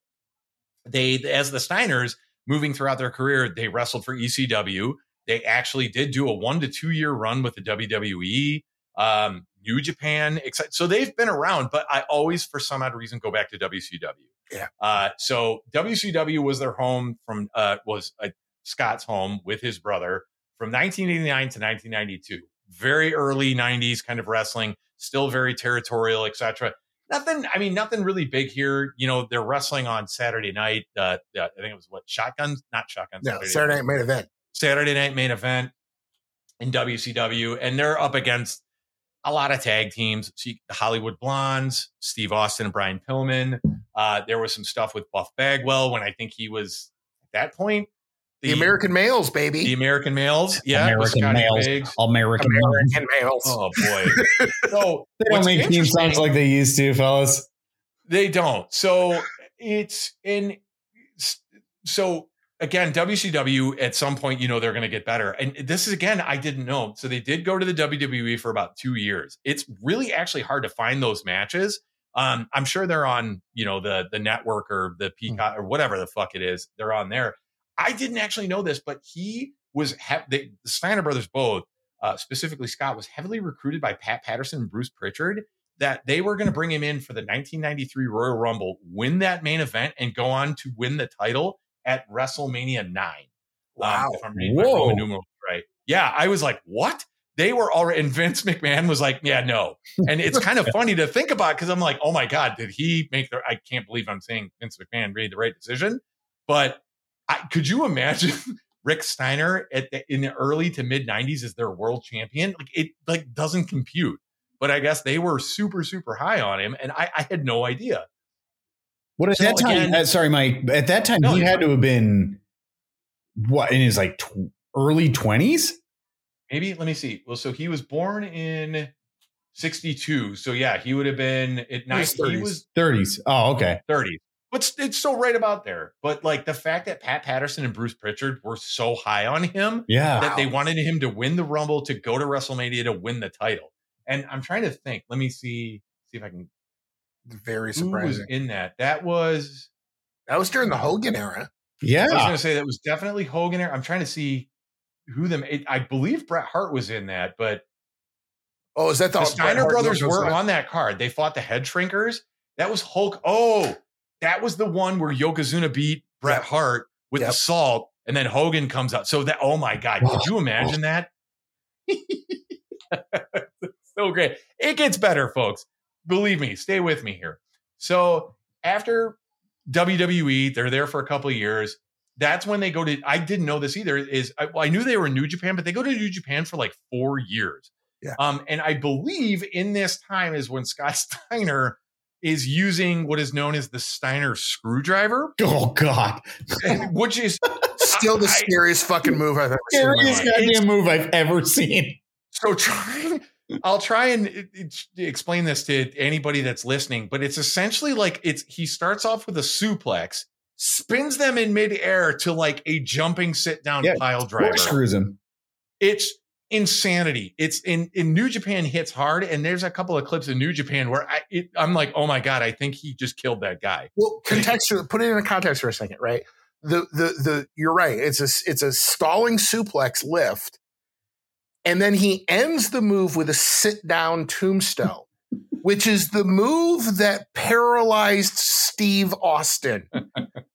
they, as the Steiners, moving throughout their career, they wrestled for ECW. They actually did do a one to two year run with the WWE, um, New Japan. So they've been around, but I always, for some odd reason, go back to WCW. Yeah. Uh, so WCW was their home from uh, was uh, Scott's home with his brother from 1989 to 1992. Very early 90s kind of wrestling, still very territorial, etc. Nothing, I mean, nothing really big here. You know, they're wrestling on Saturday night. Uh, I think it was what shotguns, not shotguns. No, Saturday, Saturday night main event. Saturday night main event in WCW, and they're up against a lot of tag teams. the Hollywood Blondes, Steve Austin and Brian Pillman. Uh, there was some stuff with Buff Bagwell when I think he was at that point the, the, American males, baby. The American males. Yeah. American males. American, American males. Oh, boy. <laughs> so they don't make theme songs like they used to, fellas. They don't. So it's in. So again, WCW at some point, you know, they're going to get better. And this is again, I didn't know. So they did go to the WWE for about two years. It's really actually hard to find those matches. Um, I'm sure they're on, you know, the the network or the hmm. Peacock or whatever the fuck it is. They're on there. I didn't actually know this, but he was he- the Steiner brothers both, uh, specifically Scott, was heavily recruited by Pat Patterson and Bruce Pritchard. That they were going to bring him in for the 1993 Royal Rumble, win that main event, and go on to win the title at WrestleMania nine. Wow! Um, if I'm reading Whoa. my numerals right, yeah, I was like, what? They were already, and Vince McMahon was like, yeah, no. And it's kind of <laughs> funny to think about because I'm like, oh my god, did he make the? I can't believe I'm saying Vince McMahon made the right decision, but I, could you imagine <laughs> Rick Steiner at the, in the early to mid 90s as their world champion? Like it like doesn't compute. But I guess they were super super high on him, and I, I had no idea. What at so that time? Again, uh, sorry, Mike. At that time, no, he had to have been what in his like tw- early twenties. Maybe let me see. Well, so he was born in 62. So yeah, he would have been at night. He was 30s. Oh, okay. 30s but it's still right about there. But like the fact that Pat Patterson and Bruce Pritchard were so high on him, yeah, that they wanted him to win the Rumble to go to WrestleMania to win the title. And I'm trying to think. Let me see see if I can. Very surprising. in that? That was that was during the Hogan era. Yeah, I was going to say that was definitely Hogan era. I'm trying to see who them. I believe Bret Hart was in that, but oh, is that the, the Steiner brothers were on that card? They fought the Head Shrinkers. That was Hulk. Oh, that was the one where Yokozuna beat Bret yep. Hart with yep. the salt, and then Hogan comes out. So that, oh my God, could oh. you imagine that? <laughs> so great. It gets better, folks. Believe me, stay with me here. So after WWE, they're there for a couple of years. That's when they go to. I didn't know this either. Is I, I knew they were in New Japan, but they go to New Japan for like four years. Yeah. Um, and I believe in this time is when Scott <laughs> Steiner is using what is known as the Steiner screwdriver. Oh God, <laughs> which is still the scariest I, fucking move I've ever scariest seen. Scariest goddamn move I've ever seen. So trying, I'll try and explain this to anybody that's listening, but it's essentially like it's he starts off with a suplex, spins them in midair to like a jumping sit down yeah, pile driver. Screws him. It's insanity. It's in in New Japan hits hard, and there's a couple of clips in New Japan where I it, I'm like, oh my god, I think he just killed that guy. Well, contextual, put it in a context for a second, right? The the the you're right. It's a it's a stalling suplex lift, and then he ends the move with a sit down tombstone. Which is the move that paralyzed Steve Austin. <laughs>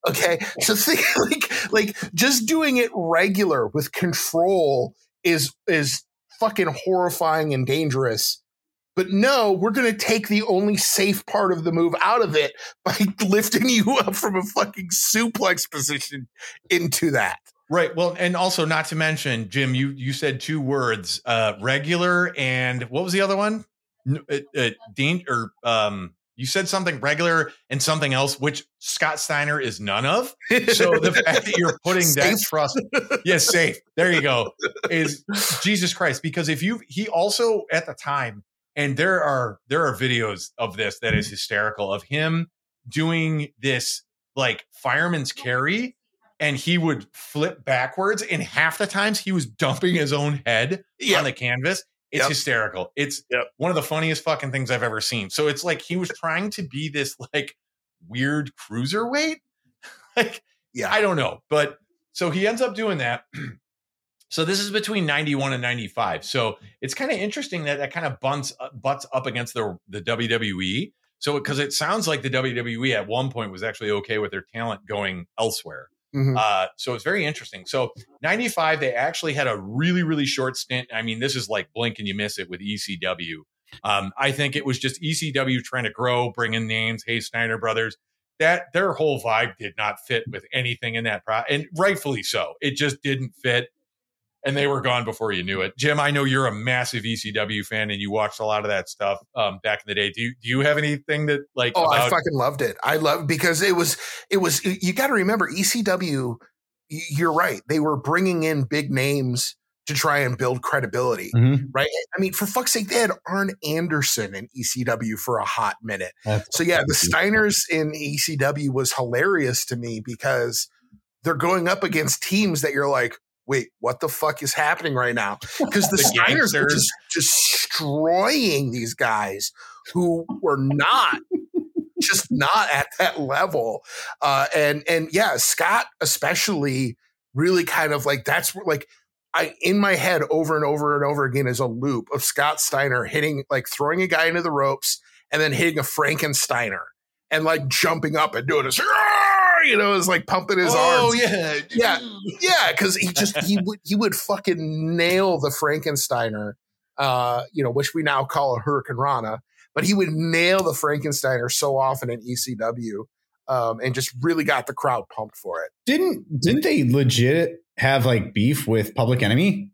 Okay. So think <laughs> like like just doing it regular with control is is fucking horrifying and dangerous. But no, we're going to take the only safe part of the move out of it by <laughs> lifting you up from a fucking suplex position into that. Right. Well, and also not to mention, Jim, you you said two words, uh regular and what was the other one? Uh, uh, Dean or um You said something regular and something else, which Scott Steiner is none of. So the <laughs> fact that you're putting that Safe. trust, yes, safe. There you go. Is Jesus Christ? Because if you, he also at the time, and there are there are videos of this that is hysterical of him doing this like fireman's carry, and he would flip backwards, and half the times he was dumping his own head on the canvas. It's Yep. hysterical. It's Yep. one of the funniest fucking things I've ever seen. So it's like he was trying to be this like weird cruiserweight. <laughs> like, Yeah. I don't know. But so he ends up doing that. <clears throat> so this is between 91 and 95. So it's kind of interesting that that kind of butts, uh, butts up against the, the WWE. So because it sounds like the WWE at one point was actually okay with their talent going elsewhere. Mhm. Uh, so it's very interesting. So 95, they actually had a really, really short stint. I mean, this is like blink and you miss it with ECW. Um, I think it was just ECW trying to grow, bring in names. Hey, Steiner Brothers. That their whole vibe did not fit with anything in that pro, and rightfully so. It just didn't fit, and they were gone before you knew it. Jim, I know you're a massive ECW fan, and you watched a lot of that stuff um, back in the day. Do you do you have anything that like? Oh, I fucking loved it. I love because it was it was you got to remember ECW. You're right. They were bringing in big names to try and build credibility, Mhm. right? I mean, for fuck's sake, they had Arn Anderson in ECW for a hot minute. That's So yeah, the Steiners in ECW was hilarious to me because they're going up against teams that you're like, wait, what the fuck is happening right now? <laughs> Because the, The Steiners are just destroying these guys who were not just not at that level. Uh, and and yeah, Scott especially really kind of like that's where, like I in my head over and over and over again is a loop of Scott Steiner hitting like throwing a guy into the ropes and then hitting a Frankensteiner and like jumping up and doing this, you know, is like pumping his oh arms. Oh yeah, Yeah. <laughs> Yeah, because he just he would he would fucking nail the Frankensteiner, uh, you know, which we now call a Hurricanrana, but he would nail the Frankensteiner so often in ECW, um, and just really got the crowd pumped for it. Didn't didn't they legit have like beef with Public Enemy?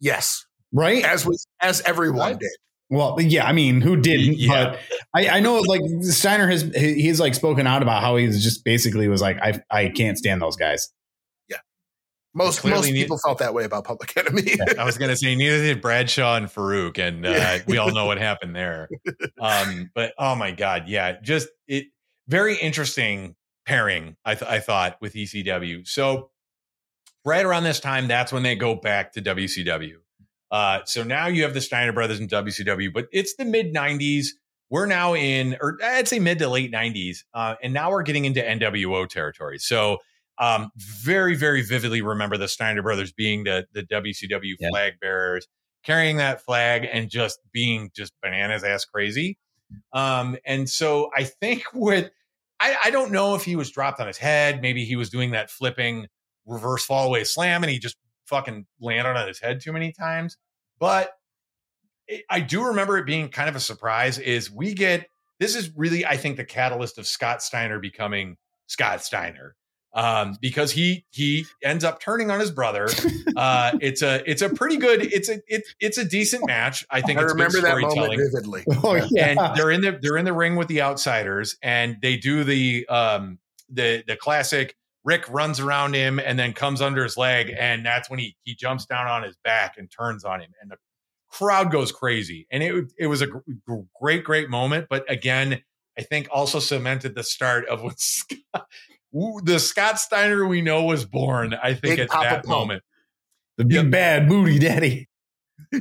Yes, Right? as was as everyone What? did. Well, yeah, I mean, who didn't? Yeah. But I, I know, like Steiner has he's like spoken out about how he's just basically was like, I I can't stand those guys. Yeah, most most need- people felt that way about Public Enemy. I was going to say neither did Bradshaw and Faarooq, and uh, Yeah. we all know what happened there. Um, but oh my god, yeah, just it very interesting pairing. I th- I thought with ECW. So right around this time, that's when they go back to WCW. Uh, so now you have the Steiner brothers in WCW, but it's the mid '90s. We're now in, or I'd say mid to late '90s, uh, and now we're getting into NWO territory. So um, very, very vividly remember the Steiner brothers being the the WCW Yeah. flag bearers, carrying that flag and just being just bananas ass crazy. Um, and so I think <laughs> with I, I don't know if he was dropped on his head, maybe he was doing that flipping reverse fall away slam and he just fucking landed on his head too many times. But it, I do remember it being kind of a surprise. Is we get this is really I think the catalyst of Scott Steiner becoming Scott Steiner um, because he he ends up turning on his brother. <laughs> Uh, it's a it's a pretty good it's a it's it's a decent match. I think I it's remember good that moment vividly. <laughs> Oh and they're in the they're in the ring with the outsiders and they do the um the the classic Rick runs around him and then comes under his leg and that's when he he jumps down on his back and turns on him and the crowd goes crazy and it it was a gr- gr- great great moment but again I think also cemented the start of what <laughs> Scott, the Scott Steiner we know was born I think Big at Papa that Pump. moment the big Yep. bad booty daddy. <laughs>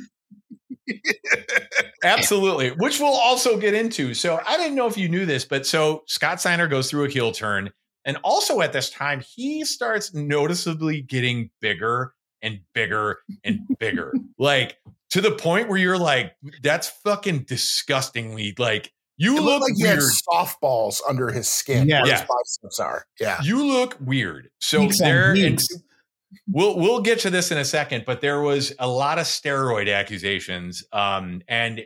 Absolutely, which we'll also get into. So I didn't know if you knew this, but so Scott Steiner goes through a heel turn. And also at this time, he starts noticeably getting bigger and bigger and bigger. <laughs> like to the point where you're like, that's fucking disgustingly like you It look like weird. softballs under his skin. Yeah. Yeah. his biceps are. Yeah. You look weird. So there and we'll we'll get to this in a second, but there was a lot of steroid accusations, um, and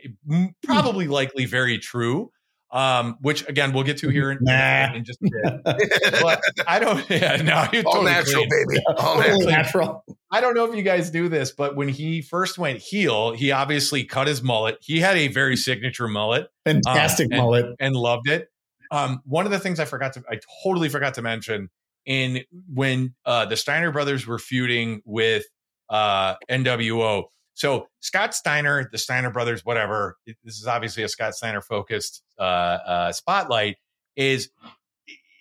probably likely very true. Um, which again we'll get to here in, Nah. in just a bit. But I don't. <laughs> Yeah, no, you're All totally natural, clean. baby. <laughs> All Totally natural. natural. I don't know if you guys do this, but when he first went heel, he obviously cut his mullet. He had a very signature mullet Fantastic Um, and- mullet. and loved it. Um, one of the things I forgot to, I totally forgot to mention in when uh, the Steiner brothers were feuding with uh, NWO. So Scott Steiner, the Steiner brothers, whatever. This is obviously a Scott Steiner focused uh, uh, spotlight. Is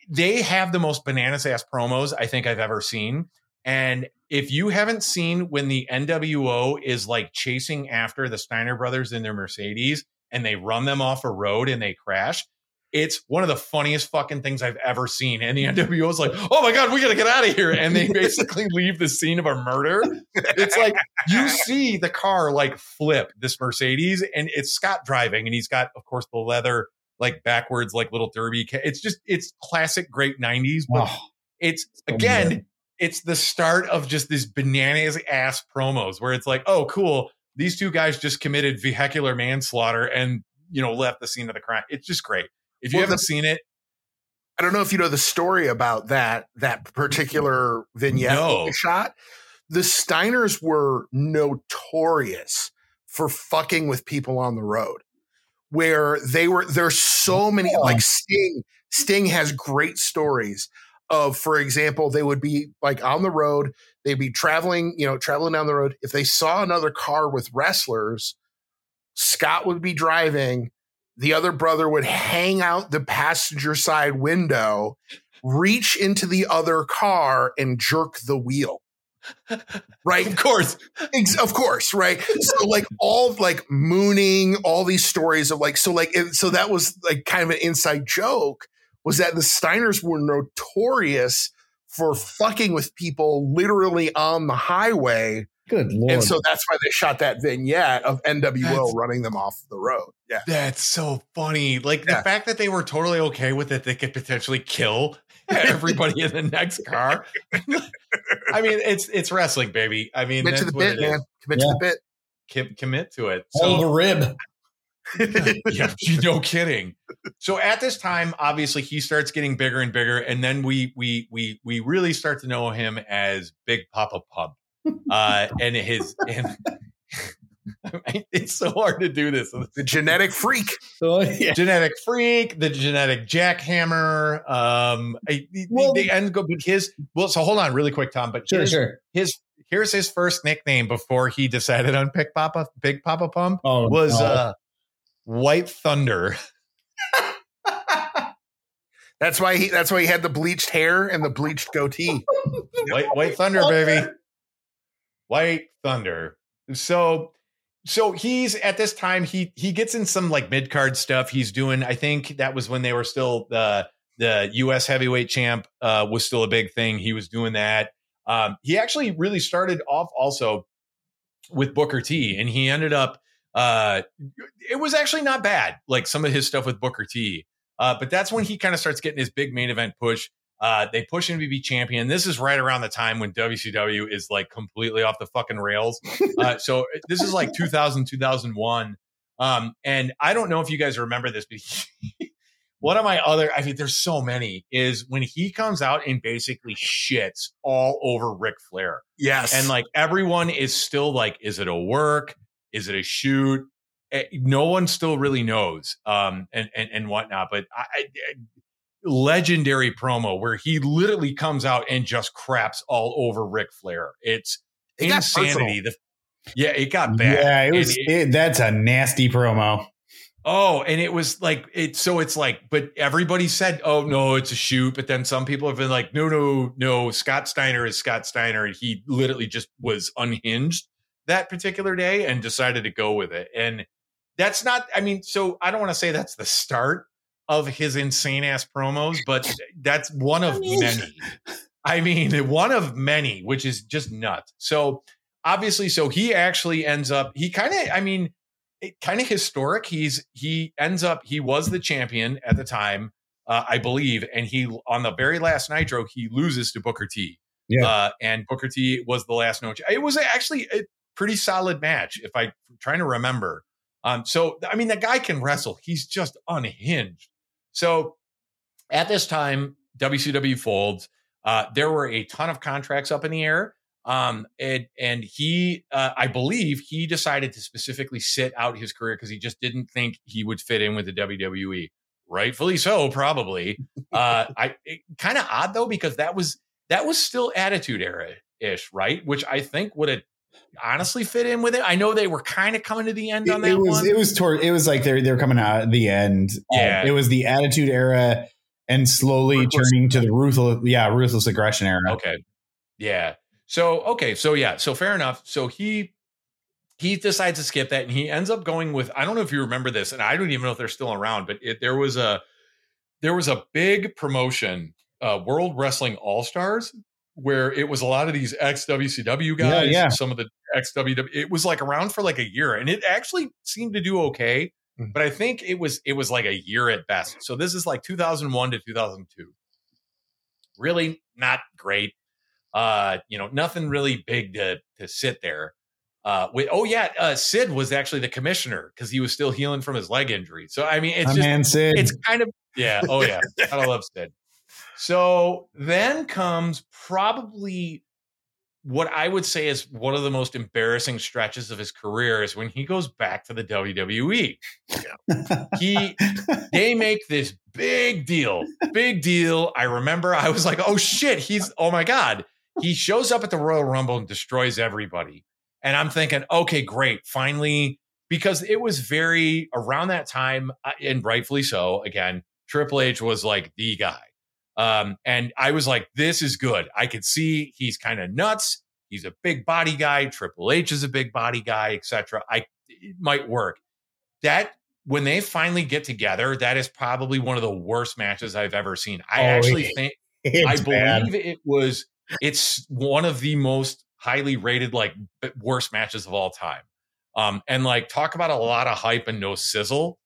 they have the most bananas ass promos I think I've ever seen. And if you haven't seen when the NWO is like chasing after the Steiner brothers in their Mercedes and they run them off a road and they crash, it's one of the funniest fucking things I've ever seen. And the NWO is like, oh my God, we got to get out of here. And they <laughs> basically leave the scene of a murder. It's like you see the car like flip this Mercedes and it's Scott driving and he's got, of course, the leather like backwards, like little derby. It's just, it's classic great 90s, but Oh, it's again, good. it's the start of just these bananas ass promos where it's like, oh, cool. These two guys just committed vehicular manslaughter and, you know, left the scene of the crime. It's just great. If you Well, haven't the- seen it, I don't know if you know the story about that that particular vignette No. shot. The Steiners were notorious for fucking with people on the road. Where they were there's so many like Sting Sting has great stories of for example they would be like on the road they'd be traveling you know traveling down the road if they saw another car with wrestlers Scott would be driving the other brother would hang out the passenger side window, reach into the other car, and jerk the wheel. <laughs> Right? of course, of course, right? So like all like mooning, all these stories of like so like so that was like kind of an inside joke was that the Steiners were notorious for fucking with people literally on the highway, Good lord. and so that's why they shot that vignette of NWO That's- running them off the road. Yeah, that's so funny. Like Yeah. the fact that they were totally okay with it, they could potentially kill <laughs> everybody in the next car. I mean, it's it's wrestling, baby. I mean, commit to the bit, it is. man. Commit to the bit. Com- commit to it. Hold So the rib. <laughs> yeah, no kidding. So at this time, obviously, he starts getting bigger and bigger, and then we we we we really start to know him as Big Papa Pump, uh, and his and <laughs> it's so hard to do this. the genetic freak. So, yeah. Genetic freak, the genetic jackhammer. Um, I- Well- the end go, but his well. So hold on, really quick, Tom. But Sure, his, sure. his here's his first nickname before he decided on Big Papa Big Papa Pump Oh, was no. uh, White Thunder. <laughs> That's why he. That's why he had the bleached hair and the bleached goatee. White White Thunder, baby. <laughs> White Thunder. So so he's at this time he he gets in some like mid card stuff. He's doing. I think that was when they were still the the U.S. heavyweight champ uh, was still a big thing. He was doing that. Um, he actually really started off also with Booker T, and he ended up. Uh, it was actually not bad. Like some of his stuff with Booker T. Uh, but that's when he kind of starts getting his big main event push. Uh, they push him to be champion. This is right around the time when WCW is like completely off the fucking rails. Uh, <laughs> so this is like 2000, 2001. Um, and I don't know if you guys remember this, but <laughs> one of my other, I mean, there's so many, is when he comes out and basically shits all over Ric Flair. Yes, And like everyone is still like, is it a work? Is it a shoot? Eh, No one still really knows, um, and and and whatnot. But I, I, legendary promo where he literally comes out and just craps all over Ric Flair. It's It insanity. The, yeah, it got bad. Yeah, it And was. It, that's a nasty promo. Oh, and it was like it. So it's like, but everybody said, "Oh no, it's a shoot." But then some people have been like, "No, no, no." Scott Steiner is Scott Steiner. He literally just was unhinged that particular day and decided to go with it. And that's not. I mean, so I don't want to say that's the start of his insane ass promos, but that's one of I mean- many. I mean, one of many, which is just nuts. So obviously, so he actually ends up. He kind of. I mean kind of historic. He's he ends up he was the champion at the time, uh, I believe, and he on the very last Nitro he loses to Booker T. Yeah. uh, and Booker T was the last no. It was actually a pretty solid match. If I am trying to remember, Um, so I mean, the guy can wrestle. He's just unhinged. So at this time, WCW folds. Uh, there were a ton of contracts up in the air. Um, and, and he, uh, I believe he decided to specifically sit out his career because he just didn't think he would fit in with the WWE. Rightfully so, probably. <laughs> Uh, I kind of odd though because that was that was still Attitude Era ish, right? Which I think would have honestly fit in with it. I know they were kind of coming to the end on that it was, one. It was toward. It was like they're they're coming out at the end. Yeah. Um, it was the Attitude Era, and slowly Ruthless- turning to the ruthless. Yeah, ruthless aggression era. Okay. Yeah. So okay. So yeah. So fair enough. So he he decides to skip that, and he ends up going with I don't know if you remember this, and I don't even know if they're still around, but it, there was a there was a big promotion, uh, World Wrestling All Stars, where it was a lot of these ex WCW guys, yeah. some of the ex WW. It was like around for like a year, and it actually seemed to do okay. Mhm. But I think it was it was like a year at best. So this is like 2001 to 2002. Really not great. Uh, you know, nothing really big to to sit there. Uh, with, oh yeah, uh, Sid was actually the commissioner because he was still healing from his leg injury. So I mean, it's My just man Sid. it's kind of yeah. Oh yeah, I love Sid. So then comes probably what I would say is one of the most embarrassing stretches of his career is when he goes back to the WWE. He <laughs> they make this big deal, big deal. I remember I was like, oh shit, he's oh my god. He shows up at the Royal Rumble and destroys everybody. And I'm thinking, okay, great, finally, because it was very around that time, uh, and rightfully so. Again, Triple H was like the guy. Um, and I was like, this is good. I could see he's kind of nuts. He's a big body guy. Triple H is a big body guy, etc. I it might work. That when they finally get together, that is probably one of the worst matches I've ever seen. I Oh, actually it- think I bad. believe it was it's one of the most highly rated like worst matches of all time. Um and like talk about a lot of hype and no sizzle.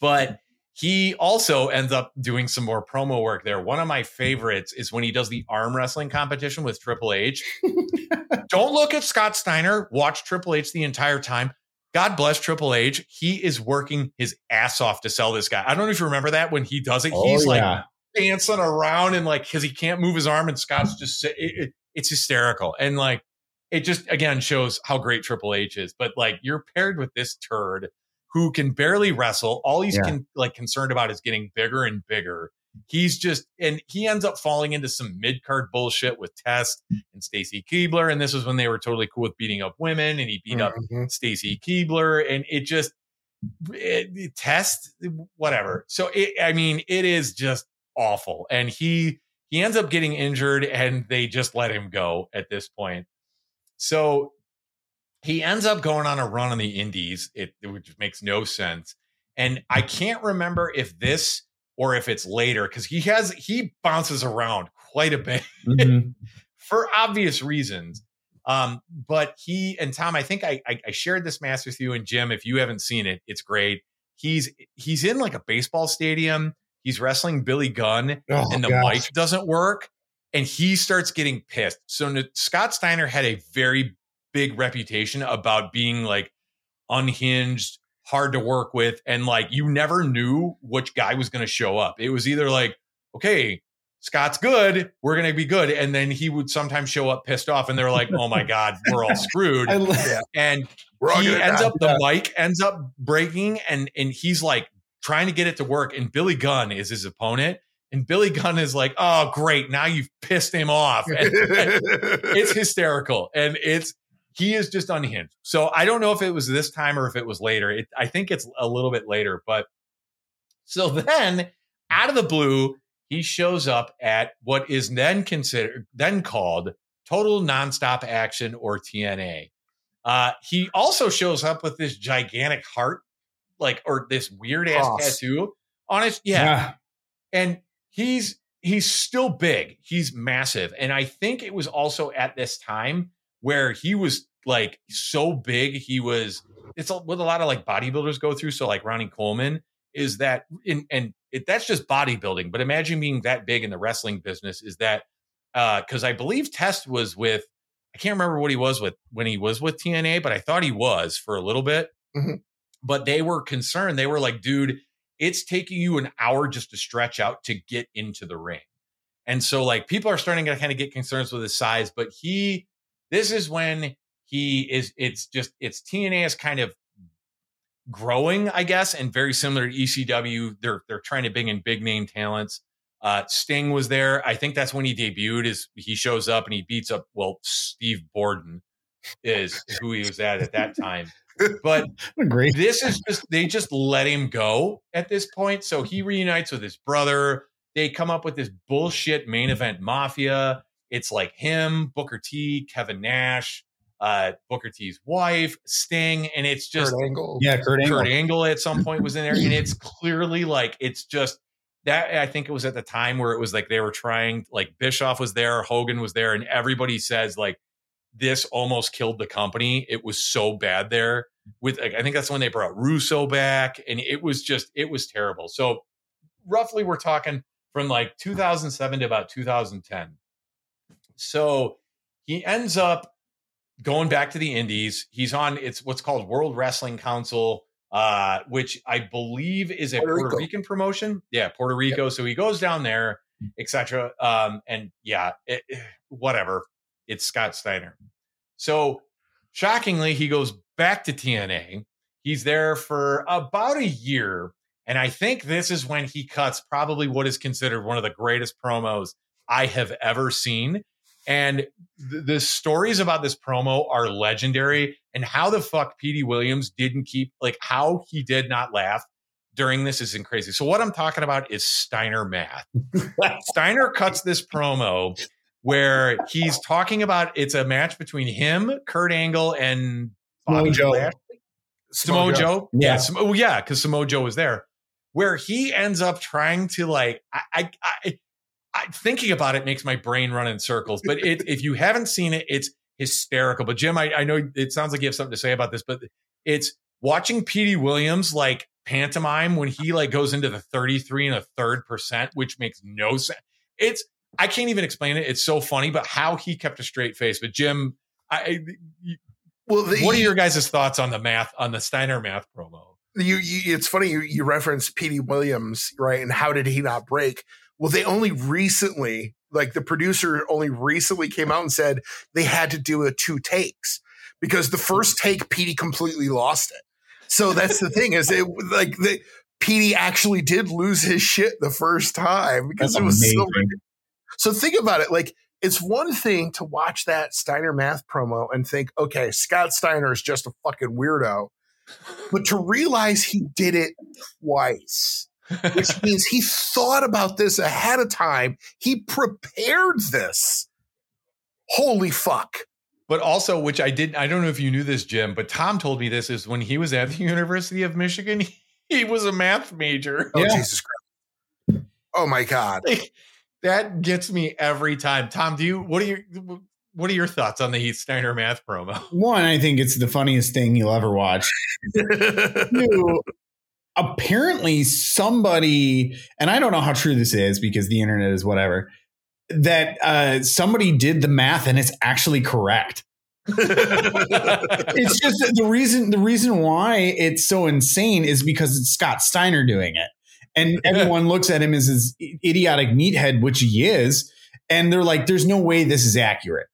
but he also ends up doing some more promo work there. One of my favorites is when he does the arm wrestling competition with Triple H. <laughs> Don't look at Scott Steiner, watch Triple H the entire time. God bless Triple H. He is working his ass off to sell this guy. I don't know if you remember that when he does it. Oh, He's like dancing around and like because he can't move his arm and Scott's just it, it, it's hysterical and like it just again shows how great Triple H is. But like you're paired with this turd who can barely wrestle. All he's Yeah. like concerned about is getting bigger and bigger. He's just and he ends up falling into some mid card bullshit with Test and Stacy Keibler. And this was when they were totally cool with beating up women, and he beat up Mhm. Stacy Keibler, and it just it, it- test whatever. So it, I mean, it is just awful, and he he ends up getting injured, and they just let him go at this point. So he ends up going on a run on the Indies, it, which makes no sense, and I can't remember if this or if it's later because he has he bounces around quite a bit Mhm. <laughs> for obvious reasons. Um, but he and Tom, I think I, I I shared this match with you and Jim. If you haven't seen it, it's great. He's he's in like a baseball stadium. He's wrestling Billy Gunn, Oh, and the gosh. mic doesn't work, and he starts getting pissed. So Scott Steiner had a very big reputation about being like unhinged, hard to work with, and like you never knew which guy was going to show up. It was either like, okay, Scott's good, we're going to be good, and then he would sometimes show up pissed off, and they're like, oh my god, we're all <laughs> screwed. And he ends die. up the mic ends up breaking and and he's like trying to get it to work and billy gunn is his opponent and billy gunn is like oh great now you've pissed him off <laughs> and it's hysterical and it's he is just unhinged so i don't know if it was this time or if it was later it, i think it's a little bit later but so <laughs> then out of the blue he shows up at what is then considered then called total nonstop action or tna uh, he also shows up with this gigantic heart, like or this weird ass tattoo on his. Yeah, yeah. and he's he's still big. He's massive, and I think it was also at this time where he was like so big. He was. It's a- what a lot of like bodybuilders go through. So like Ronnie Coleman is that, in, and it, that's just bodybuilding. But imagine being that big in the wrestling business. Is that uh because I believe Test was with. I can't remember what he was with when he was with TNA, but I thought he was for a little bit. Mhm. but they were concerned. They were like, dude, it's taking you an hour just to stretch out to get into the ring. And so like people are starting to kind of get concerns with his size, but he this is when he is it's just it's TNA is kind of growing, I guess, and very similar to ECW. They're they're trying to bring in big name talents. Uh, Sting was there. I think that's when he debuted. Is he shows up and he beats up well Steve Borden is who he was at at that time. But <laughs> Great. this is <laughs> just they just let him go at this point. So he reunites with his brother. They come up with this bullshit main event mafia. It's like him, Booker T, Kevin Nash, uh, Booker T's wife, Sting, and it's just Kurt Angle. Yeah, Kurt Angle. Kurt Angle at some point was in there, and it's <laughs> clearly like it's just that. I think it was at the time where it was like they were trying, like Bischoff was there, Hogan was there, and everybody says like this almost killed the company. It was so bad there. With like, I think that's when they brought Russo back, and it was just it was terrible. So roughly, we're talking from like 2007 to about 2010. So he ends up going back to the Indies. He's on it's what's called World Wrestling Council, uh, which I believe is a Puerto Puerto, Rico. Rican promotion. Yeah, Puerto Rico. So he goes down there, etc. Um, and yeah, it, whatever. It's Scott Steiner. So shockingly, he goes back to TNA. He's there for about a year. And I think this is when he cuts probably what is considered one of the greatest promos I have ever seen. And th- the stories about this promo are legendary. And how the fuck Petey Williams didn't keep, like, how he did not laugh during this isn't crazy. So, what I'm talking about is Steiner math. <laughs> Steiner cuts this promo where he's talking about it's a match between him, Kurt Angle, and Bobby Samoa Joe. Samoa Joe. Yeah. Yeah. Samo- oh, yeah. Because Samoa Joe was there. Where he ends up trying to like, I, I, I, I thinking about it makes my brain run in circles. But it, if you haven't seen it, it's hysterical. But Jim, I, I know it sounds like you have something to say about this, but it's watching Petey Williams like pantomime when he like goes into the 33 and a third percent, which makes no sense. It's I can't even explain it. It's so funny, but how he kept a straight face. But Jim, I, Well, the, what are your guys' thoughts on the math on the Steiner math promo? you, you it's funny you, you referenced Petey Williams, right? And how did he not break? Well, they only recently, like the producer only recently came out and said they had to do a two takes because the hmm. first take Petey completely lost it. So that's the thing is it like the Petey actually did lose his shit the first time because That's it was so amazing. so think about it. Like, it's one thing to watch that Steiner math promo and think, okay, Scott Steiner is just a fucking weirdo. But to realize he did it twice, which <laughs> means he thought about this ahead of time. He prepared this. Holy fuck. But also, which I didn't, I don't know if you knew this, Jim, but Tom told me this is when he was at the <laughs> University of Michigan, he was a math major. Oh, Yeah. Jesus Christ. Oh my God. that gets me every time. Tom, do you, what are your, what are your thoughts on the Heath Steiner math promo? One, I think it's the funniest thing you'll ever watch. <laughs> Two, apparently somebody, and I don't know how true this is because the internet is whatever, that uh, somebody did the math and it's actually correct. It's just the reason the reason why it's so insane is because it's Scott Steiner doing it. And <laughs> everyone looks at him as this idiotic meathead, which he is, and they're like, "There's no way this is accurate."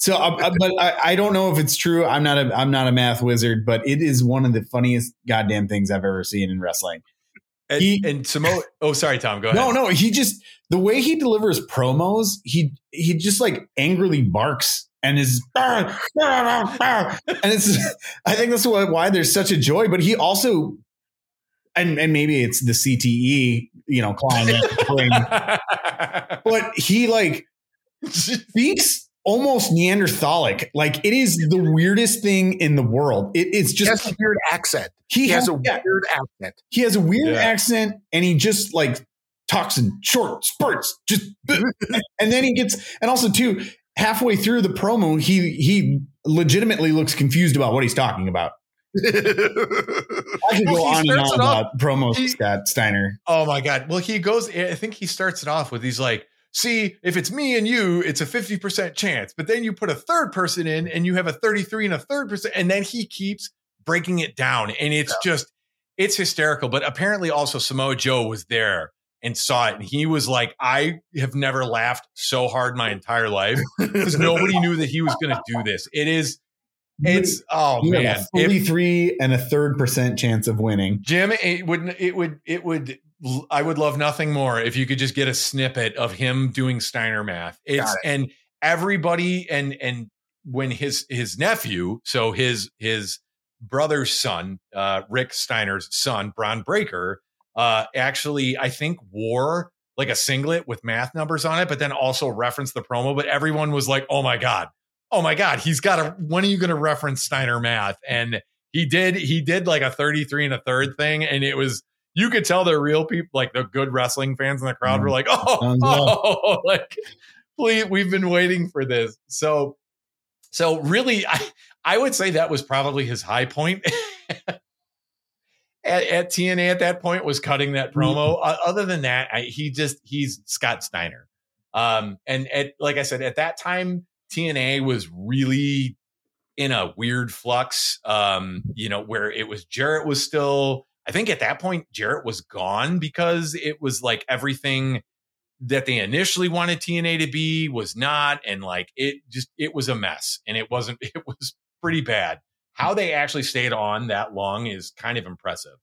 So, uh, uh, but I, I don't know if it's true. I'm not a I'm not a math wizard, but it is one of the funniest goddamn things I've ever seen in wrestling. And, He- and Samoa, oh, sorry, Tom, go ahead. No, no, he just the way he delivers promos, he he just like angrily barks and is and it's I think that's why, why there's such a joy. But he also and and maybe it's the CTE, you know, clawing <laughs> but he like <laughs> speaks almost Neanderthalic. Like it is the weirdest thing in the world. It, it's He has just a weird accent. he, He has has a yeah, weird accent. he has a weird Yeah. accent and he just like talks in short spurts just <laughs> and then he gets and also too halfway through the promo he he legitimately looks confused about what he's talking about <laughs> i could Well, go he on and on it off- about promos he- scott steiner Oh my God. Well, he goes, I think he starts it off with he's like, see, if it's me and you, it's a 50% chance. But then you put a third person in and you have a 33 and a third percent. And then he keeps breaking it down, and it's just it's hysterical. But apparently, also Samoa Joe was there and saw it, and he was like, "I have never laughed so hard my entire life because <laughs> nobody knew that he was going to do this." It is. It's oh You man, a 43 and a third percent chance of winning. Jim, it would it would it would I would love nothing more if you could just get a snippet of him doing Steiner math. It's and everybody and and when his his nephew, so his his brother's son, uh, Rick Steiner's son, Bron Breakker, uh, actually I think wore like a singlet with math numbers on it, but then also referenced the promo. But everyone was like, "Oh my god, oh my god, he's got a when are you going to reference Steiner math?" And he did he did like a 33 and a third thing and it was you could tell they're real people like the good wrestling fans in the crowd were like <laughs> oh, oh <laughs> like please we've been waiting for this. So so really i i would say that was probably his high point. <laughs> At, at tna at that point was cutting that promo. O- other than that I, he just he's scott steiner. Um and at like i said at that time tna was really in a weird flux um you know where it was jarrett was still i think at that point jarrett was gone because it was like everything that they initially wanted tna to be was not and like it just it was a mess and it wasn't <laughs> it was pretty bad how they actually stayed on that long is kind of impressive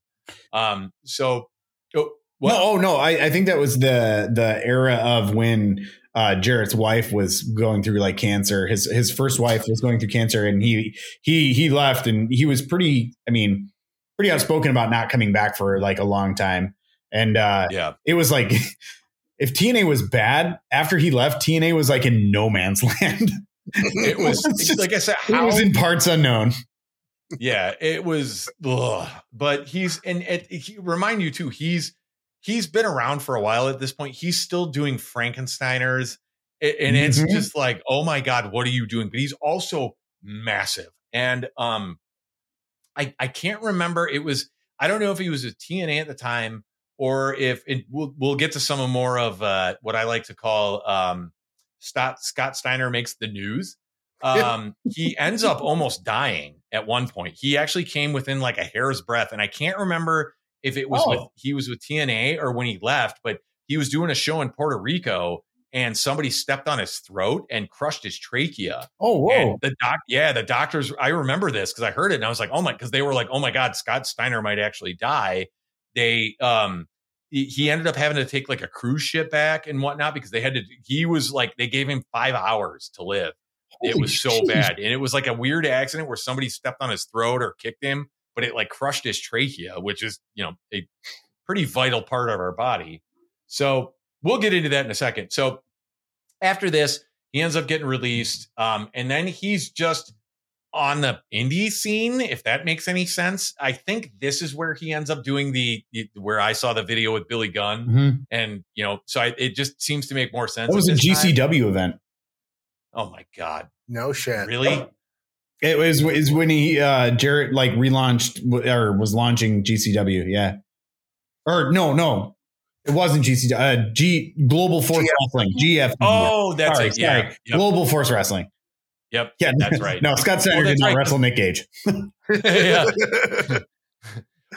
um so oh, what? No, oh no, I, I think that was the the era of when uh, Jarrett's wife was going through like cancer. His his first wife was going through cancer, and he he he left, and he was pretty. I mean, pretty outspoken about not coming back for like a long time. And uh, yeah it was like <laughs> if TNA was bad after he left, TNA was like in no man's <laughs> land. it <laughs> was just- like i said it was in parts unknown. yeah it was ugh. but he's and it, he remind you too he's he's been around for a while at this point he's still doing frankensteiners and it's Mhm. just like oh my god what are you doing but he's also massive and um i i can't remember it was i don't know if he was a tna at the time or if it we'll, we'll get to some more of uh what i like to call um scott scott steiner makes the news. Um he ends up almost dying at one point. He actually came within like a hair's breadth and i can't remember if it was Oh. with he was with tna or when he left but he was doing a show in puerto rico and somebody stepped on his throat and crushed his trachea Oh and the doc, yeah, the doctors. I remember this because I heard it and I was like, oh my, because they were like, oh my god, Scott Steiner might actually die. They, um, he, ended up having to take like a cruise ship back and whatnot because they had to. He was like, they gave him five hours to live. it was so jeez. bad, and it was like a weird accident where somebody stepped on his throat or kicked him, but it like crushed his trachea, which is you know a pretty vital part of our body. So we'll get into that in a second. So after this, he ends up getting released, um, and then he's just on the indie scene, if that makes any sense. I think this is where he ends up doing the, the- where I saw the video with Billy Gunn, Mhm. and you know, so I, it just seems to make more sense. That was a at this time. GCW event. Oh my god, No shit. really? It was is when he uh Jarrett like relaunched or was launching GCW, yeah. Or no, no. It wasn't GCW. Uh, G Global Force GF. Wrestling. GF. Oh, that's sorry, it. Yeah, sorry. Yep. Global Force Wrestling. Yep. Yeah, That's right. No, Scott Steiner Well, did not right. wrestle Nick Gage. <laughs> <laughs> yeah.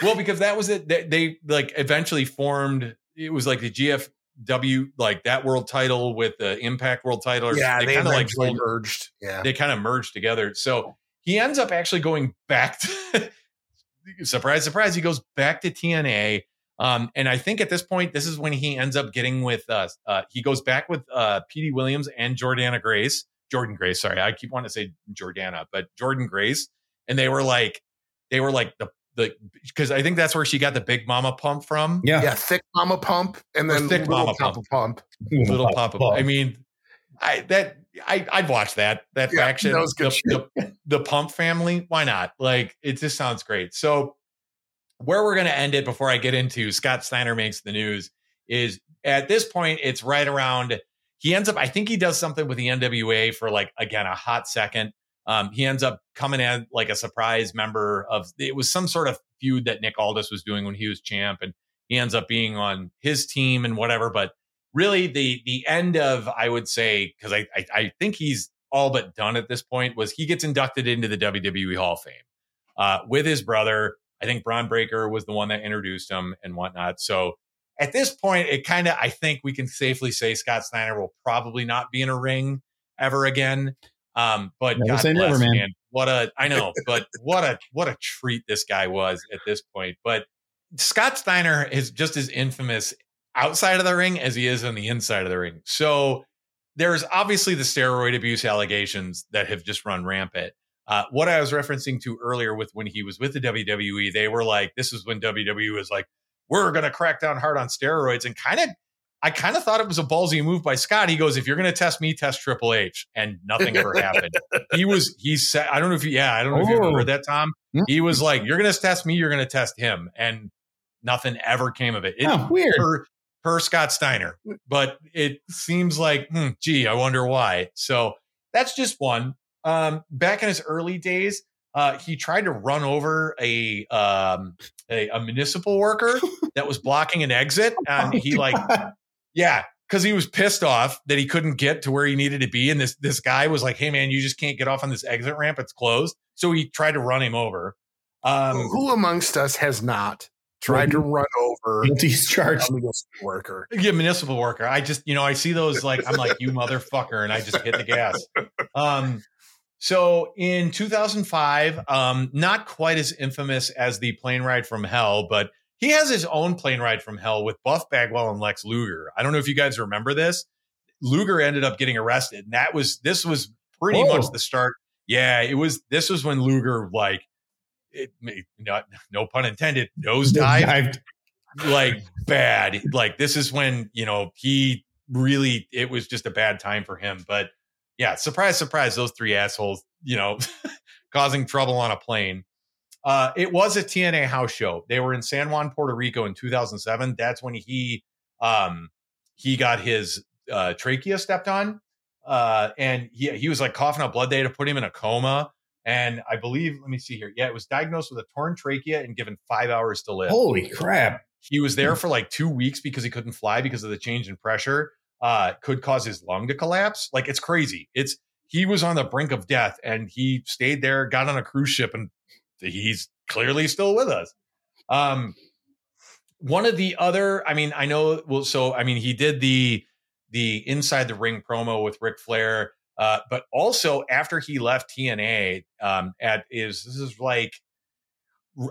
Well, because that was it. They, they like eventually formed. It was like the GFW, like that world title with the Impact World title. yeah, they kind of like eventually merged. Yeah. they kind of merged together. So he ends up actually going back to <laughs> surprise, surprise. He goes back to TNA. Um, and I think at this point, this is when he ends up getting with uh, uh he goes back with uh Petey Williams and Jordana Grace, Jordynne Grace. Sorry, I keep wanting to say Jordana, but Jordynne Grace. And they were like, they were like the the because I think that's where she got the big mama pump from. Yeah. yeah, thick mama pump and then thick little mama papa pump. Little Papa. I mean, I that I I'd watch that that Yeah, faction. that was good the, the, the Pump family. Why not? Like it just sounds great. So where we're gonna end it before I get into Scott Steiner makes the news is at this point it's right around he ends up I think he does something with the NWA for like again a hot second. Um, he ends up coming in like a surprise member of it was some sort of feud that Nick Aldis was doing when he was champ, and he ends up being on his team and whatever. But really, the the end of I would say because I, I I think he's all but done at this point was he gets inducted into the WWE Hall of Fame. uh, with his brother. I think Bron Breakker was the one that introduced him and whatnot. So at this point, it kind of, I think we can safely say Scott Steiner will probably not be in a ring ever again. Um, but Never God say bless, never, man. man. What a, I know, <laughs> but what a, what a treat this guy was at this point. But Scott Steiner is just as infamous outside of the ring as he is on the inside of the ring. So there's obviously the steroid abuse allegations that have just run rampant. Uh, what I was referencing to earlier with when he was with the WWE, they were like, this is when WWE was like, we're going to crack down hard on steroids and kind of, I kind of thought it was a ballsy move by Scott. He goes, if you're going to test me, test Triple H. And nothing ever happened. <laughs> He was, he said, I don't know if you, yeah, I don't know if you ever Oh. that, Tom. He was like, you're going to test me, you're going to test him. And nothing ever came of it. it Oh, weird. per, per Scott Steiner. But it seems like, hmm, gee, I wonder why. So that's just one. Um, back in his early days, uh, he tried to run over a, um, a a municipal worker <laughs> that was blocking an exit, and he like, yeah, because he was pissed off that he couldn't get to where he needed to be, and this this guy was like, "Hey, man, you just can't get off on this exit ramp; it's closed." So he tried to run him over. Um, Who amongst us has not tried to run over <laughs> Guilty's charged. a municipal worker? Yeah, municipal worker. I just, you know, I see those like I'm like you motherfucker, and I just hit the gas. Um, so in 2005, um, not quite as infamous as the plane ride from hell, but he has his own plane ride from hell with Buff Bagwell and Lex Luger. I don't know if you guys remember this. Luger ended up getting arrested, and that was this was pretty Whoa. much the start. Yeah, it was. This was when Luger like. It, not, no pun intended. <laughs> Nosedive Dived. like bad. Like this is when, you know, he really it was just a bad time for him. But yeah, surprise, surprise, those three assholes, you know, <laughs> causing trouble on a plane. Uh, it was a TNA house show. They were in San Juan, Puerto Rico in 2007. That's when he um he got his uh trachea stepped on. Uh and he he was like coughing up blood. They had to put him in a coma. And I believe, let me see here. Yeah, it was diagnosed with a torn trachea and given five hours to live Holy crap. he was there for like two weeks because he couldn't fly because of the change in pressure uh could cause his lung to collapse. Like it's crazy. It's he was on the brink of death and he stayed there got on a cruise ship and he's clearly still with us. Um one of the other i mean i know well so i mean he did the the inside the ring promo with Ric Flair uh but also after he left TNA um at is this is like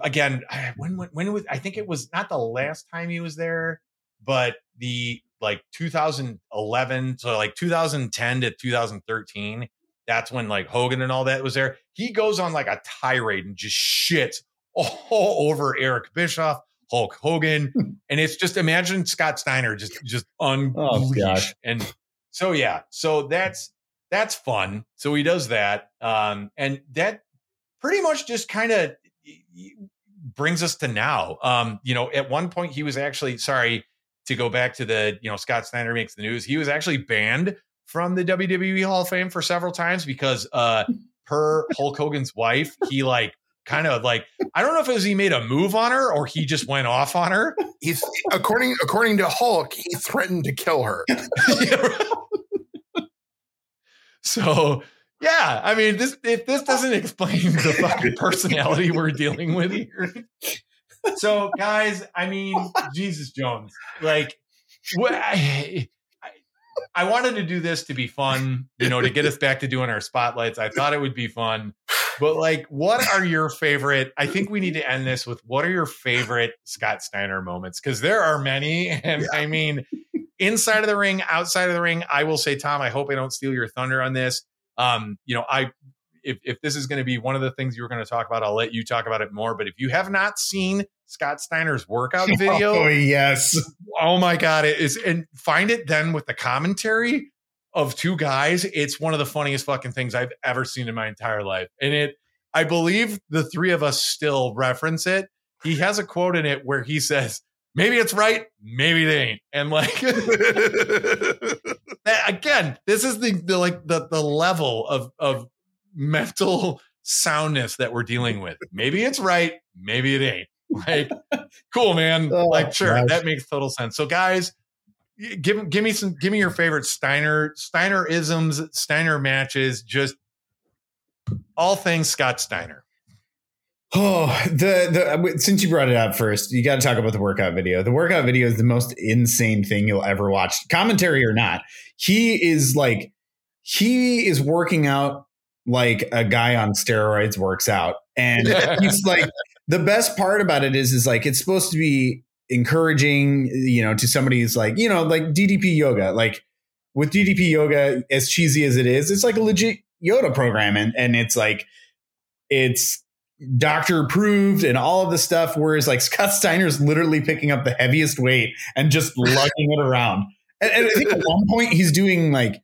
again <sighs> when when when was I think it was not the last time he was there, but the like 2011 so like 2010 to 2013 that's when like Hogan and all that was there. He goes on like a tirade and just shits <laughs> all over Eric Bischoff, Hulk Hogan, and it's just imagine Scott Steiner just just unleash. gosh. and so yeah, so that's that's fun. So he does that, um, and that pretty much just kind of brings us to now. Um, you know, at one point he was actually sorry to go back to the you know Scott Steiner makes the news. He was actually banned from the WWE Hall of Fame for several times because uh per Hulk Hogan's wife, he like kind of like I don't know if it was he made a move on her or he just went off on her. He's according according to Hulk, he threatened to kill her. <laughs> so yeah, I mean this if this doesn't explain the fucking <laughs> personality we're dealing with here. So guys, I mean Jesus Jones, like I, I I wanted to do this to be fun, you know, to get us back to doing our spotlights. I thought it would be fun. But like, what are your favorite? I think we need to end this with what are your favorite Scott Steiner moments? Because there are many. And I mean, inside of the ring, outside of the ring, I will say, Tom, I hope I don't steal your thunder on this. Um, you know, I if if this is going to be one of the things you were going to talk about, I'll let you talk about it more. But if you have not seen Scott Steiner's workout <laughs> video, Oh, yes. oh my god it is and find it then with the commentary of two guys it's one of the funniest fucking things i've ever seen in my entire life and it i believe the three of us still reference it he has a quote in it where he says maybe it's right maybe it ain't and like <laughs> <laughs> again this is the, the like the the level of of mental soundness that we're dealing with maybe it's right maybe it ain't like cool man <laughs> Oh, like sure gosh. that makes total sense so guys give give me some give me your favorite steiner steiner isms steiner matches just all things scott steiner Oh, the the uh, since you brought it up first, you got to talk about the workout video. The workout video is the most insane thing you'll ever watch, commentary or not. He is like he is working out like a guy on steroids works out, and he's <laughs> like the best part about it is is like it's supposed to be encouraging, you know, to somebody who's like you know like DDP yoga, like with DDP yoga, as cheesy as it is, it's like a legit Yoda program, and and it's like it's doctor approved and all of the stuff. Whereas like Scott Steiner's literally picking up the heaviest weight and just lugging it around. And, and, I think at one point he's doing like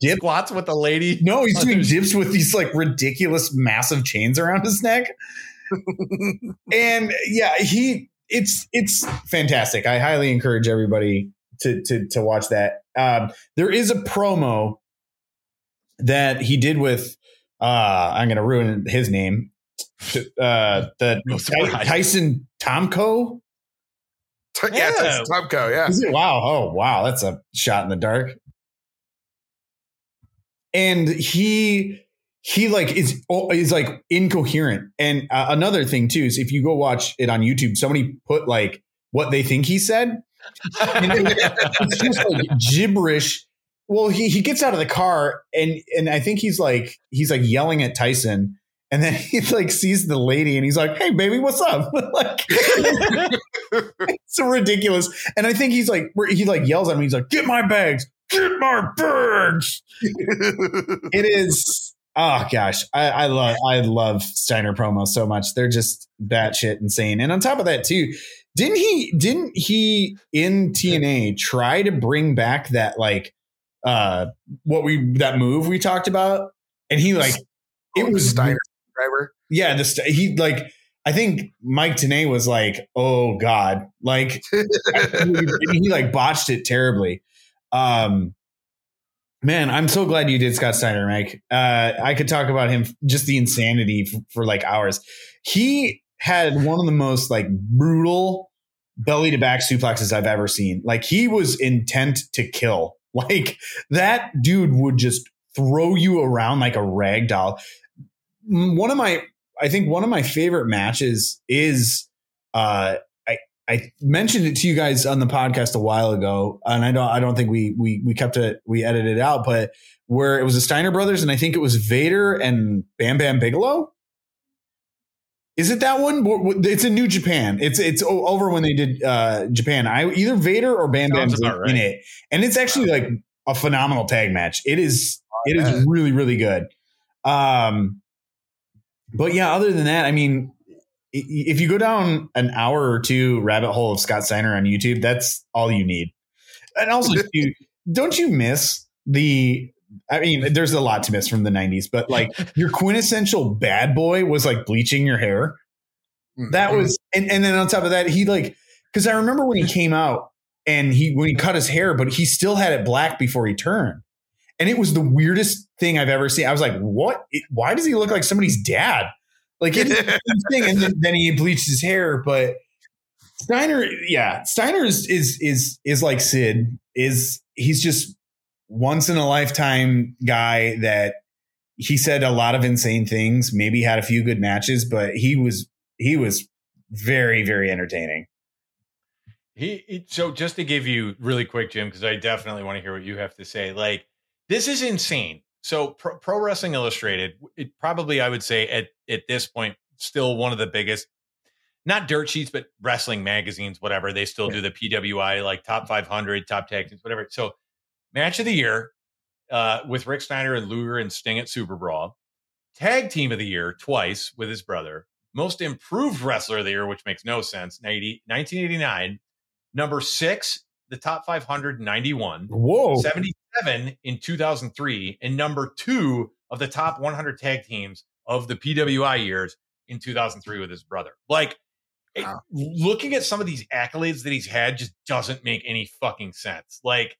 dip squats with a lady. No, he's <laughs> doing dips with these like ridiculous massive chains around his neck. <laughs> and yeah, he it's it's fantastic. I highly encourage everybody to to to watch that. Um, there is a promo that he did with uh, I'm going to ruin his name uh, the <laughs> no Tyson Tomko. Yeah, Tyson Tomko. Yeah. Wow. Oh, wow. That's a shot in the dark. And he he like is is like incoherent. And uh, another thing too is if you go watch it on YouTube, somebody put like what they think he said. it's just like gibberish. Well, he he gets out of the car and and I think he's like he's like yelling at Tyson and then <laughs> he like sees the lady and he's like, "Hey, baby, what's up?" <laughs> like, <laughs> it's ridiculous. And I think he's like, he like yells at me. He's like, "Get my bags! Get my bags!" <laughs> it is. Oh gosh, I, I love I love Steiner promos so much. They're just batshit insane. And on top of that, too, didn't he didn't he in TNA try to bring back that like uh what we that move we talked about? And he like it was Steiner driver. Yeah, this he like I think Mike Tenay was like, "Oh God!" Like <laughs> he like botched it terribly. Um, man, I'm so glad you did Scott Steiner, Mike. Uh, I could talk about him just the insanity for, for like hours. He had one of the most like brutal belly to back suplexes I've ever seen. Like he was intent to kill. <laughs> Like that dude would just throw you around like a rag doll one of my I think one of my favorite matches is uh, I mentioned it to you guys on the podcast a while ago, and I don't I don't think we we we kept it we edited it out, but where it was the Steiner brothers, and I think it was Vader and Bam Bam Bigelow. Is it that one? It's in New Japan. It's it's over when they did uh, Japan. I either Vader or Bam Bam right. in it, and it's actually like a phenomenal tag match. It is it is really really good. Um, but yeah, other than that, I mean, if you go down an hour or two rabbit hole of Scott Steiner on YouTube, that's all you need. And also, <laughs> you, don't you miss the? I mean, there's a lot to miss from the '90s, but like your quintessential bad boy was like bleaching your hair. That mm-hmm. was, and, and then on top of that, he like because I remember when he came out and he when he cut his hair, but he still had it black before he turned and it was the weirdest thing I've ever seen. I was like, "What? Why does he look like somebody's dad?" Like it's <laughs> thing. And then, then, he bleached his hair, but Steiner, yeah, Steiner is is is is like Sid. Is he's just once in a lifetime guy that he said a lot of insane things. Maybe had a few good matches, but he was he was very very entertaining. He so just to give you really quick, Jim, because I definitely want to hear what you have to say. Like this is insane. So Pro, Pro Wrestling Illustrated, it probably I would say at at this point still one of the biggest not dirt sheets, but wrestling magazines, whatever. They still yeah. do the PWI, like top 500, top tag teams, whatever. So, match of the year uh, with Rick Steiner and Luger and Sting at Super Brawl. Tag team of the year twice with his brother. Most improved wrestler of the year, which makes no sense, 90, 1989. Number six, the top 591. Whoa. 70, seven in 2003 and number two of the top 100 tag teams of the PWI years in 2003 with his brother. Like, wow. it, looking at some of these accolades that he's had just doesn't make any fucking sense. Like,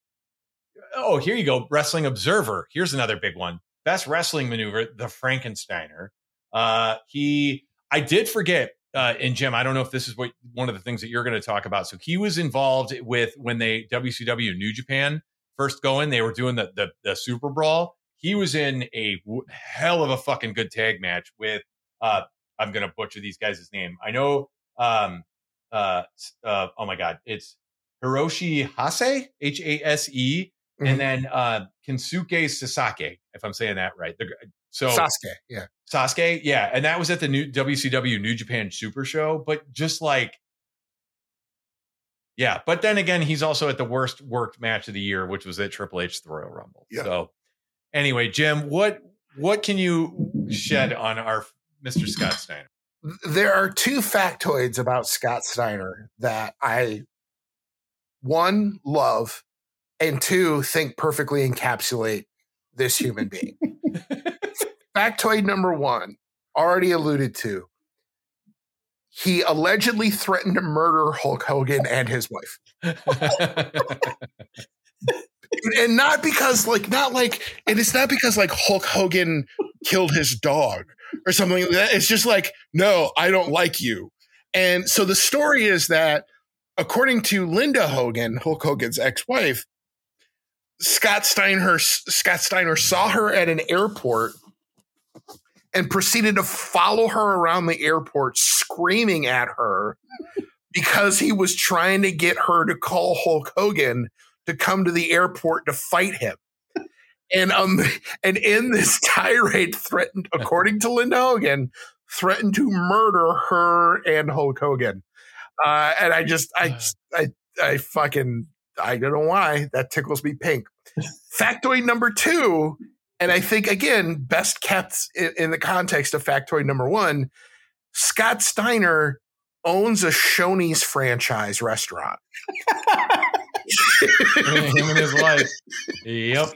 oh, here you go, Wrestling Observer. Here's another big one. Best wrestling maneuver, the Frankensteiner. Uh, he, I did forget, uh, and Jim, I don't know if this is what one of the things that you're going to talk about. So he was involved with when they WCW New Japan first going, they were doing the, the, the Super Brawl. He was in a hell of a fucking good tag match with uh, I'm gonna butcher these guys' name. I know. Um. Uh. uh oh my god, it's Hiroshi Hase, H A S E, and then uh Kensuke Sasaki, if I'm saying that right. So Sasuke. Yeah. Sasuke, yeah, and that was at the new WCW New Japan Super Show, but just like, yeah. But then again, he's also at the worst worked match of the year, which was at Triple H the Royal Rumble. Yeah. So, anyway, Jim, what what can you shed on our Mr. Scott <clears throat> Steiner? there are two factoids about Scott Steiner that I one love and two think perfectly encapsulate this human being. <laughs> Factoid number 1, already alluded to. He allegedly threatened to murder Hulk Hogan and his wife. <laughs> And not because like not like and it's not because like Hulk Hogan killed his dog or something like that. It's just like, no, I don't like you. And so the story is that according to Linda Hogan, Hulk Hogan's ex-wife, Scott Steiner Scott Steiner saw her at an airport and proceeded to follow her around the airport screaming at her <laughs> because he was trying to get her to call Hulk Hogan to come to the airport to fight him. <laughs> And um and in this tirade threatened, according to Linda Hogan, threatened to murder her and Hulk Hogan. Uh, and I just I I I fucking I don't know why that tickles me pink. <laughs> Factoid number two, and I think again best kept in, in the context of factoid number one. Scott Steiner owns a Shoney's franchise restaurant. Him and his wife. Yep.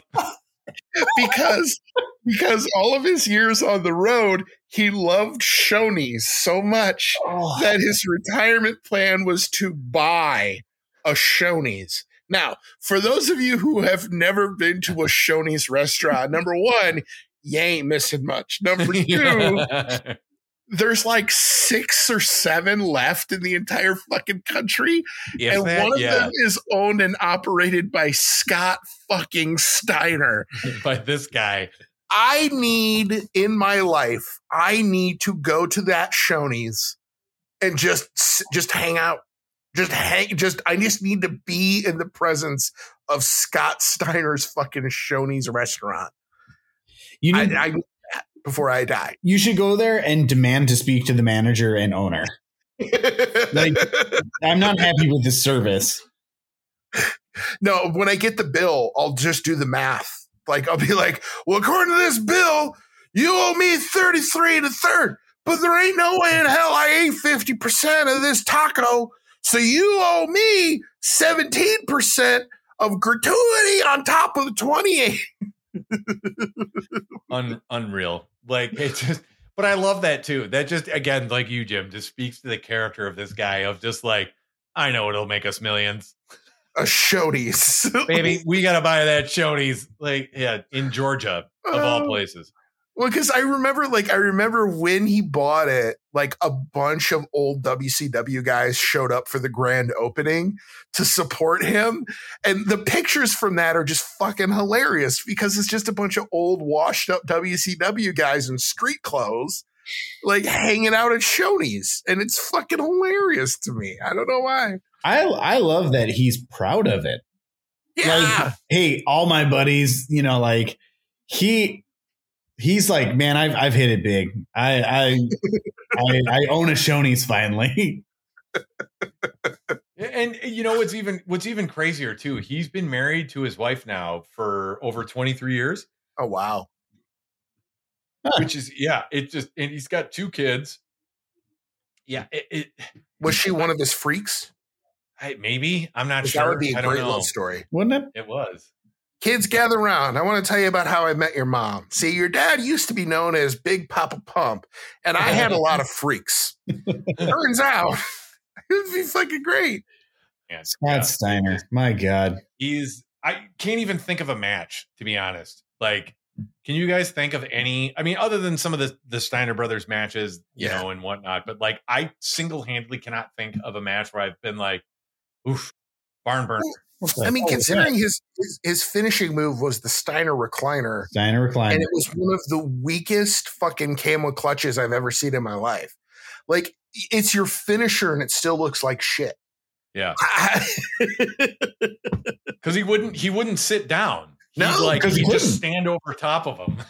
because because all of his years on the road, he loved Shoney's so much oh. that his retirement plan was to buy a Shoney's. Now, for those of you who have never been to a Shoney's restaurant, number one, you ain't missing much. Number <laughs> two, there's like six or seven left in the entire fucking country. If and that, one of yeah, them is owned and operated by Scott fucking Steiner. <laughs> by this guy. I need in my life, I need to go to that Shoney's and just just hang out. Just hang just I just need to be in the presence of Scott Steiner's fucking Shoney's restaurant. You I, need, I that before I die. you should go there and demand to speak to the manager and owner. <laughs> Like- I'm not happy with this service. no, when I get the bill, I'll just do the math. Like I'll be like, well, according to this bill, you owe me 33 and a third, but there ain't no way in hell I ate 50% of this taco. So you owe me 17% of gratuity on top of the 28. <laughs> Un- unreal. Like it just but I love that too. That just again, like you, Jim, just speaks to the character of this guy of just like, I know it'll make us millions. A Shoney's. <laughs> Baby, <laughs> we gotta buy that Shoney's, like, yeah, in Georgia, of all Oh. places. Well, because I remember, like, I remember when he bought it, like, a bunch of old WCW guys showed up for the grand opening to support him. And the pictures from that are just fucking hilarious because it's just a bunch of old, washed up WCW guys in street clothes, like, hanging out at Shoney's. And it's fucking hilarious to me. I don't know why. I I love that he's proud of it. Yeah. Like, hey, all my buddies, you know, like he he's like, man, I've I've hit it big. I I I, I own a Shoney's finally. And you know what's even what's even crazier too? He's been married to his wife now for over 23 years, oh, wow. which is yeah, it just and he's got two kids. Yeah, it, it Was she one of his freaks? I, maybe I'm not sure. That would be a I don't great love story. Wouldn't it? It was. Kids, gather around. I want to tell you about how I met your mom. See, your dad used to be known as Big Papa Pump, and I had a lot of freaks. Turns out, it would be fucking great. Man, Scott yeah. Steiner. My God. He's I can't even think of a match to be honest. Like, can you guys think of any? I mean, other than some of the the Steiner brothers matches, you Yeah. know, and whatnot. But like, I single handedly cannot think of a match where I've been like, "Oof, barn burner." I mean, oh, considering his, his his finishing move was the Steiner recliner, Steiner recliner. and it was one of the weakest fucking camel clutches I've ever seen in my life. Like it's your finisher, and it still looks like shit. Yeah, because <laughs> he wouldn't he wouldn't sit down. He'd No, like 'cause he he just stand over top of him. <laughs>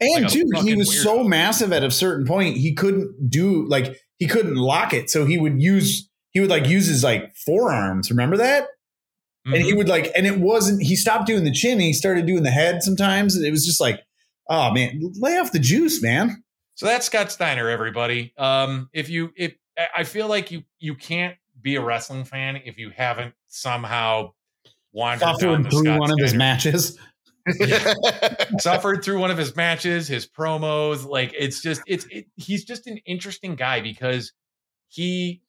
And Like a too, he fucking was so weirdo. massive at a certain point, he couldn't do like he couldn't lock it. So he would use he would like use his like forearms. Remember that? And he Mhm. would like, and it wasn't. He stopped doing the chin. And he started doing the head sometimes, and it was just like, oh man, lay off the juice, man. So that's Scott Steiner, everybody. Um, if you if I- feel like you you can't be a wrestling fan if you haven't somehow wandered through one of his Steiner- matches. <laughs> <laughs> suffered through one of his matches, his promos. Like it's just it's it, he's just an interesting guy because he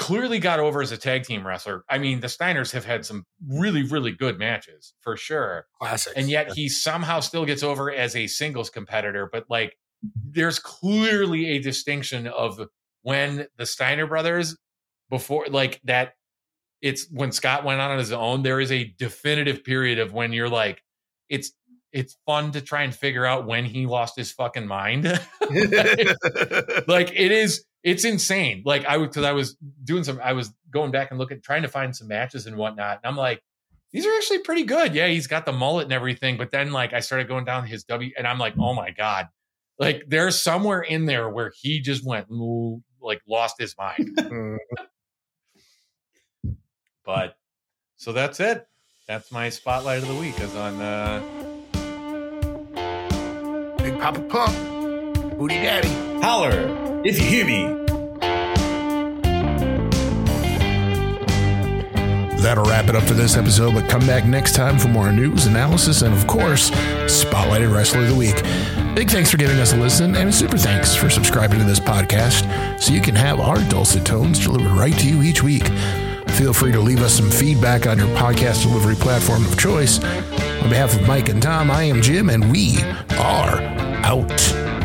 clearly got over as a tag team wrestler. I mean, the Steiners have had some really really good matches for sure, Classic. and yet he somehow still gets over as a singles competitor. But like, there's clearly a distinction of when the Steiner brothers before like that. It's when Scott went on on his own. There is a definitive period of when you're like, it's it's fun to try and figure out when he lost his fucking mind. <laughs> like it is, it's insane. Like I would because I was doing some, I was going back and looking, trying to find some matches and whatnot, and I'm like, these are actually pretty good. Yeah, he's got the mullet and everything, but then like I started going down his W, and I'm like, oh my god, like there's somewhere in there where he just went like lost his mind. <laughs> But so that's it. That's my spotlight of the week is on uh Big Papa Pump, Booty Daddy. Holler if you hear me. That'll wrap it up for this episode, but come back next time for more news, analysis, and of course, Spotlighted Wrestler of the Week. Big thanks for giving us a listen, and super thanks for subscribing to this podcast so you can have our dulcet tones delivered right to you each week. Feel free to leave us some feedback on your podcast delivery platform of choice. On behalf of Mike and Tom, I am Jim, and we are out.